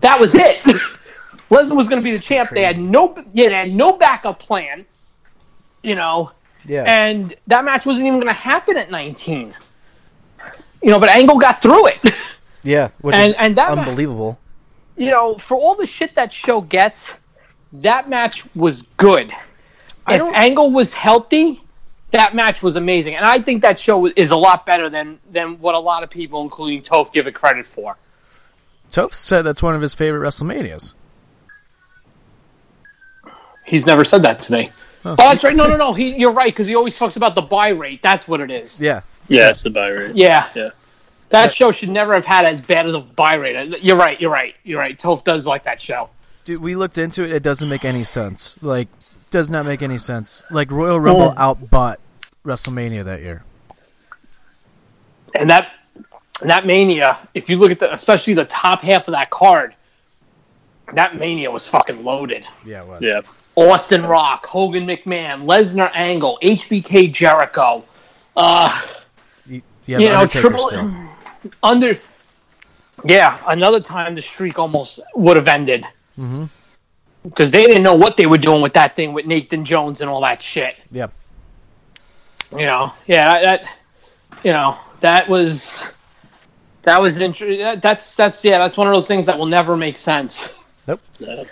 that was it. [laughs] Lesnar was going to be the champ. They had no, yeah, they had no backup plan, you know, yeah, and that match wasn't even going to happen at 19. You know, but Angle got through it. [laughs] yeah, which and- is and that unbelievable. you know, for all the shit that show gets, that match was good. I If Angle was healthy, that match was amazing, and I think that show is a lot better than than what a lot of people, including Toph, give it credit for. Toph said that's one of his favorite WrestleManias. He's never said that to me. Oh, that's right. No, no, no. He, you're right because he always talks about the buy rate. That's what it is. Yeah, Yeah, it's the buy rate. Yeah. Yeah. That show should never have had as bad as a buy rate. Uh, you're right. You're right. You're right. Toph does like that show. dude, we looked into it. It doesn't make any sense. Like, does not make any sense. Like Royal Rumble outbought WrestleMania that year. And that and that mania, if you look at the especially the top half of that card, that mania was fucking loaded. Yeah, it was. Yeah. Austin Rock, Hogan McMahon, Lesnar Angle, HBK Jericho, uh, You, you you know, Undertaker triple still. under Yeah, another time the streak almost would have ended Mhm. because they didn't know what they were doing with that thing with Nathan Jones and all that shit. Yeah. You know, yeah, that, you know, that was that was interesting. That's that's yeah, that's one of those things that will never make sense. Nope. You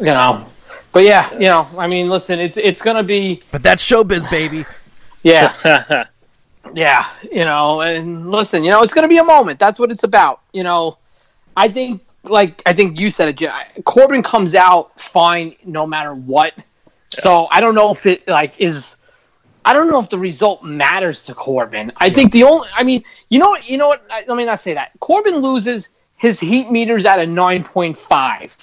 know, but yeah, you know, I mean, listen, it's it's gonna be But that's showbiz, baby. yeah. [laughs] Yeah, you know, and listen, you know, it's going to be a moment. That's what it's about. You know, I think, like I think you said it, Jay, Corbin comes out fine no matter what. So I don't know if it like is. I don't know if the result matters to Corbin. I think the only, I mean, you know what, you know what? I- Let me not say that. Corbin loses his heat meters at a nine point five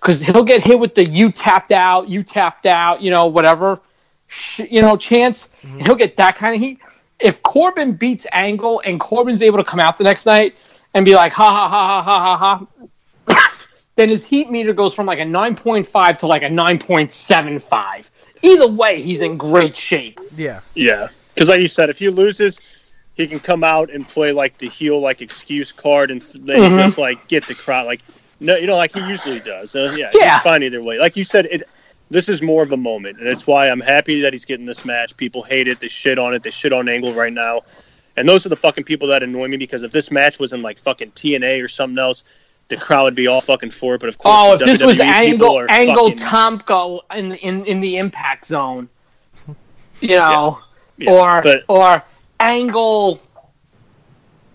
because he'll get hit with the "you tapped out, you tapped out," you know, whatever, sh- you know, chance. And he'll get that kind of heat. If Corbin beats Angle and Corbin's able to come out the next night and be like, "Ha ha ha ha ha ha ha," [coughs] then his heat meter goes from like a nine point five to like a nine point seven five. Either way, he's in great shape. Yeah. Yeah, because like you said, if he loses, he can come out and play like the heel like excuse card and th- then Mhm. just like get the crowd like no, you know, like he usually does. Uh, yeah, Yeah. he's fine either way. Like you said, it. This is more of a moment, and it's why I'm happy that he's getting this match. People hate it. They shit on it. They shit on Angle right now, and those are the fucking people that annoy me. Because if this match was in like fucking TNA or something else, the crowd would be all fucking for it. But of course, Oh, if the this was Angle are Angle fucking- Tomko in in in the Impact Zone, [laughs] you know, Yeah, or but- or Angle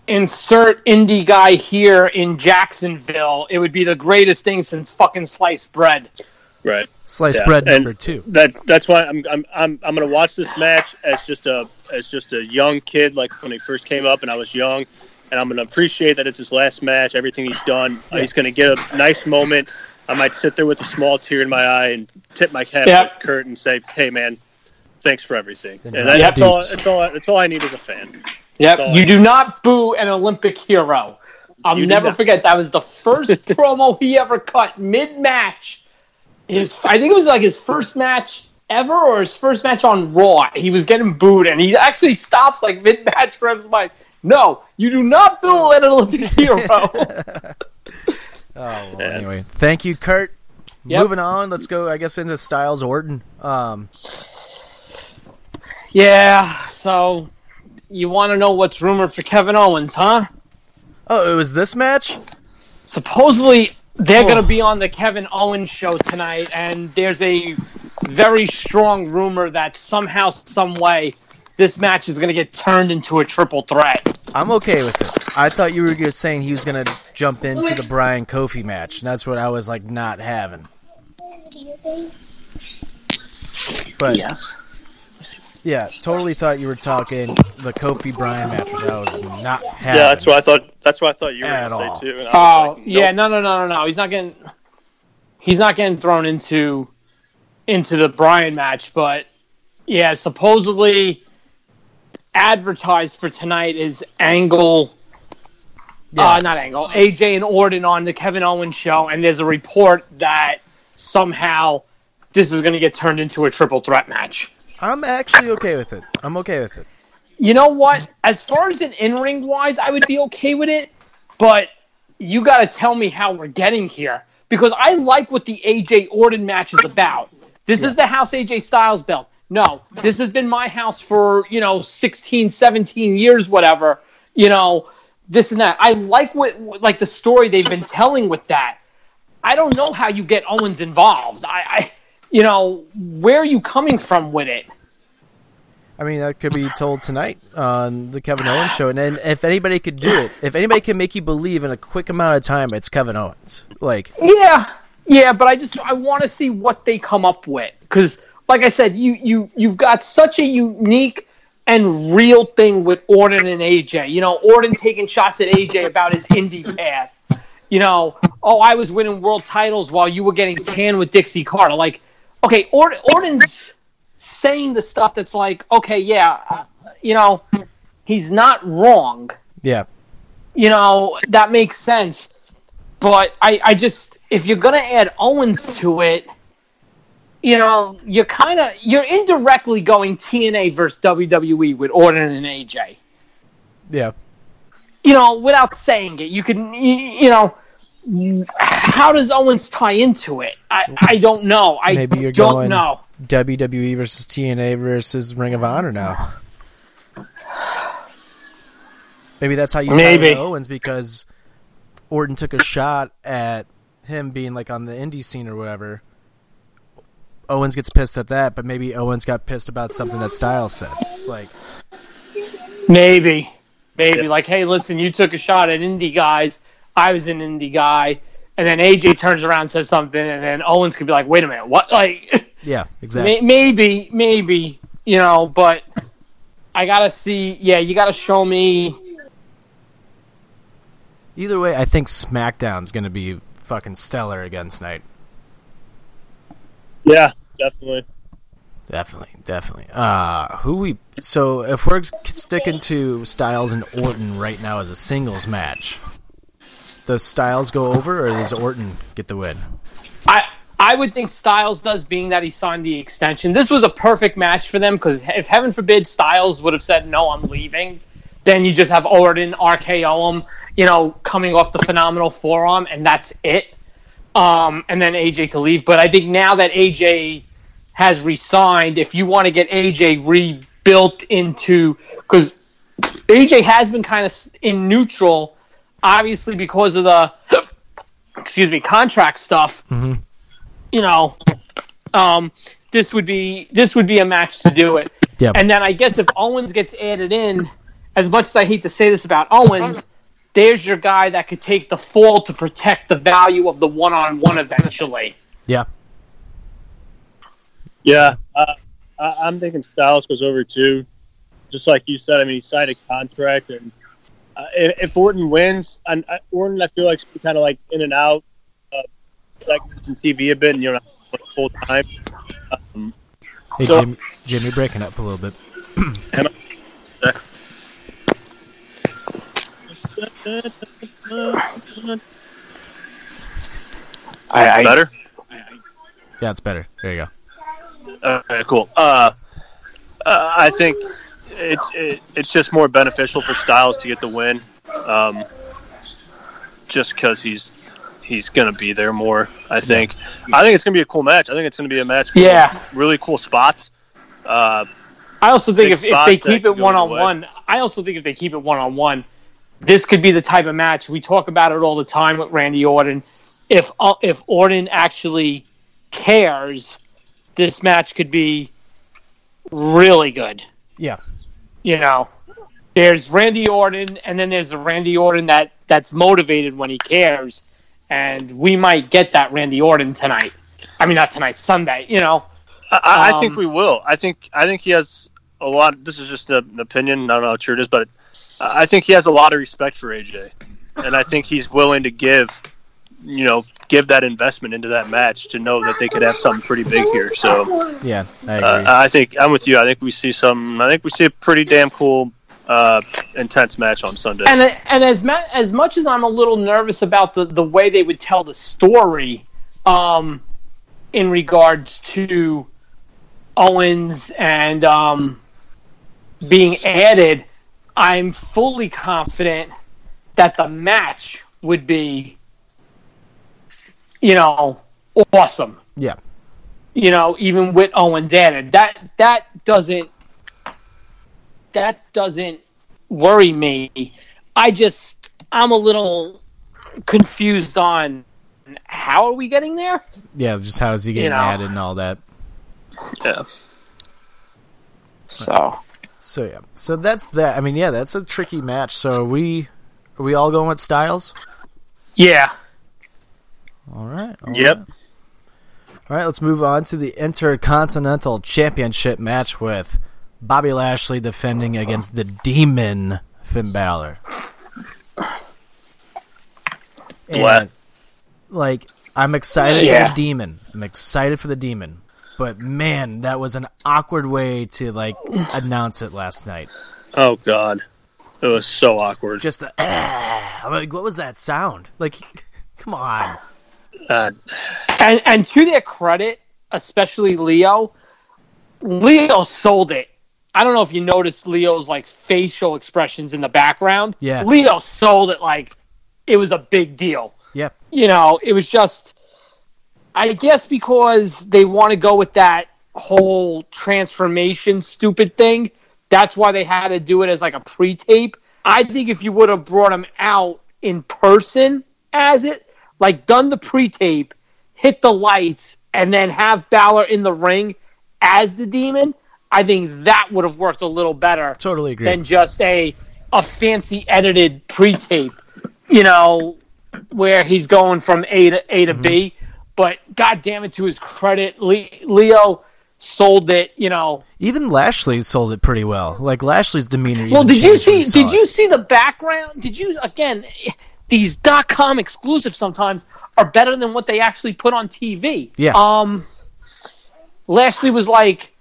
insert indie guy here in Jacksonville, it would be the greatest thing since fucking sliced bread. right. Sliced Yeah, bread and number two. That that's why I'm I'm I'm I'm gonna watch this match as just a as just a young kid, like when he first came up and I was young, and I'm gonna appreciate that it's his last match. Everything he's done, Uh, he's gonna get a nice moment. I might sit there with a small tear in my eye and tip my hat Yep. to Kurt and say, "Hey, man, thanks for everything." And Yep. that's all. Deuce. That's all. That's all I need as a fan. Yep, So- you do not boo an Olympic hero. I'll You never forget that was the first [laughs] promo he ever cut mid match. His, I think it was like his first match ever, or his first match on Raw. He was getting booed, and he actually stops like mid match, grabs the mic. No, you do not boo an Olympic hero. [laughs] Oh, well, anyway. Thank you, Kurt. Yep. Moving on, let's go, I guess, into Styles Orton. Um, yeah, so you want to know what's rumored for Kevin Owens, huh? oh, it was this match? supposedly they're Oh. going to be on the Kevin Owens show tonight, and there's a very strong rumor that somehow, some way, this match is going to get turned into a triple threat. I'm okay with it. I thought you were just saying he was going to jump into the Bryan Kofi match, and that's what I was, like, not having. But, Yes. yeah, totally thought you were talking the Kofi Bryan match, which I was not having. Yeah, that's what I thought. That's what I thought you were At going to say too. Oh was like, yeah, no, no, no, no, no. He's not getting. He's not getting thrown into into the Bryan match, but yeah, supposedly advertised for tonight is Angle. Uh, not Angle. AJ and Orton on the Kevin Owens show, and there's a report that somehow this is going to get turned into a triple threat match. I'm actually okay with it. I'm okay with it. You know what? As far as an in ring wise, I would be okay with it, but you got to tell me how we're getting here because I like what the AJ Orton match is about. This is the house AJ Styles built. No, this has been my house for, you know, 16, 17 years, whatever. You know, this and that. I like what, like the story they've been telling with that. I don't know how you get Owens involved. I, I you know, where are you coming from with it? I mean, that could be told tonight on the Kevin Owens show. And then if anybody could do it, if anybody can make you believe in a quick amount of time, it's Kevin Owens. Like, Yeah, yeah, but I just I want to see what they come up with because, like I said, you you you've got such a unique and real thing with Orton and AJ. You know, Orton taking shots at AJ about his indie path. You know, oh, I was winning world titles while you were getting tan with Dixie Carter. Like, okay, Orton, Orton's saying the stuff that's like, okay, yeah, uh, you know, he's not wrong yeah, you know that makes sense but i i just if you're gonna add owens to it you know you're kind of you're indirectly going tna versus wwe with orton and aj yeah. you know, without saying it, you can, you, you know, how does Owens tie into it? I, I don't know. I Maybe you're don't going- know. WWE versus TNA versus Ring of Honor now. Maybe that's how you tie Maybe. in Owens because Orton took a shot at him being like on the indie scene or whatever. Owens gets pissed at that, but maybe Owens got pissed about something that Styles said. Like, Maybe, maybe like, hey, listen, you took a shot at indie guys. I was an indie guy, and then AJ turns around and says something, and then Owens could be like, wait a minute, what? Like, [laughs] yeah, exactly. may- maybe, maybe, you know, but I gotta see. Yeah, you gotta show me. Either way, I think SmackDown's going to be fucking stellar again tonight. Yeah, definitely. Definitely, definitely. Uh who we so if we're sticking to Styles and Orton right now as a singles match, does Styles go over or does Orton get the win? I I would think Styles does, being that he signed the extension. This was a perfect match for them because if heaven forbid Styles would have said no, I'm leaving, then you just have Orton RKO him, you know, coming off the phenomenal forearm, and that's it. Um, and then AJ to leave. But I think now that AJ has resigned, if you want to get AJ rebuilt into because AJ has been kind of in neutral, obviously because of the [coughs] excuse me contract stuff. You know, um, this would be this would be a match to do it. Yeah. And then I guess if Owens gets added in, as much as I hate to say this about Owens, there's your guy that could take the fall to protect the value of the one on one eventually. Yeah. Yeah, uh, I, I'm thinking Styles goes over too. Just like you said, I mean, he signed a contract, and uh, if, if Orton wins, and uh, Orton, I feel like should be kind of like in and out, uh, like some TV a bit, and you know, not full time. Um, Hey So- Jimmy, Jimmy breaking up a little bit. [clears throat] I, better. Yeah, it's better. There you go. Okay, cool. Uh, uh, I think it, it it's just more beneficial for Styles to get the win, um, just because he's he's gonna be there more. I think. I think it's gonna be a cool match. I think it's gonna be a match. For Yeah. really cool spots. Uh, I also think if, if they keep it one on one, I also think if they keep it one on one, this could be the type of match we talk about it all the time with Randy Orton. If uh, if Orton actually cares, this match could be really good. Yeah. You know, there's Randy Orton, and then there's the Randy Orton that that's motivated when he cares, and we might get that Randy Orton tonight. I mean, not tonight, Sunday. You know, I, I I think Um, we will. I think I think he has a lot. This is just a, an opinion. I don't know how true it is, but I I think he has a lot of respect for AJ, and I think he's willing to give, you know, give that investment into that match to know that they could have something pretty big here. So Yeah, I agree. uh, I think I'm with you. I think we see some. I think we see a pretty damn cool, uh, intense match on Sunday. and and as ma- as much as I'm a little nervous about the the way they would tell the story, um, in regards to Owens and um, being added, I'm fully confident that the match would be, you know, awesome. yeah. You know, even with Owens added, that that doesn't that doesn't worry me. I just I'm a little confused on how are we getting there? Yeah, just how is he getting know. added and all that. yeah. So So yeah. So that's that. I mean, yeah, that's a tricky match. So are we are we all going with Styles? yeah, All right. all Yep. right. All right, let's move on to the Intercontinental Championship match with Bobby Lashley defending against the Demon Finn Balor. What? And, like, I'm excited for the Demon. I'm excited for the Demon. But man, that was an awkward way to like announce it last night. Oh God, it was so awkward. Just the I'm like, what was that sound? Like, [laughs] come on. Uh, and and to their credit, especially Lio, Lio sold it I don't know if you noticed Lio's like facial expressions in the background. Yeah. Lio sold it like it was a big deal. Yeah. You know, it was just, I guess because they want to go with that whole transformation stupid thing. That's why they had to do it as like a pre-tape. I think if you would have brought him out in person as it, like done the pre-tape, hit the lights, and then have Balor in the ring as the demon, I think that would have worked a little better Totally agree. than just a a fancy edited pre-tape. You know, where he's going from A to A to mm-hmm. B. But God damn it, to his credit, Le- Lio sold it. You know. Even Lashley sold it pretty well. Like Lashley's demeanor. Well, did you see? Did it. you see the background? Did you again? These dot com exclusives sometimes are better than what they actually put on TV. Yeah. Um. Lashley was like,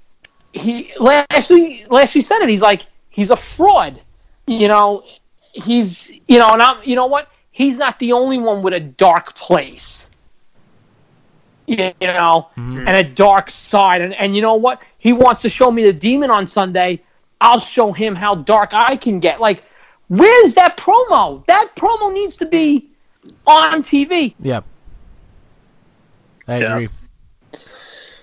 he Lashley Lashley said it. He's like, he's a fraud. You know, he's you know, and I'm you know what? He's not the only one with a dark place. You know, mm-hmm. and a dark side, and and you know what? He wants to show me the demon on Sunday. I'll show him how dark I can get. Like, where's that promo? That promo needs to be on TV. Yeah. I Yeah. agree.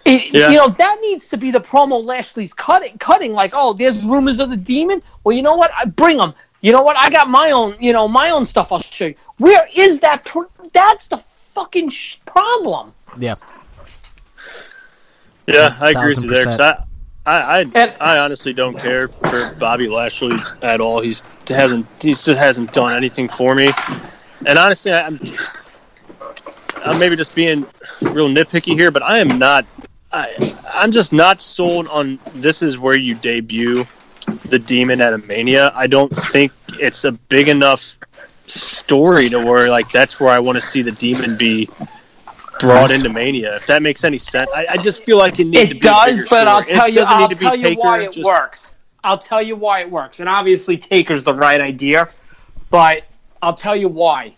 It, Yeah. You know that needs to be the promo Lashley's cutting. Cutting like, oh, there's rumors of the demon. Well, you know what? I bring them. You know what? I got my own. You know my own stuff. I'll show you. Where is that? Pro- that's the fucking sh- problem. Yeah. Yeah, I agree with you there. 'cause percent. I, I, I, And- I honestly don't care for Bobby Lashley at all. He's hasn't he still hasn't done anything for me. And honestly, I- I'm I'm maybe just being real nitpicky here, but I am not. I I'm just not sold on this is where you debut the demon at a mania. I don't think it's a big enough story to where like that's where I want to see the demon be brought into mania. If that makes any sense, I, I just feel like it needs to It be does, bigger but I'll story. tell it you. doesn't I'll need to be tell you Taker. why it just- works. I'll tell you why it works. And obviously, Taker's the right idea, but I'll tell you why.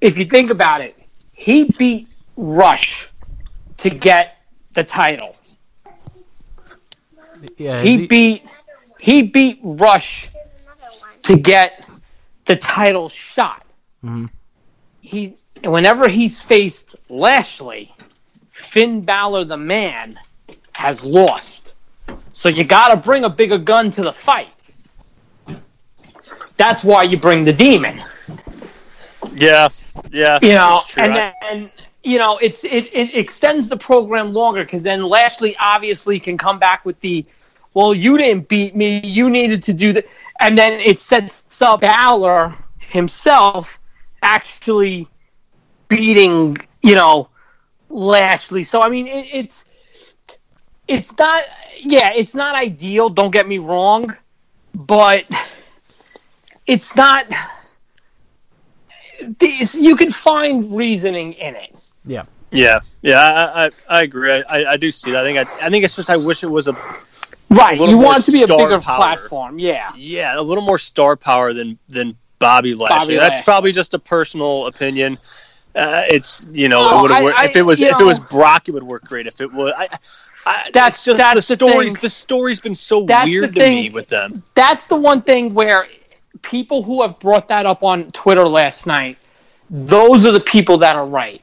If you think about it, he beat Rush to get the title. Yeah. He he- beat he beat Rush to get the title shot. Mhm. He whenever he's faced Lashley, Finn Balor the man has lost. So you got to bring a bigger gun to the fight. That's why you bring the demon. Yeah, yeah. You know, and then you know it's it, it extends the program longer because then Lashley obviously can come back with the, well, you didn't beat me, you needed to do that, and then it sets up Balor himself actually beating you know Lashley. So I mean, it, it's it's not yeah, it's not ideal. Don't get me wrong, but it's not. These, you can find reasoning in it. yeah. yeah, yeah. I, I, I agree. I, I do see that. I think I, I think it's just I wish it was a Right. A You want it to be a bigger power. platform. Yeah. yeah a little more star power than than Bobby Lashley. Bobby That's Lashley. probably just a personal opinion. Uh, it's you know No, it would have worked I- if it was if it was Brock it would work great if it was I, I, That's- just that's the the stories the story's been so That's weird to me with them That's the one thing where people who have brought that up on Twitter last night, those are the people that are right.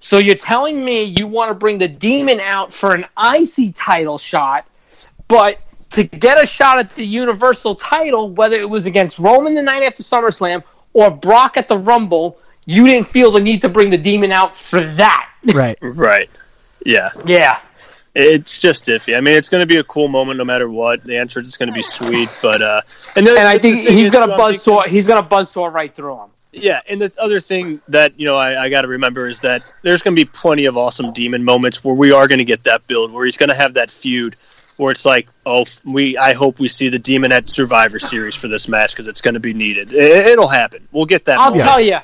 So you're telling me you want to bring the demon out for an IC title shot, but to get a shot at the Universal title, whether it was against Roman the night after SummerSlam or Brock at the Rumble, you didn't feel the need to bring the demon out for that. Right. [laughs] right yeah yeah. it's just iffy I mean it's going to be a cool moment no matter what the entrance is going to be sweet but uh and, the, And I think he's gonna buzz thinking- saw. He's gonna buzz saw right through him. Yeah, and the other thing that you know I, I got to remember is that there's going to be plenty of awesome demon moments where we are going to get that build where he's going to have that feud where it's like, oh, we I hope we see the demon at Survivor Series for this match because it's going to be needed. It, it'll happen. We'll get that. I'll moment. tell you,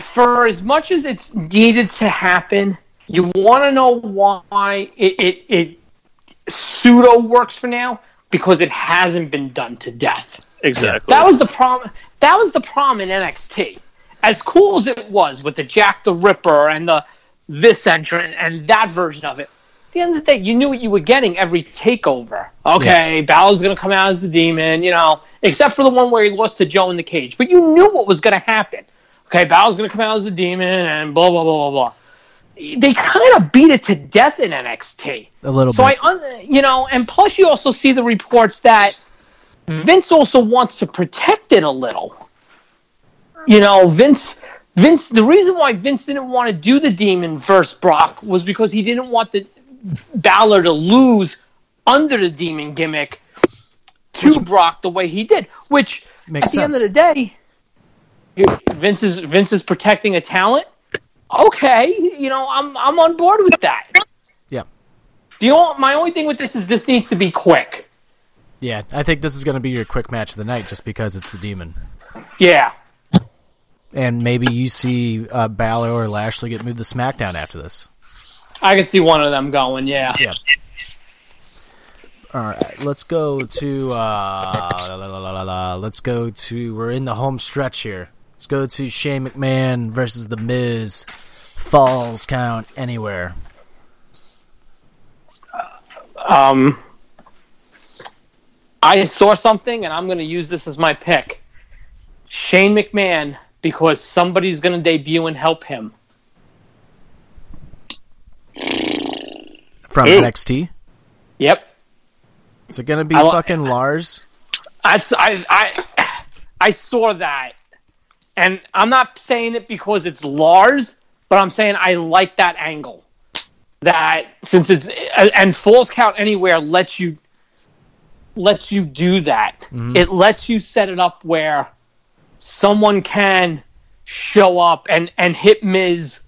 for as much as it's needed to happen, you want to know why it, it, it pseudo works for now because it hasn't been done to death. exactly. That was the problem. That was the problem in NXT. As cool as it was with the Jack the Ripper and the this entrant and that version of it, the end of the day, you knew what you were getting every takeover. Okay, Balor's going to come out as the demon, you know, except for the one where he lost to Joe in the cage. But you knew what was going to happen. Okay, Balor's going to come out as the demon and blah, blah, blah, blah, blah. They kind of beat it to death in NXT. A little So bit. I, un- you know, and plus you also see the reports that Vince also wants to protect it a little. You know, Vince, Vince. The reason why Vince didn't want to do the Demon versus Brock was because he didn't want the Balor to lose under the Demon gimmick to Brock the way he did. Which Makes at the end of the day, Vince is Vince is protecting a talent. Okay, you know, I'm I'm on board with that. Yeah. The only, my only thing with this is this needs to be quick. Yeah, I think this is going to be your quick match of the night just because it's the demon. Yeah. And maybe you see uh, Balor or Lashley get moved to SmackDown after this. I can see one of them going, yeah. Yeah. All right, let's go to uh, la, la, la, la, la, la. let's go to we're in the home stretch here. Let's go to Shane McMahon versus The Miz. Falls count anywhere. Um, I saw something, and I'm going to use this as my pick. Shane McMahon, because somebody's going to debut and help him. From Who? NXT. Yep. Is it going to be I fucking Lars? I, I, I, I saw that, and I'm not saying it because it's Lars, but I'm saying I like that angle. That since it's and falls count anywhere lets you lets you do that. Mm-hmm. It lets you set it up where someone can show up and and hit Miz,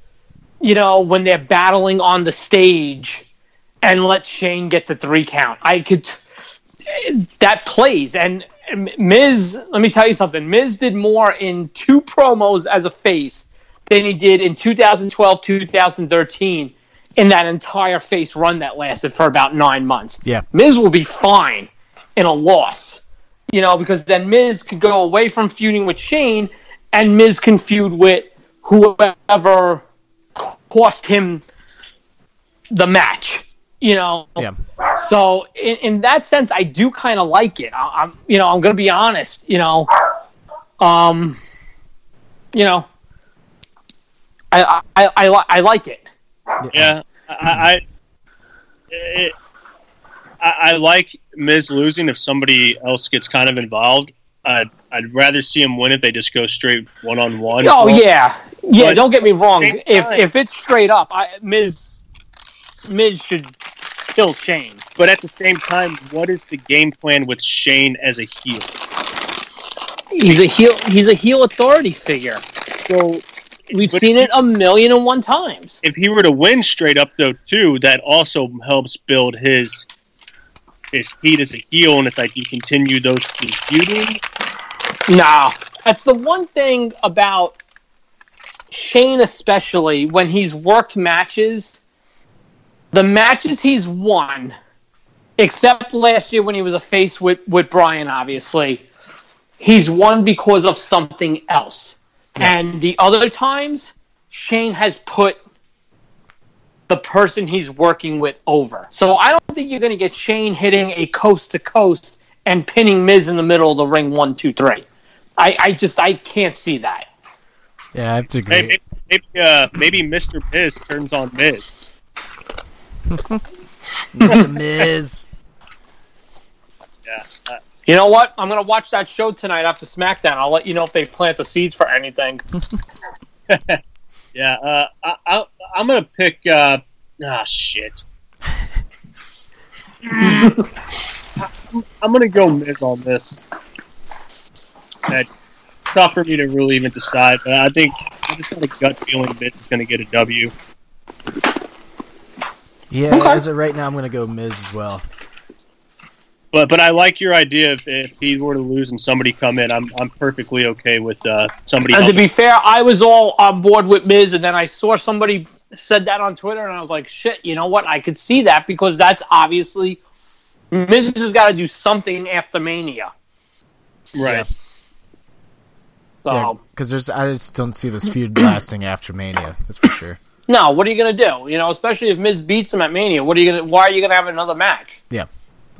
you know, when they're battling on the stage, and let Shane get the three count. I could that plays. And Miz, let me tell you something. Miz did more in two promos as a face than he did in 2012, 2013 in that entire face run that lasted for about nine months. Yeah. Miz will be fine in a loss, you know, because then Miz could go away from feuding with Shane and Miz can feud with whoever cost him the match, you know. Yeah. So in, in that sense, I do kind of like it. I, I'm, you know, I'm going to be honest. You know, um, you know, I I, I, li- I like it. Yeah, I, I, it, I, I like Miz losing if somebody else gets kind of involved. I'd, I'd rather see him win if they just go straight one on one. Oh yeah, yeah. But- Don't get me wrong. If if it's straight up, I, Miz Miz should kill Shane. But at the same time, what is the game plan with Shane as a heel? He's a heel. He's a heel authority figure. So We've But seen he- it a million and one times. if he were to win straight up though too, that also helps build his his heat as a heel, and it's like you continue those two feuding. No, that's the one thing about Shane, especially when he's worked matches. The matches he's won, except last year when he was a face with with Bryan, obviously, he's won because of something else. And the other times, Shane has put the person he's working with over. So I don't think you're going to get Shane hitting a coast to coast and pinning Miz in the middle of the ring one, two, three. I, I just I can't see that. Yeah, I have to agree. Maybe maybe, uh, maybe Mr. Miz turns on Miz. [laughs] Mr. Miz. Yeah, uh, You know what? I'm gonna watch that show tonight after SmackDown. I'll let you know if they plant the seeds for anything. [laughs] yeah. Uh, I, I, I'm gonna pick. Uh, ah, shit. I'm gonna go Miz on this. It's tough for me to really even decide, but I think I just got a gut feeling Miz is gonna get a W. Yeah, Okay. as of right now, I'm going to go Miz as well. But but I like your idea. If, if he were to lose and somebody come in, I'm I'm perfectly okay with uh, somebody And else. to be fair, I was all on board with Miz, and then I saw somebody said that on Twitter, and I was like, "Shit, you know what? I could see that because that's obviously Miz has got to do something after Mania." right. So Because there's, I just don't see this feud lasting after Mania. That's for sure. No, what are you going to do? You know, especially if Miz beats him at Mania, what are you going to? Why are you going to have another match? Yeah,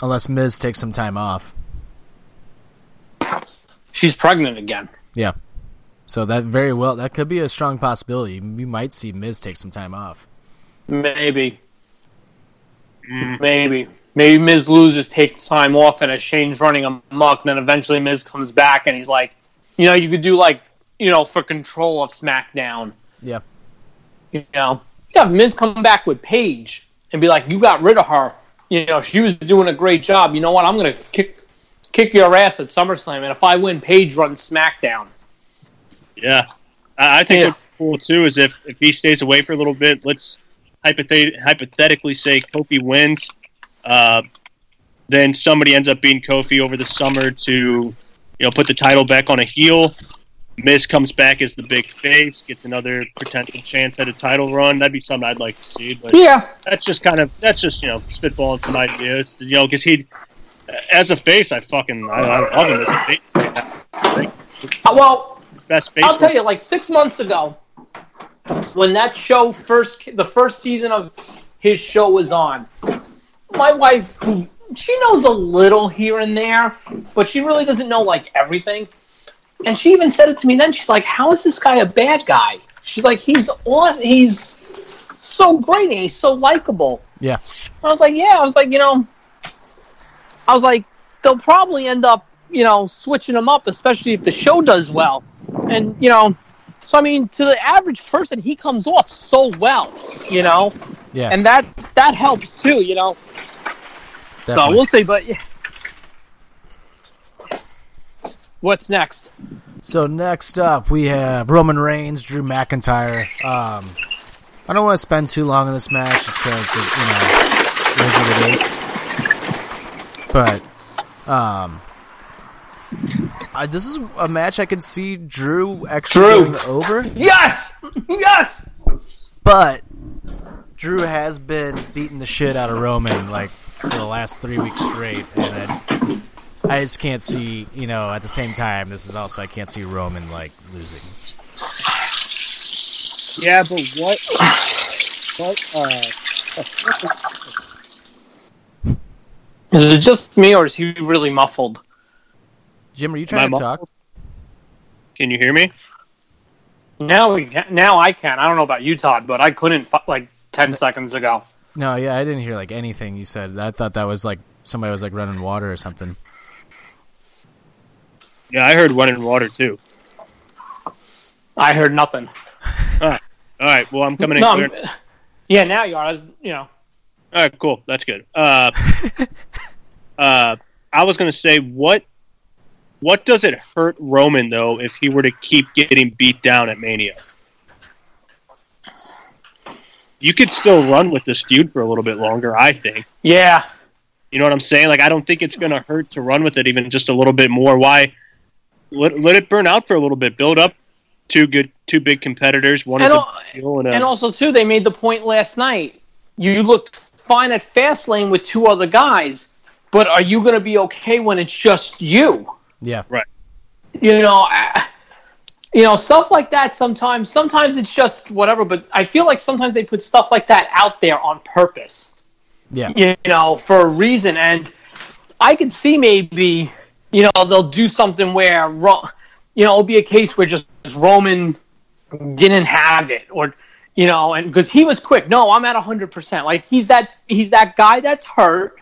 unless Miz takes some time off. She's pregnant again. Yeah, so that very well that could be a strong possibility. You might see Miz take some time off. Maybe. Mm. Maybe. Maybe Miz loses, takes time off, and as Shane's running amok, then eventually Miz comes back and he's like, you know, you could do like, you know, for control of SmackDown. Yeah, You know, you have Miz come back with Paige and be like, you got rid of her. You know, she was doing a great job. You know what? I'm going to kick kick your ass at SummerSlam, and if I win, Paige runs SmackDown. Yeah, I I think Yeah. what's cool too is if if he stays away for a little bit. Let's hypothet- hypothetically say Kofi wins, uh, then somebody ends up being Kofi over the summer to you know put the title back on a heel. Miz comes back as the big face, gets another potential chance at a title run. That'd be something I'd like to see. But Yeah. that's just kind of that's just you know spitballing some ideas. You know, because he as a face, I fucking I, I love him as a face. right now. I think Uh, Well, best face. I'll tell you, like six months ago, when that show first, the first season of his show was on, my wife, who she knows a little here and there, but she really doesn't know like everything. And she even said it to me then. She's like, "How is this guy a bad guy?" She's like, "He's awesome. He's so great. And he's so likable." yeah, I was like, yeah. I was like, you know, I was like, they'll probably end up, you know, switching them up, especially if the show does well. And you know, so I mean, to the average person, he comes off so well, you know, yeah. and that that helps too, you know. Definitely. So we'll see, but yeah. What's next? So next up, we have Roman Reigns, Drew McIntyre. Um, I don't want to spend too long on this match just because you know it is what it is. But um, I, this is a match I could see Drew actually Drew. going over. Yes, yes. But Drew has been beating the shit out of Roman like for the last three weeks straight, and I, I just can't see. You know, at the same time, this is also I can't see Roman like losing. Yeah, but what? What? Uh, Is it just me, or is he really muffled? Jim, are you trying My to talk? can you hear me? Now we can, now I can. I don't know about you, Todd, but I couldn't fu- like ten seconds ago. No, yeah, I didn't hear like anything you said. I thought that was like somebody was like running water or something. Yeah, I heard running water too. I heard nothing. All right, well, I'm coming in No, clear. I'm- yeah, now you are. You know, All right, cool. That's good. Uh, [laughs] uh, I was gonna say what. What does it hurt Roman though if he were to keep getting beat down at Mania? You could still run with this feud for a little bit longer, I think. yeah, You know what I'm saying? Like, I don't think it's going to hurt to run with it even just a little bit more. Why? Let, let it burn out for a little bit. Build up two good, two big competitors. One And is a al- and and also too, they made the point last night. You looked fine at Fastlane with two other guys, but are you going to be okay when it's just you? Yeah, right. You know, I- you know stuff like that. Sometimes, sometimes it's just whatever. But I feel like sometimes they put stuff like that out there on purpose. yeah, you know, for a reason. And I could see maybe, you know, they'll do something where, you know, it'll be a case where just Roman didn't have it, or you know, and because he was quick. No, I'm at hundred percent. Like he's that he's that guy that's hurt,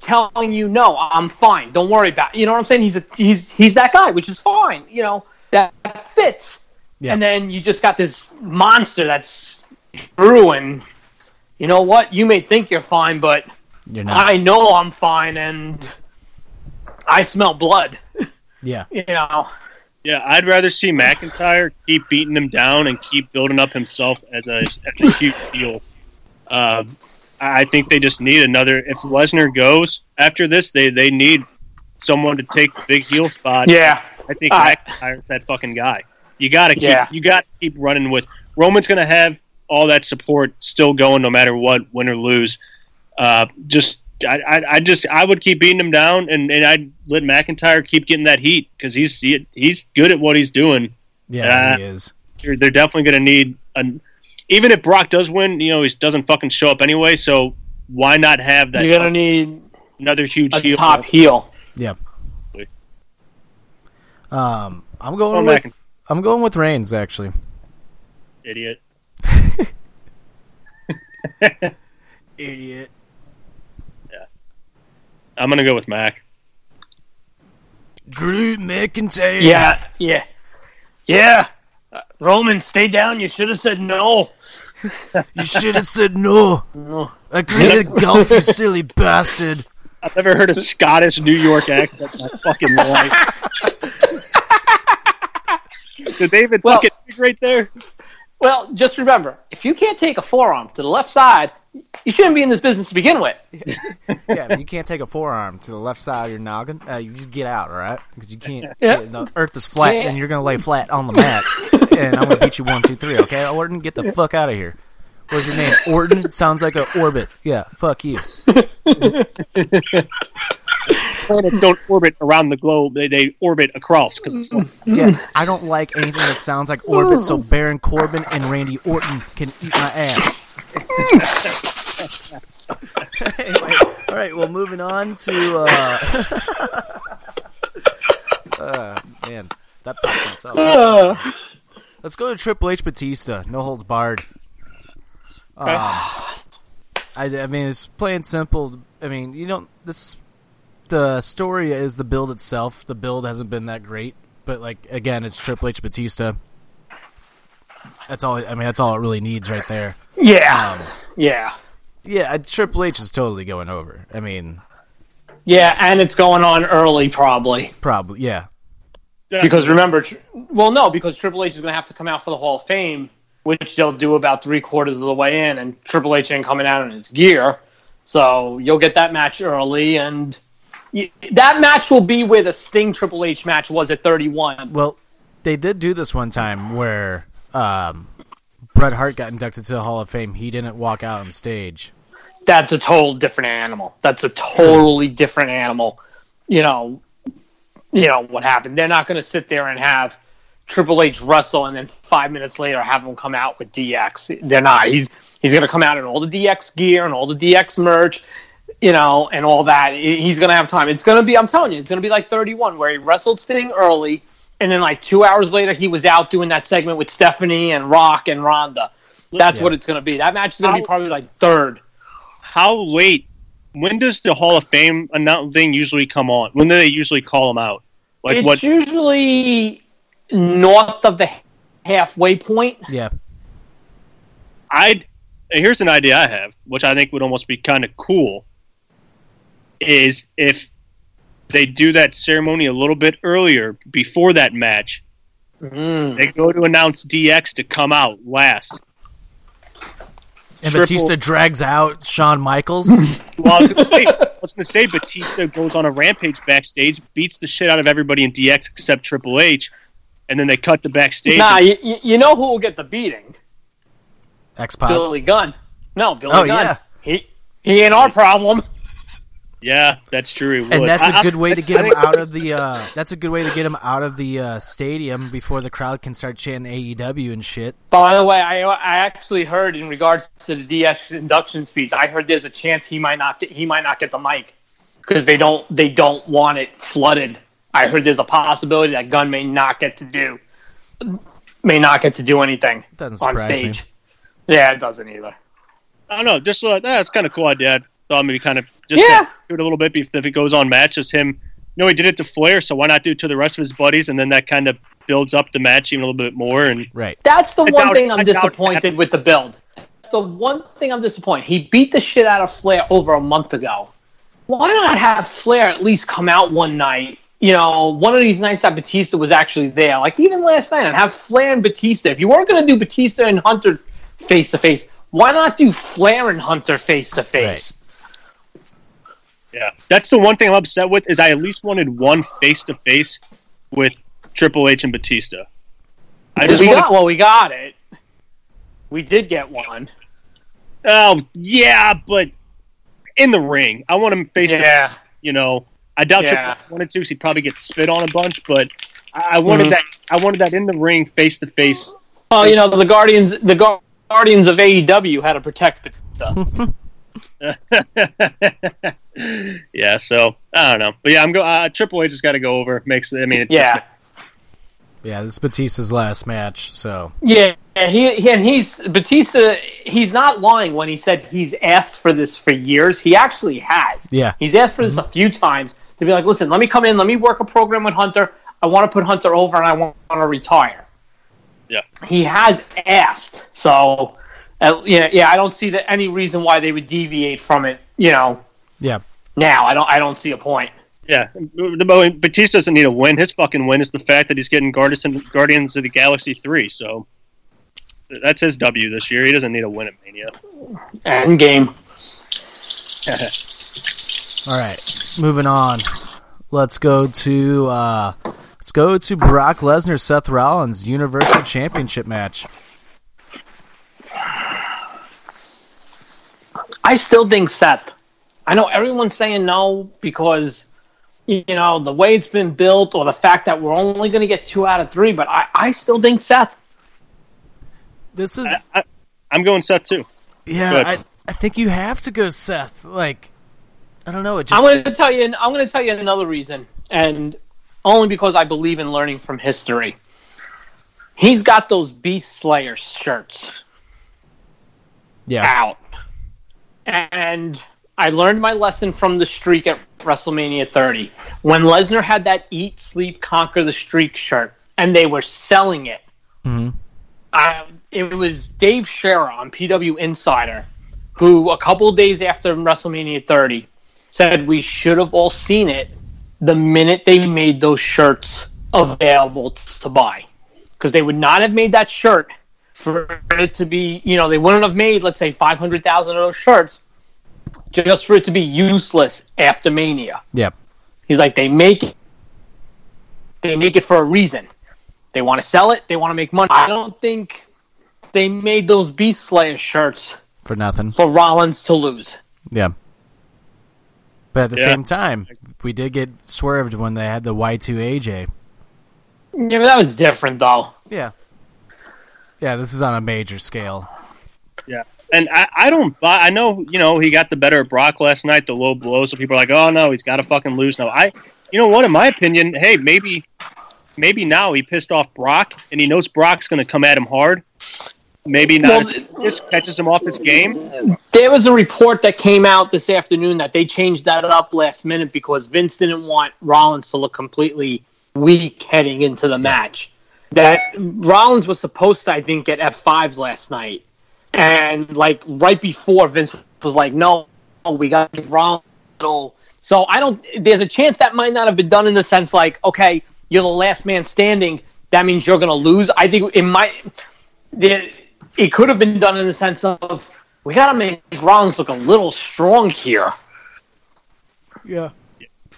telling you, no, I'm fine. Don't worry about. It. You know what I'm saying? He's a he's he's that guy, which is fine. You know, that fits. Yeah. And then you just got this monster that's Drew, and you know what? You may think you're fine, but you're not. I know I'm fine, and I smell blood. yeah, [laughs] You know, yeah. I'd rather see McIntyre keep beating him down and keep building up himself as a as a huge heel. Um, I think they just need another. If Lesnar goes after this, they they need someone to take the big heel spot. yeah, I think Uh, McIntyre's that fucking guy. You gotta keep Yeah. you got to keep running with Roman's gonna have all that support still going no matter what, win or lose. Uh, just I, I, I just I would keep beating him down and, and I'd let McIntyre keep getting that heat because he's he, he's good at what he's doing. yeah, Uh, he is. They're, they're definitely gonna need an even if Brock does win, you know, he doesn't fucking show up anyway. So why not have that? You're gonna need another huge a heel. top heel. Yeah. Um, I'm going Going back with I'm going with Reigns actually. idiot. [laughs] Idiot. I'm gonna go with Mac. Drew McIntyre. Yeah, yeah, yeah. Uh, Roman, stay down. You should have said no. You should have said no. [laughs] No. I created golf, you silly bastard. I've never heard a Scottish New York accent in my fucking life. [laughs] Did they even Well- fucking right there? Well, just remember, if you can't take a forearm to the left side, you shouldn't be in this business to begin with. [laughs] Yeah, you can't take a forearm to the left side of your noggin, uh, you just get out, all right? Because you can't. Yeah. The earth is flat, Can't. and you're gonna lay flat on the mat, and I'm gonna beat you one, two, three. Okay, Orton, get the fuck out of here. What's your name? Orton sounds like an orbit. Yeah, fuck you. [laughs] Planets don't orbit around the globe; they, they orbit across. Because Yeah, I don't like anything that sounds like orbit. So Baron Corbin and Randy Orton can eat my ass. anyway, [laughs] all right. Well, moving on to. Uh, [laughs] uh, man, that popped myself. [sighs] Let's go to Triple H Batista. No holds barred. Um, I, I mean, it's plain simple. I mean, you don't. This the story is the build itself. The build hasn't been that great, but like again, it's Triple H Batista. That's all. I mean, that's all it really needs right there. Yeah, Um, yeah, yeah, Triple H is totally going over. I mean, yeah, and it's going on early probably probably yeah. because remember, well, no, because Triple H is going to have to come out for the Hall of Fame, which they'll do about three quarters of the way in, and Triple H ain't coming out in his gear, so you'll get that match early, and y- that match will be where the Sting Triple H match was at 31. Well, they did do this one time where um, Bret Hart got inducted to the Hall of Fame. He didn't walk out on stage. that's a total different animal. That's a totally different animal. You know, you know what happened. They're not going to sit there and have Triple H wrestle and then five minutes later have him come out with DX. They're not. He's he's going to come out in all the DX gear and all the DX merch, you know, and all that. He's going to have time. It's going to be. I'm telling you, it's going to be like 31 where he wrestled Sting early. And then, like two hours later, he was out doing that segment with Stephanie and Rock and Ronda. That's Yeah. what it's going to be. That match is going to be probably like third. how late? When does the Hall of Fame announce thing usually come on? When do they usually call them out? Like it's what? usually north of the halfway point. Yeah, I here's an idea I have, which I think would almost be kind of cool. Is if they do that ceremony a little bit earlier before that match, Mm. they go to announce DX to come out last. and Triple- Batista drags out Shawn Michaels. [laughs] Well, I was gonna say, I was gonna say, Batista goes on a rampage backstage, beats the shit out of everybody in DX except Triple H, and then they cut the backstage. Nah, you, you you know who will get the beating? X Pac. Billy Gunn. No, Billy Oh, Gunn. yeah. He he ain't our problem. Yeah, that's true. he and that's I- a good way to get him out of the. Uh, that's a good way to get him out of the uh, stadium before the crowd can start chanting AEW and shit. By the way, I I actually heard in regards to the DX induction speech, I heard there's a chance he might not get, he might not get the mic because they don't they don't want it flooded. I heard there's a possibility that Gunn may not get to do may not get to do anything Doesn't on stage. me. Yeah, it doesn't either. I don't know. Just uh, that's kind of cool idea. I thought maybe kind of just Yeah. Do it a little bit if if it goes on match. Just him. You know, he did it to Flair, so why not do it to the rest of his buddies? And then that kind of builds up the match even a little bit more. And Right. That's the I one thing I I'm doubt disappointed with the build. That's the one thing I'm disappointed. He beat the shit out of Flair over a month ago. Why not have Flair at least come out one night? You know, one of these nights that Batista was actually there, like even last night, and have Flair and Batista. If you weren't going to do Batista and Hunter face to face, why not do Flair and Hunter face to face? Yeah, that's the one thing I'm upset with is I at least wanted one face to face with Triple H and Batista. I just We wanted, got well, we got it. We did get one. oh yeah, but in the ring, I want him face to Yeah. you know, I doubt Yeah. Triple H wanted to. he'd probably get spit on a bunch, but I I wanted Mhm. that. I wanted that in the ring, face to face. Oh, you know the Guardians. The Guardians of AEW had to protect Batista. [laughs] [laughs] yeah, so I don't know, but yeah, I'm go. Uh, Triple H has got to go over. Makes I mean, it, yeah, Yeah, this is Batista's last match, so yeah. He, he and he's Batista. He's not lying when he said he's asked for this for years. He actually has. yeah. He's asked for this a few times to be like, listen, let me come in, let me work a program with Hunter. I want to put Hunter over, and I want to retire. Yeah. He has asked, so uh, yeah, yeah. I don't see that any reason why they would deviate from it. You know, Yeah. now I don't. I don't see a point. yeah. The but Batista doesn't need a win. His fucking win is the fact that he's getting Guardians Guardians of the Galaxy three. So that's his W this year. He doesn't need a win at Mania. End game. [laughs] All right, moving on. Let's go to uh, let's go to Brock Lesnar, Seth Rollins Universal Championship match. I still think Seth. I know everyone's saying no because you know the way it's been built or the fact that we're only going to get two out of three, but I, I still think Seth. This is I, I, I'm going Seth too. yeah. I I think you have to go Seth. Like I don't know. It just I'm going to tell you. I'm going to tell you another reason, and only because I believe in learning from history. He's got those Beast Slayer shirts yeah out, and I learned my lesson from the streak at WrestleMania 30 when Lesnar had that Eat, Sleep, Conquer the Streak shirt, and they were selling it. Mhm. I, it was Dave Scherer on PW Insider, who a couple of days after WrestleMania 30 said we should have all seen it the minute they made those shirts available to buy. Because they would not have made that shirt for it to be, you know, they wouldn't have made, let's say, 500,000 of those shirts just for it to be useless after Mania. yeah He's like, they make it, they make it for a reason. They want to sell it. They want to make money. I don't think they made those Beast Slayer shirts for nothing. for Rollins to lose. Yeah. But at the Yeah. same time, we did get swerved when they had the Y2 AJ. Yeah, but that was different though. Yeah. Yeah, this is on a major scale. Yeah. And I, I don't buy. I know you know he got the better of Brock last night, the low blow. So people are like, oh no, he's got to fucking lose now. I, you know what? In my opinion, hey, maybe, maybe now he pissed off Brock and he knows Brock's going to come at him hard. Maybe not. Well, this catches him off his game. There was a report that came out this afternoon that they changed that up last minute because Vince didn't want Rollins to look completely weak heading into the match. That Rollins was supposed to, I think, get F5s last night. And, like, right before, Vince was like, no, we got to give Rollins. So I don't, there's a chance that might not have been done in the sense like, okay, you're the last man standing. That means you're going to lose. I think it might, it could have been done in the sense of, we got to make Rollins look a little strong here. Yeah.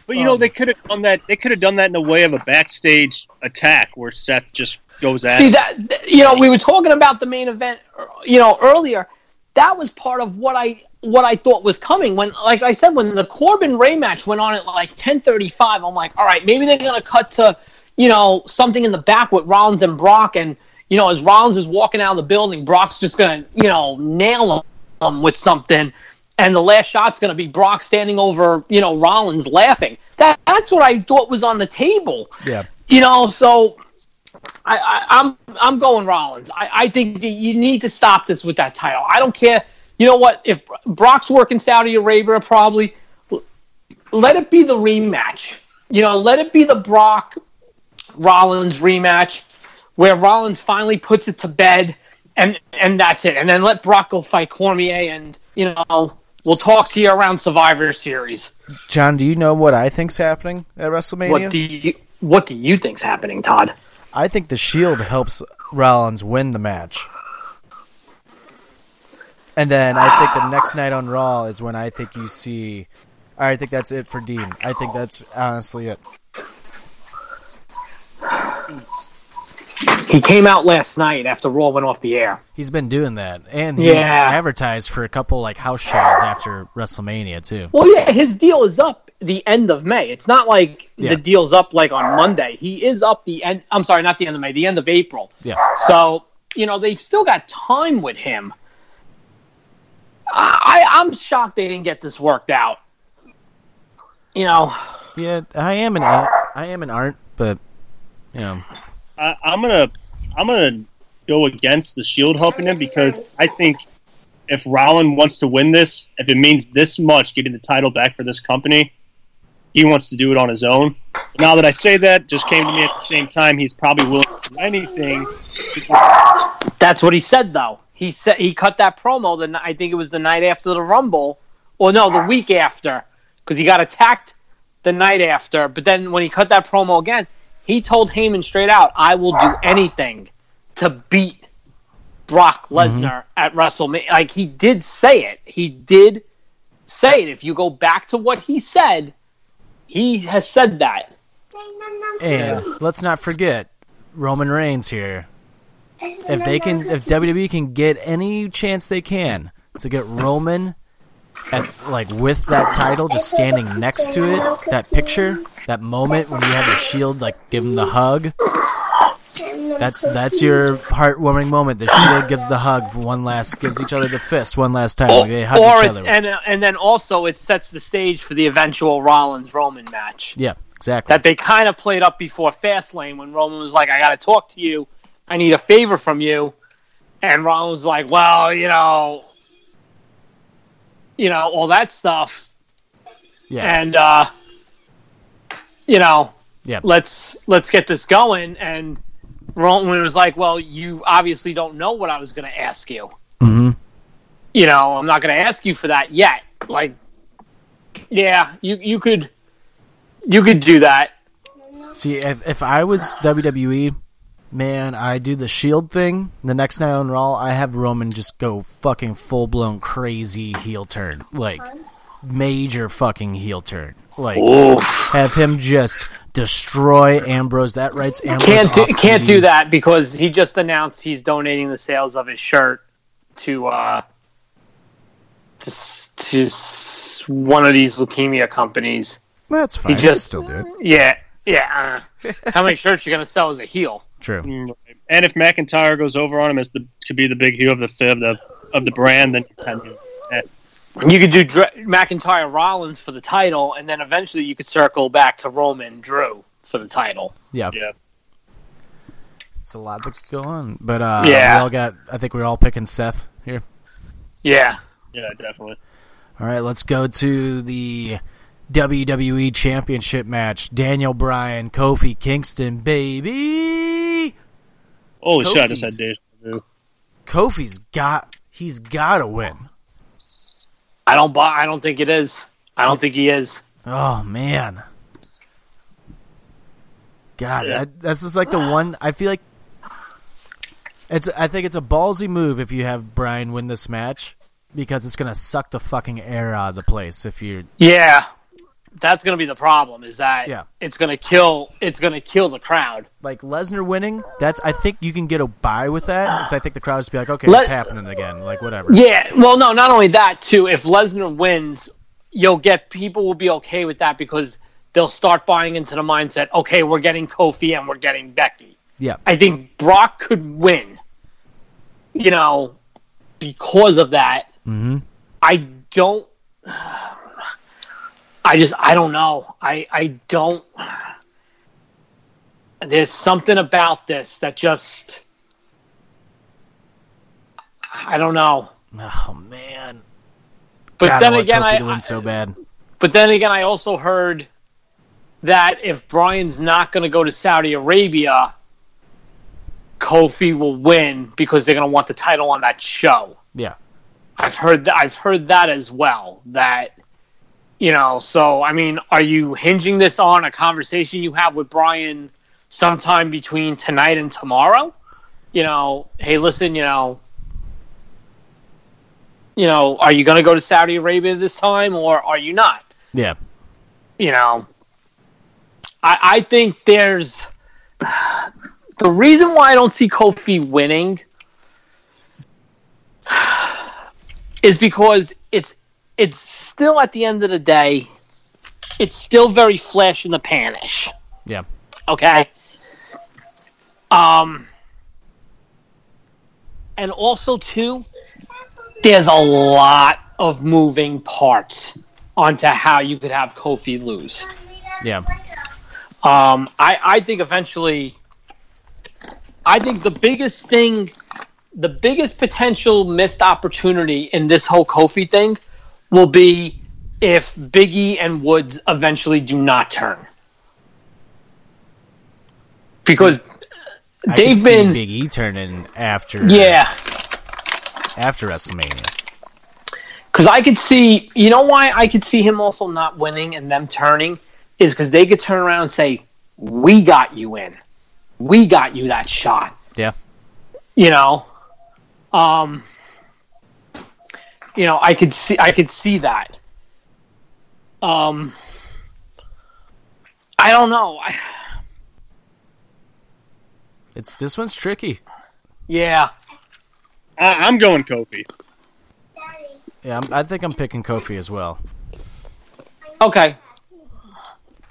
But you know they could have done that. They could have done that in the way of a backstage attack where Seth just goes at. See him. that you know we were talking about the main event, uh, you know, earlier. That was part of what I what I thought was coming when, like I said, when the Corbin Rey match went on at like ten thirty five. I'm like, all right, maybe they're gonna cut to you know something in the back with Rollins and Brock, and you know as Rollins is walking out of the building, Brock's just gonna you know nail him with something. And the last shot's going to be Brock standing over, you know, Rollins laughing. That that's what I thought was on the table. Yeah. You know, so I, I, I'm I'm going Rollins. I, I think you need to stop this with that title. I don't care. You know what? If Brock's working Saudi Arabia, probably let it be the rematch. You know, let it be the Brock Rollins rematch where Rollins finally puts it to bed, and and that's it. And then let Brock go fight Cormier, and you know we'll talk to you around Survivor Series. John, do you know what I think's happening at WrestleMania? What do you What do you think's happening, Todd? I think the Shield helps Rollins win the match. And then I think the next night on Raw is when I think you see. I think that's it for Dean. I think that's honestly it. He came out last night after Raw went off the air. He's been doing that, and he's Yeah. advertised for a couple like house shows after WrestleMania too. Well, yeah, his deal is up the end of May. It's not like Yeah. the deal's up like on Monday. He is up the end. I'm sorry, not the end of May, the end of April. Yeah, So You know, they've still got time with him. I, I'm shocked they didn't get this worked out. You know, Yeah, I am an I am an art, but you know, I, I'm gonna I'm gonna go against the Shield helping him because I think if Rollin wants to win this, if it means this much getting the title back for this company, he wants to do it on his own. Now that I say that, just came to me at the same time. He's probably willing to do anything. that's what he said though. He said he cut that promo. The I think it was the night after the Rumble, or no, the week after, because he got attacked the night after. But then when he cut that promo again, he told Heyman straight out, "I will do anything to beat Brock mm-hmm. Lesnar at WrestleMania." Like he did say it. He did say it. If you go back to what he said, he has said that. and let's not forget Roman Reigns here. If they can, if WWE can get any chance they can to get Roman at like with that title, just standing next to it, that picture, that moment when you have your Shield, like give him the hug. That's that's your heartwarming moment. The Shield gives the hug one last, gives each other the fist one last time. Like they hug or each other. and uh, and then also it sets the stage for the eventual Rollins Roman match. yeah, exactly. that they kind of played up before Fastlane when Roman was like, "I got to talk to you. I need a favor from you," and Roman was like, "Well, you know, you know, all that stuff, yeah, and uh, you know, yeah. let's let's get this going." And Roman was like, "Well, you obviously don't know what I was going to ask you. hmm You know, I'm not going to ask you for that yet. Like, yeah, you you could." You could do that. See, if, if I was WWE, man, I do the Shield thing. The next night on Raw, I have Roman just go fucking full blown crazy heel turn, like major fucking heel turn. Like have him just destroy Ambrose. That writes Ambrose. can't do, off can't the- do that because he just announced he's donating the sales of his shirt to uh to, to one of these leukemia companies. That's fine. He just- still do it. Yeah, yeah. [laughs] how many shirts you're gonna sell as a heel? True. And if McIntyre goes over on him as the to be the big heel of the of the of the brand, then you can do. You could do Dre- McIntyre Rollins for the title, and then eventually you could circle back to Roman Drew for the title. Yeah. Yeah. It's a lot to go on, but uh, Yeah. we all got. I think we're all picking Seth here. Yeah, Yeah, definitely. All right, let's go to the WWE Championship match. Daniel Bryan, Kofi Kingston, baby. Holy shit! I just Kofi's- had deja. Kofi's got. He's got to win. I don't buy. I don't think it is. I don't think he is. Oh man. God, Yeah. I, this is like the one. I feel like it's. I think it's a ballsy move if you have Bryan win this match because it's gonna suck the fucking air out of the place if you're. Yeah, that's gonna be the problem. Is that Yeah. it's gonna kill. It's gonna kill the crowd. like Lesnar winning, that's I think you can get a buy with that because I think the crowd just be like, okay, Let- it's happening again, like whatever. Yeah. Well, no. Not only that, too. If Lesnar wins, you'll get people will be okay with that because they'll start buying into the mindset. Okay, we're getting Kofi and we're getting Becky. Yeah, I think Brock could win. You know, because of that. hmm I don't. I just I don't know. I I don't. There's something about this that just. I don't know. Oh man, But God, then I again, I, win so bad. but then again, I also heard that if Bryan's not going to go to Saudi Arabia, Kofi will win because they're going to want the title on that show. Yeah, I've heard th- I've heard that as well. That you know, so I mean, are you hinging this on a conversation you have with Bryan sometime between tonight and tomorrow? You know, hey, listen, you know, you know, are you going to go to Saudi Arabia this time, or are you not? yeah, you know, I, I think there's [sighs] the reason why I don't see Kofi winning [sighs] is because it's it's still at the end of the day, it's still very flash in the panish. yeah. Okay. Um. and also too, there's a lot of moving parts onto how you could have Kofi lose. Yeah. Um, I, I think eventually, I think the biggest thing, the biggest potential missed opportunity in this whole Kofi thing will be if Biggie and Woods eventually do not turn. Because I they've been, Big E turning after yeah, after WrestleMania. because I could see, you know why I could see him also not winning and them turning is because they could turn around and say, "We got you in, we got you that shot." Yeah. you know um you know i could see i could see that um i don't know I, It's this one's tricky. yeah I, I'm going Kofi. Yeah, I'm, I think I'm picking Kofi as well. okay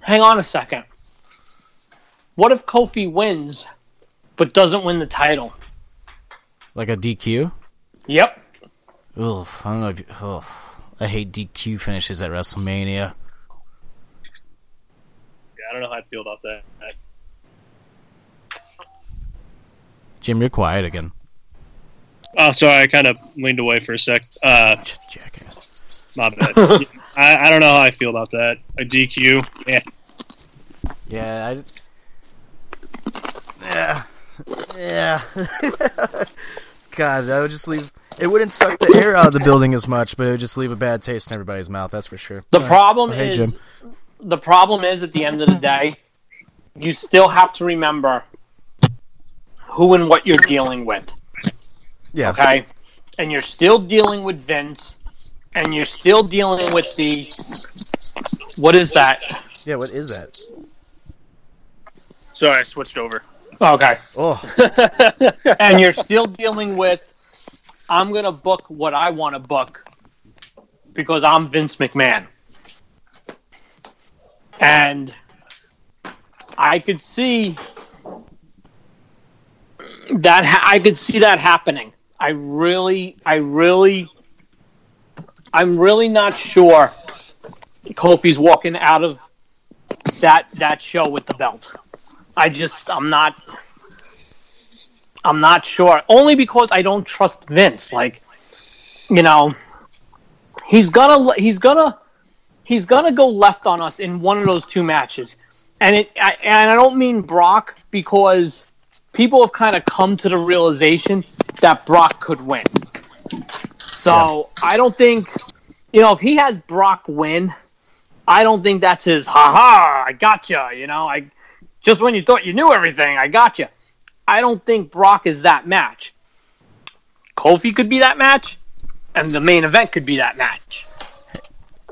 hang on a second what if kofi wins but doesn't win the title Like a DQ. yep Oof, I don't know if you, ugh. I hate DQ finishes at WrestleMania. Yeah, I don't know how I feel about that. Jim, you're quiet again. Oh, sorry, I kind of leaned away for a sec. Uh, Jackass. my bad. [laughs] I, I don't know how I feel about that. A DQ, yeah. Yeah, I. Yeah. [laughs] Yeah. [laughs] God, I would just leave. It wouldn't suck the air out of the building as much, but it would just leave a bad taste in everybody's mouth. That's for sure. the problem Hey, is Jim. the problem is at the end of the day you still have to remember who and what you're dealing with Yeah. okay? And you're still dealing with Vince, and you're still dealing with the what is that? Yeah. What is that? Sorry, I switched over. Oh, okay, Oh, [laughs] and you're still dealing with I'm gonna book what I want to book because I'm Vince McMahon, and I could see that ha- I could see that happening. I really, I really, I'm really not sure Kofi's walking out of that that show with the belt. I just, I'm not, I'm not sure. Only because I don't trust Vince. Like, you know, he's gonna, he's gonna, he's gonna go left on us in one of those two matches, and it, I, and I don't mean Brock because people have kind of come to the realization that Brock could win. So I don't think, you know, if he has Brock win, I don't think that's his ha ha. I gotcha. You know, I just when you thought you knew everything, I gotcha. I don't think Brock is that match. Kofi could be that match, and the main event could be that match.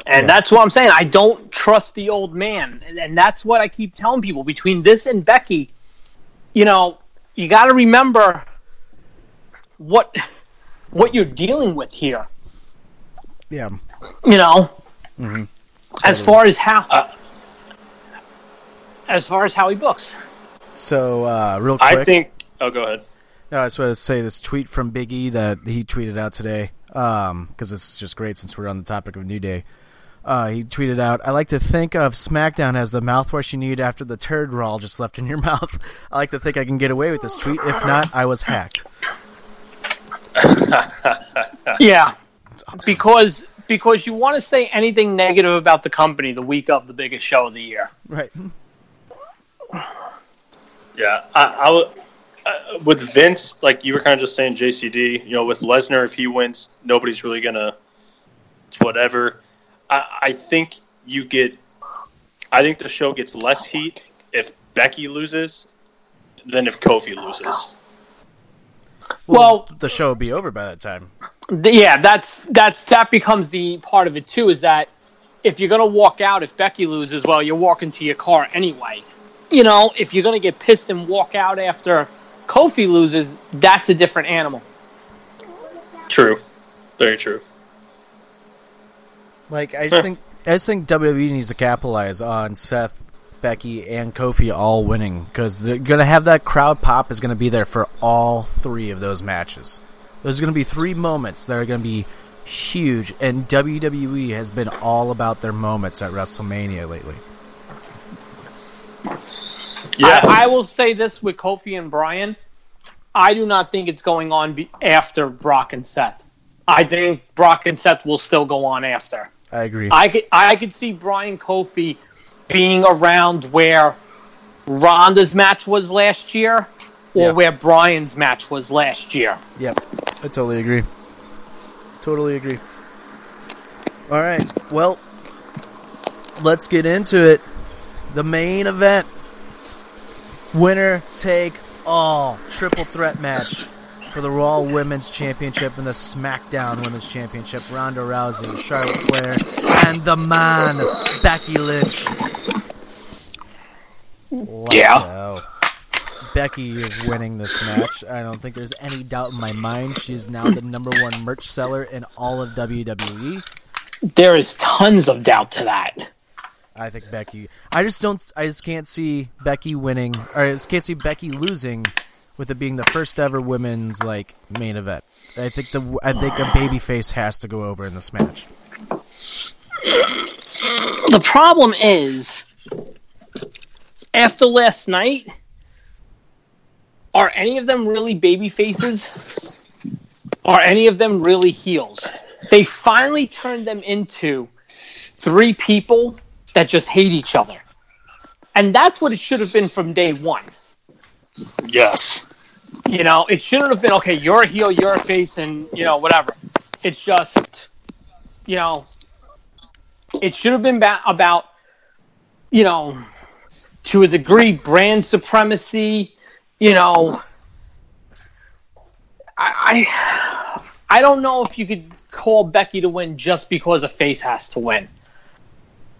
And Yeah. that's what I'm saying. I don't trust the old man, and, and that's what I keep telling people. Between this and Becky, you know, you got to remember what what you're dealing with here. yeah. You know, Mhm. as far as how as far as how he books. So, uh, real quick. I think. Oh, go ahead. No, I just want to say this tweet from Big E that he tweeted out today, because it's just great since we're on the topic of New Day. Uh, he tweeted out, I like to think of SmackDown as the mouthwash you need after the turd roll just left in your [laughs] mouth. I like to think I can get away with this tweet. If not, I was hacked. [laughs] Yeah, awesome. because because you want to say anything negative about the company the week of the biggest show of the year. Right. [laughs] Yeah, I, I. Uh, with Vince, like you were kind of just saying, JCD. You know, with Lesnar, if he wins, nobody's really gonna. It's whatever. I, I think you get. I think the show gets less heat if Becky loses than if Kofi loses. Well, the show will be over by that time. th- yeah, that's that's that becomes the part of it too. Is that if you're gonna walk out if Becky loses, well, you're walking to your car anyway. You know, if you're gonna get pissed and walk out after Kofi loses, that's a different animal. True, very true. Like I just think I just think WWE needs to capitalize on Seth, Becky, and Kofi all winning because they're gonna have that crowd pop is gonna be there for all three of those matches. There's going to be three moments that are going to be huge, and WWE has been all about their moments at WrestleMania lately. Yeah. I, I will say this with Kofi and Bryan. I do not think it's going on be- after Brock and Seth. I think Brock and Seth will still go on after. I agree. I could I could see Bryan Kofi being around where Ronda's match was last year, or Yeah. where Bryan's match was last year. Yep, I totally agree. Totally agree. All right, well, let's get into it. The main event winner take all triple threat match for the Raw Women's Championship and the SmackDown Women's Championship. Ronda Rousey, Charlotte Flair, and the man Becky Lynch. Let's Yeah. go. Becky is winning this match. I don't think there's any doubt in my mind. She's now the number one merch seller in all of WWE. There is tons of doubt to that. I think Becky. I just don't. I just can't see Becky winning, or I just can't see Becky losing, with it being the first ever women's like main event. I think the I think a babyface has to go over in this match. The problem is, after last night, are any of them really baby faces? Are any of them really heels? They finally turned them into three people that just hate each other. And that's what it should have been from day one. Yes. You know, it shouldn't have been okay. You're a heel, you're a face, and you know whatever. It's just, you know, it should have been ba- about, you know, to a degree, brand supremacy. You know, I, I, I don't know if you could call Becky to win just because a face has to win.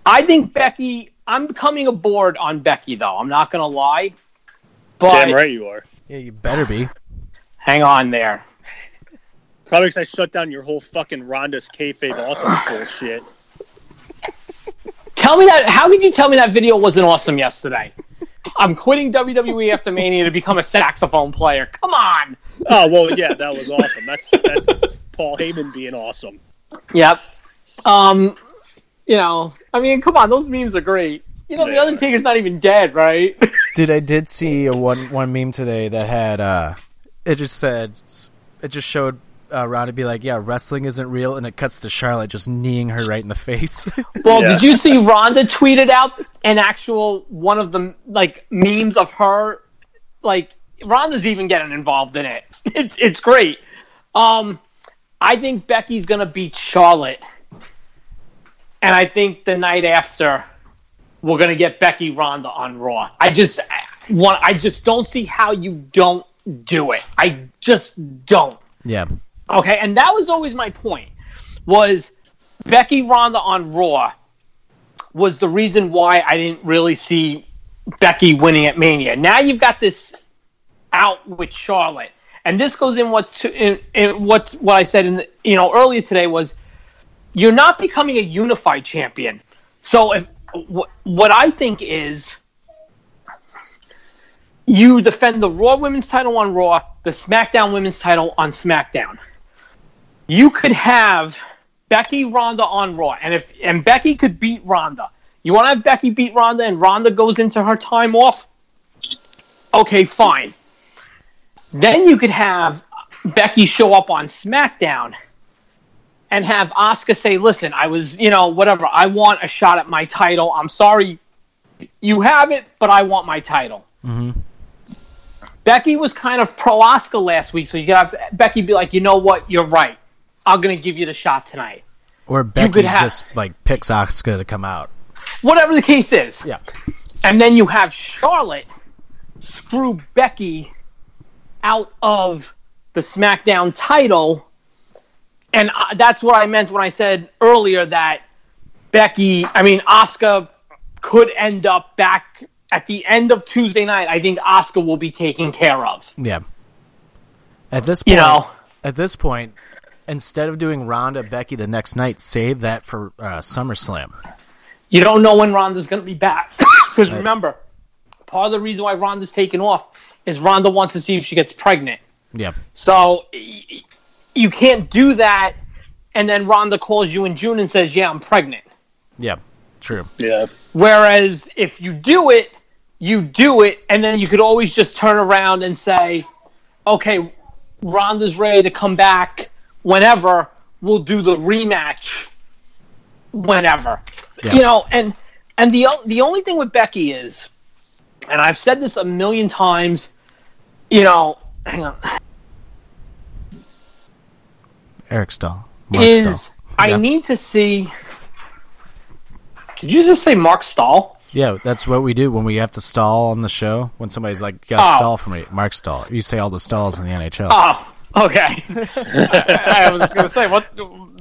I think Becky. I'm coming aboard on Becky though. I'm not gonna lie. But Damn right you are. Yeah, you better be. hang on there. Probably because I shut down your whole fucking Ronda's kayfabe awesome [laughs] bullshit. Tell me that. How could you tell me that video wasn't awesome yesterday? I'm quitting WWE after Mania to become a saxophone player. Come on. Oh well, yeah, that was awesome. That's that's Paul Heyman being awesome. Yep. Um, you know, I mean, come on, those memes are great. You know, the Yeah. Undertaker's not even dead, right? [laughs] Did I did see a one one meme today that had uh, it just said it just showed uh, Ronda be like, yeah, wrestling isn't real, and it cuts to Charlotte just kneeing her right in the face. [laughs] Well, Yeah. did you see Ronda tweeted out an actual one of the like memes of her? Like Ronda's even getting involved in it. [laughs] It's it's great. Um, I think Becky's gonna beat Charlotte, and I think the night after we're gonna get Becky Ronda on Raw. I just want. I just don't see how you don't do it. I just don't. yeah, Okay, and that was always my point. Was Becky Ronda on Raw was the reason why I didn't really see Becky winning at Mania. Now you've got this out with Charlotte, and this goes in what to, in, in what what I said in the, you know earlier today was you're not becoming a unified champion. So if wh- what I think is you defend the Raw Women's title on Raw, the SmackDown Women's title on SmackDown. You could have Becky Ronda on Raw, and if and Becky could beat Ronda. You want to have Becky beat Ronda, and Ronda goes into her time off. Okay, fine. Then you could have Becky show up on SmackDown and have Asuka say, "Listen, I was, you know, whatever. I want a shot at my title. I'm sorry you have it, but I want my title." Mm-hmm. Becky was kind of pro Asuka last week, so you could have Becky be like, "You know what? You're right. I'm gonna give you the shot tonight." or Becky could have- just like picks Asuka to come out. Whatever the case is. Yeah, And then you have Charlotte screw Becky out of the SmackDown title. And that's what I meant when I said earlier that Becky, I mean, Asuka, could end up back at the end of Tuesday night. I think Asuka will be taken care of. yeah. At this point, You know, at this point, instead of doing Ronda Becky the next night, save that for uh, SummerSlam. you don't know when Ronda's going to be back. [coughs] Because remember, part of the reason why Ronda's taken off is Ronda wants to see if she gets pregnant. Yeah, So, you can't do that, and then Ronda calls you in June and says, "Yeah, I'm pregnant." Yeah, true. Yeah. Whereas if you do it, you do it, and then you could always just turn around and say, "Okay, Ronda's ready to come back whenever. We'll do the rematch whenever." Yeah. You know, and and the the only thing with Becky is, and I've said this a million times, you know, hang on, Eric Staal. Mark is Stahl. I Yeah. need to see. Did you just say Marc Staal? Yeah, that's what we do when we have to stall on the show. When somebody's like, "Got to Oh. stall for me," Marc Staal. You say all the stalls in the NHL. Oh, okay. I, [laughs] I was just gonna say, what?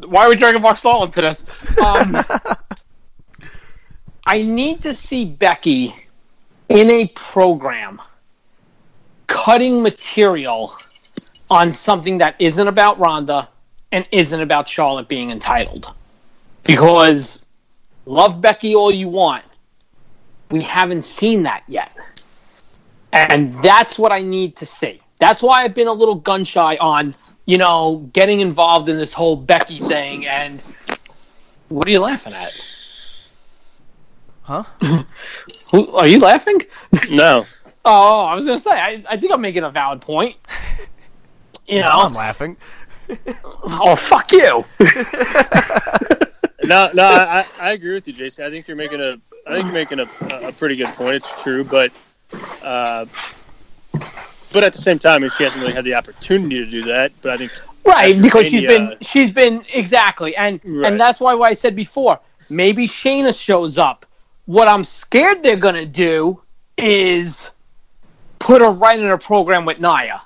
Why are we dragging Marc Staal into this? Um, [laughs] I need to see Becky in a program cutting material on something that isn't about Ronda and isn't about Charlotte being entitled. Because love Becky all you want, we haven't seen that yet. And that's what I need to see. That's why I've been a little gun shy on, you know, getting involved in this whole Becky thing. And what are you laughing at? Huh? [laughs] Who, are you laughing? No. Oh, I was going to say, I, I think I'm making a valid point. [laughs] You know, I'm laughing. Oh, fuck you. [laughs] No, no, I, I agree with you, Jason. I think you're making a, I think you're making a, a pretty good point. It's true, but, uh, but at the same time, she hasn't really had the opportunity to do that. But I think, Right, After because she's Mania- been she's been exactly, and Right. and that's why, why I said before, maybe Shayna shows up. What I'm scared they're gonna do is put her right in a program with Nia.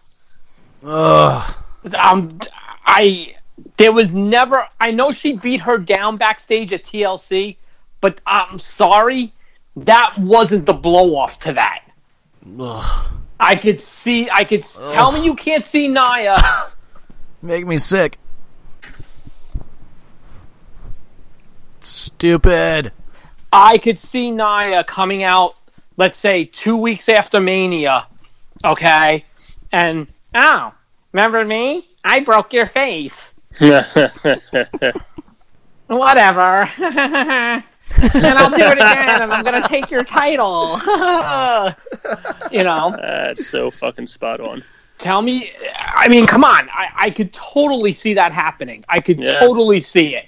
Ugh. Um, I there was never. I know she beat her down backstage at TLC, but I'm sorry, that wasn't the blow off to that. Ugh. I could see. I could s tell me you can't see Nia. [laughs] Make me sick. Stupid. I could see Nia coming out, let's say, two weeks after Mania, okay? And, oh, remember me? I broke your face. [laughs] Whatever. [laughs] and I'll do it again, and I'm going to take your title. [laughs] you know, that's so fucking spot on. tell me. I mean, come on. I, I could totally see that happening. I could Yeah. totally see it.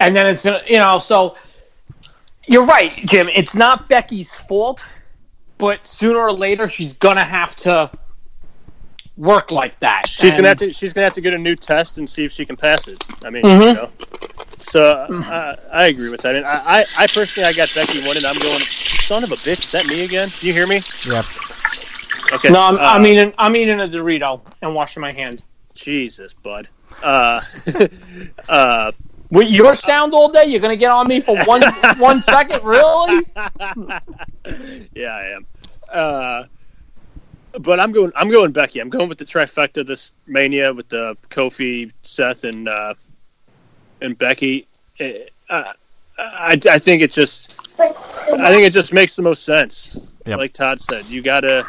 And then it's going to, you know, so you're right, Jim. It's not Becky's fault, but sooner or later she's gonna have to work like that. She's And- gonna have to. She's gonna have to get a new test and see if she can pass it. I mean, Mhm. you know. So uh, I agree with that. And I, I, I personally, I got Becky and I'm going. Son of a bitch! Is that me again? Do you hear me? Yeah. Okay. No, I'm, uh, I'm eating. I'm eating a Dorito and washing my hand. Jesus, bud. Uh, [laughs] uh, With your sound all day, you're gonna get on me for one [laughs] one second, really? [laughs] yeah, I am. Uh, but I'm going. I'm going Becky. I'm going with the trifecta this Mania with the Kofi, Seth, and uh, and Becky. Eh, Uh, I, I think it just. I think it just makes the most sense. Yep. Like Todd said, you gotta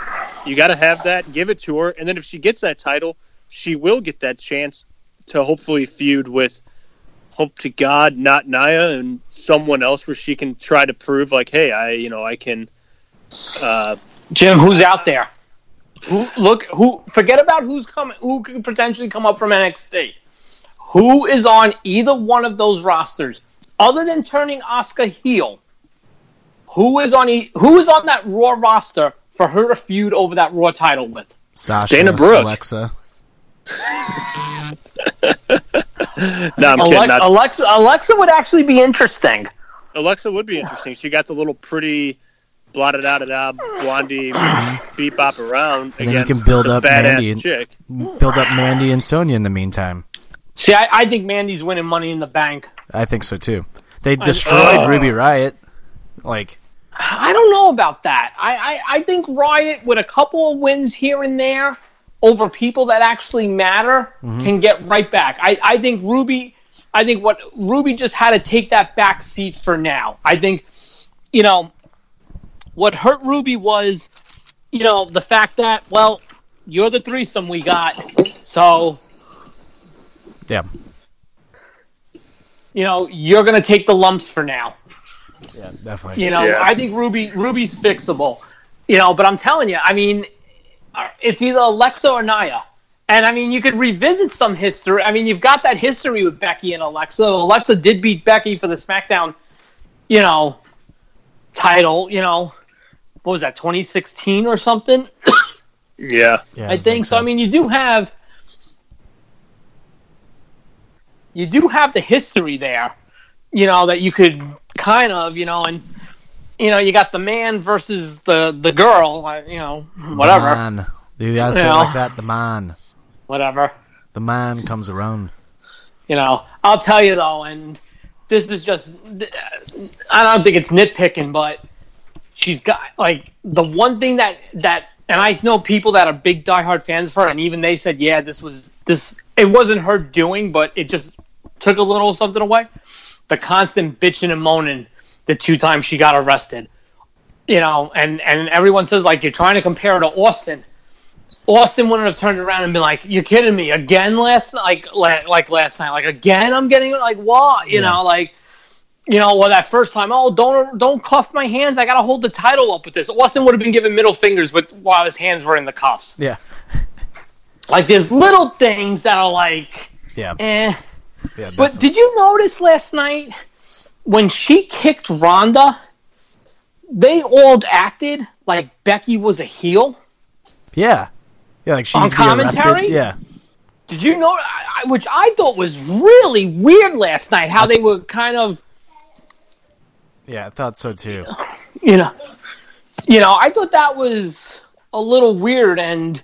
you gotta have that. Give it to her, and then if she gets that title, she will get that chance to hopefully feud with. Hope to God, not Nia and someone else where she can try to prove like, hey, I you know I can. Uh, Jim, who's out there? Who, look, who? Forget about who's coming. Who could potentially come up from NXT? Who is on either one of those rosters, other than turning Asuka heel? Who is on? E, who is on that Raw roster for her to feud over that Raw title with? Sasha. Dana Brooke. Alexa. [laughs] no, I'm kidding. Not, Alexa, Alexa would actually be interesting. Alexa would be interesting. She got the little pretty blotted out da da blondie [clears throat] beep bop around And then you can build the up badass Mandy and- chick. Build up Mandy and Sonya in the meantime. See, I, I think Mandy's winning Money in the Bank. I think so too. They destroyed Oh. Ruby Riott. Like, I don't know about that. I, I, I think Riott, with a couple of wins here and there over people that actually matter, mm-hmm. can get right back. I, I think Ruby, I think what Ruby just had to take that back seat for now. I think, you know, what hurt Ruby was, you know, the fact that, well, you're the threesome we got. So Yeah. You know, you're going to take the lumps for now. Yeah, definitely. You know, Yeah. I think Ruby Ruby's fixable. You know, but I'm telling you, I mean, it's either Alexa or Nia. And I mean, you could revisit some history. I mean, you've got that history with Becky and Alexa. Alexa did beat Becky for the SmackDown, you know, title. You know, what was that, 2016 or something? [coughs] Yeah. Yeah, I think so. I mean, you do have you do have the history there, you know, that you could kind of, you know, and you know, you got the man versus the the girl, uh, you know, whatever, The man. You gotta say it Yeah. like that. The man. whatever. The man comes around. You know, I'll tell you though, and this is just I don't think it's nitpicking, but she's got like the one thing that that and I know people that are big diehard fans of her, and even they said, yeah, this was this. It wasn't her doing, but it just took a little something away. The constant bitching and moaning the two times she got arrested, you know, and and everyone says like you're trying to compare her to Austin. Austin wouldn't have turned around and been like, "You're kidding me again last like la- like last night, like again I'm getting like what you Yeah. know like." You know, well, that first time, oh, don't don't cuff my hands. I gotta hold the title up with this. Austin would have been given middle fingers, with while his hands were in the cuffs. Yeah. [laughs] Like there's little things that are like, Yeah. eh. Yeah. But did you notice last night when she kicked Ronda? They all acted like Becky was a heel. yeah. Yeah, like she's On being arrested. commentary? Yeah. Did you know? Which I thought was really weird last night. How they were kind of, Yeah, I thought so too. you know, you know. I thought that was a little weird, and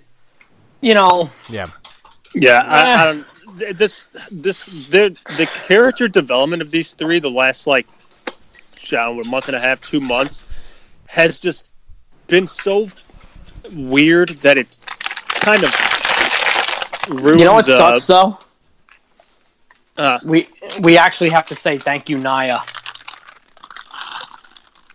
you know, Yeah. Yeah, I, Eh. I don't. This this the the character development of these three the last like I don't know, a month and a half, two months has just been so weird that it's kind of ruined you know what the, sucks though. Uh, We we actually have to say thank you, Nia.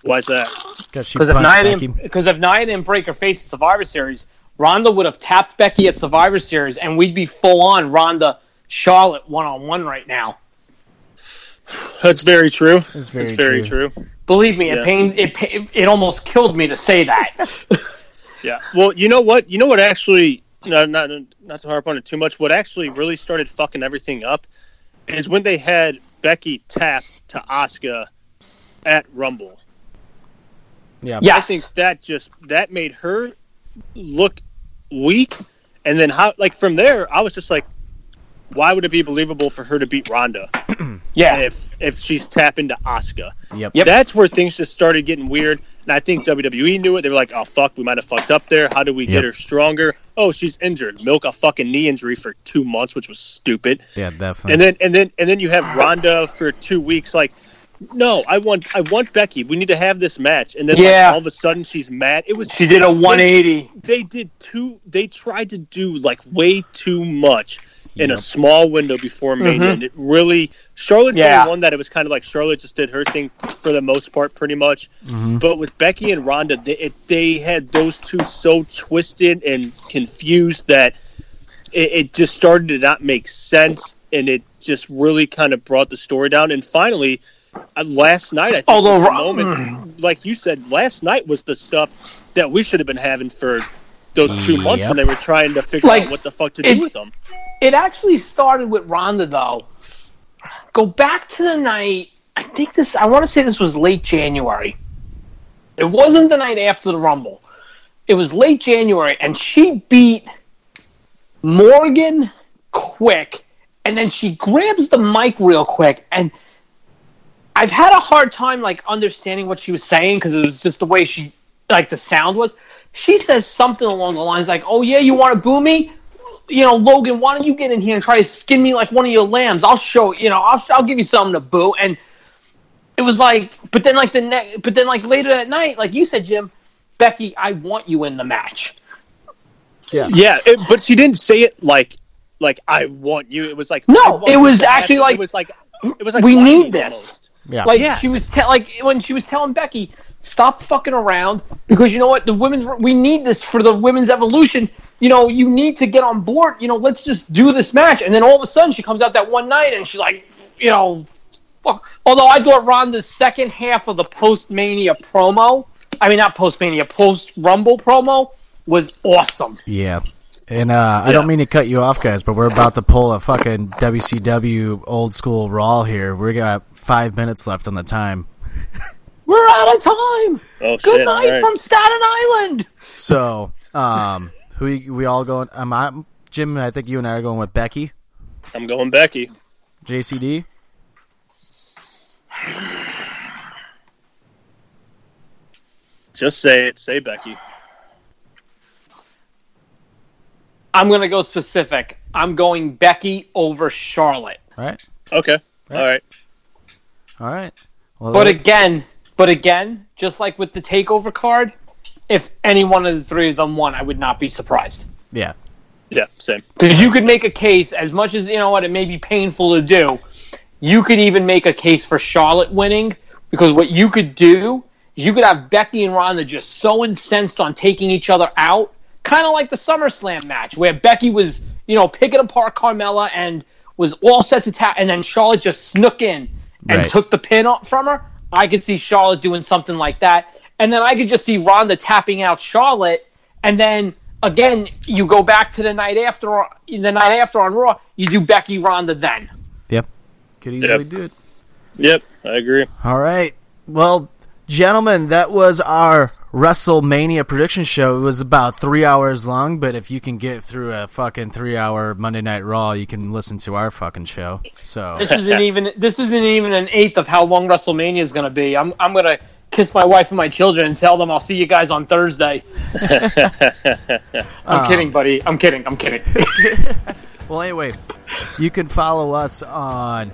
Why's that? Because if Nia Becky. didn't, because if Nia didn't break her face at Survivor Series, Ronda would have tapped Becky at Survivor Series, and we'd be full on Ronda Charlotte one on one right now. That's very true. That's very It's very true. true. Believe me, Yeah. it pained it, it almost killed me to say that. [laughs] [laughs] Yeah. Well, you know what? You know what actually not not not to harp on it too much. What actually really started fucking everything up is when they had Becky tap to Asuka at Rumble. Yeah. yes, I think that just that made her look weak, and then how like from there I was just like, why would it be believable for her to beat Ronda [clears throat] yeah, if if she's tapping to Asuka? Yep. Yep. That's where things just started getting weird, and I think WWE knew it. They were like, "Oh fuck, we might have fucked up there. How do we Yep. get her stronger? Oh, she's injured. Milk a fucking knee injury for two months, which was stupid. Yeah, definitely. And then and then and then you have Ronda for two weeks. Like, no, I want I want Becky. We need to have this match. And then like, all of a sudden she's mad. It was she did a 180. they did too. They tried to do like way too much in a small window before Mania, Mhm. and it really Charlotte's the Yeah. only one that it was kind of like Charlotte just did her thing for the most part, pretty much. Mhm. But with Becky and Ronda, they, it, they had those two so twisted and confused that it, it just started to not make sense, and it just really kind of brought the story down. And finally, uh, last night, I think Although was the moment, like you said, last night was the stuff that we should have been having for those two months Yep. when they were trying to figure Like, out what the fuck to do with them. It actually started with Ronda though. Go back to the night. I think this. I want to say this was late January. It wasn't the night after the Rumble. It was late January, and she beat Morgan quick, and then she grabs the mic real quick, and I've had a hard time like understanding what she was saying because it was just the way she like the sound was. She says something along the lines like, "Oh yeah, you want to boo me? You know, Logan, why don't you get in here and try to skin me like one of your lambs? I'll show you know, I'll I'll give you something to boo." And it was like, but then like the next, but then like later that night, like you said, Jim, Becky, I want you in the match. Yeah, it, but she didn't say it like like I want you. It was like No, it was actually happen. like, it was like it was like we need this. almost. Yeah. Like Yeah. she was te- like when she was telling Becky, Stop fucking around because you know what? The women's we need this for the women's evolution. You know, you need to get on board. You know, let's just do this match. And then all of a sudden, she comes out that one night and she's like, you know, fuck. Although I thought Ronda's second half of the post Mania promo, I mean not post Mania, post Rumble promo was awesome. Yeah. And uh, I don't mean to cut you off, guys, but we're about to pull a fucking WCW old school Raw here. We got five minutes left on the time. We're out of time. Oh Good shit! night all right. from Staten Island. So, um, who we, we all going? Am I, Jim? I think you and I are going with Becky, I'm going Becky. JCD. Just say it. Say Becky. I'm gonna go specific. I'm going Becky over Charlotte. All right, Okay. All right. all right. Well, But there- again, but again, just like with the takeover card, if any one of the three of them won, I would not be surprised. yeah, Yeah. Same. Because you could make a case, as much as you know what it may be painful to do, you could even make a case for Charlotte winning. Because what you could do is you could have Becky and Ronda just so incensed on taking each other out, kind of like the SummerSlam match where Becky was, you know, picking apart Carmella and was all set to tap, and then Charlotte just snuck in and Right. took the pin off from her. I could see Charlotte doing something like that, and then I could just see Ronda tapping out Charlotte, and then again you go back to the night after, the night after on Raw, you do Becky Ronda then. yep. Could easily Yep. do it. Yep. I agree. All right. Well, gentlemen, that was our WrestleMania prediction show. It was about three hours long, but if you can get through a fucking three-hour Monday Night Raw, you can listen to our fucking show. So This isn't even this isn't even an eighth of how long WrestleMania is going to be. I'm I'm going to kiss my wife and my children and tell them I'll see you guys on Thursday. [laughs] I'm um, kidding, buddy. I'm kidding. I'm kidding. [laughs] Well, anyway, you can follow us on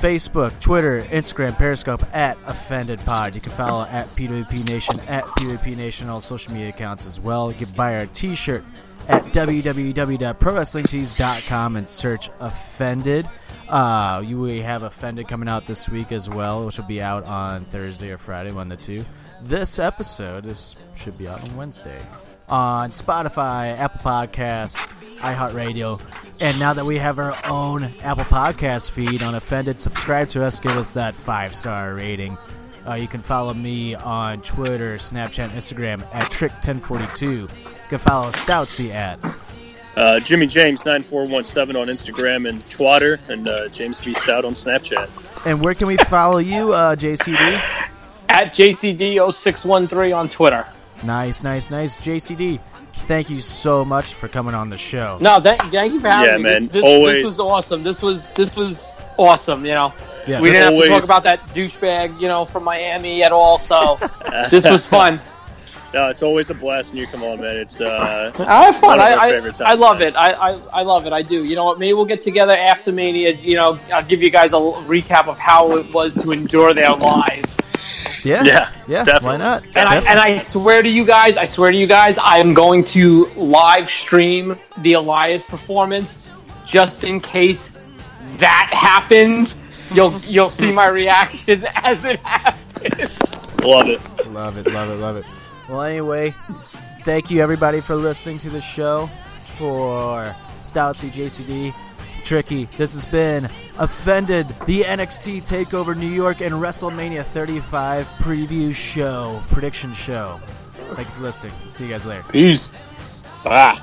Facebook, Twitter, Instagram, Periscope at Offended Pod. You can follow at PWP Nation at PWP Nation on all social media accounts as well. You can buy our T-shirt at www.prowrestlingtees.com and search Offended. Uh, you we have Offended coming out this week as well, which will be out on Thursday or Friday, one the two. This episode is should be out on Wednesday on Spotify, Apple Podcasts, iHeartRadio. And now that we have our own Apple Podcast feed on Offended, subscribe to us, give us that five star rating. Uh, you can follow me on Twitter, Snapchat, Instagram at Trick1042. You can follow Stoutsy at. Uh, Jimmy James nine four one seven on Instagram and Twitter, and uh, James V Stout on Snapchat. And where can we follow you, uh, JCD? At JCD0613 on Twitter. Nice, nice, nice. JCD, thank you so much for coming on the show. No, thank, thank you for having Yeah, me. man, This, this, always. this was awesome. This was this was awesome. You know, Yeah, we didn't have to talk about that douchebag, you know, from Miami at all. So [laughs] this was fun. No, it's always a blast when you come on, man. It's uh, I have fun. one of I, I, favorite I love man. it. I, I, I love it. I do. You know what? Maybe we'll get together after Mania. You know, I'll give you guys a recap of how it was to endure their lives. Yeah, Yeah, yeah. definitely. Why not? And I, and I swear to you guys, I swear to you guys, I am going to live stream the Elias performance just in case that happens. You'll you'll see my reaction [laughs] as it happens. Love it. Love it, love it, love it. Well, anyway, thank you everybody for listening to the show. For Stoutsy JCD, Tricky, this has been offended the NXT TakeOver New York and WrestleMania 35 preview show, prediction show. Thank you for listening. See you guys later. Peace. Bye.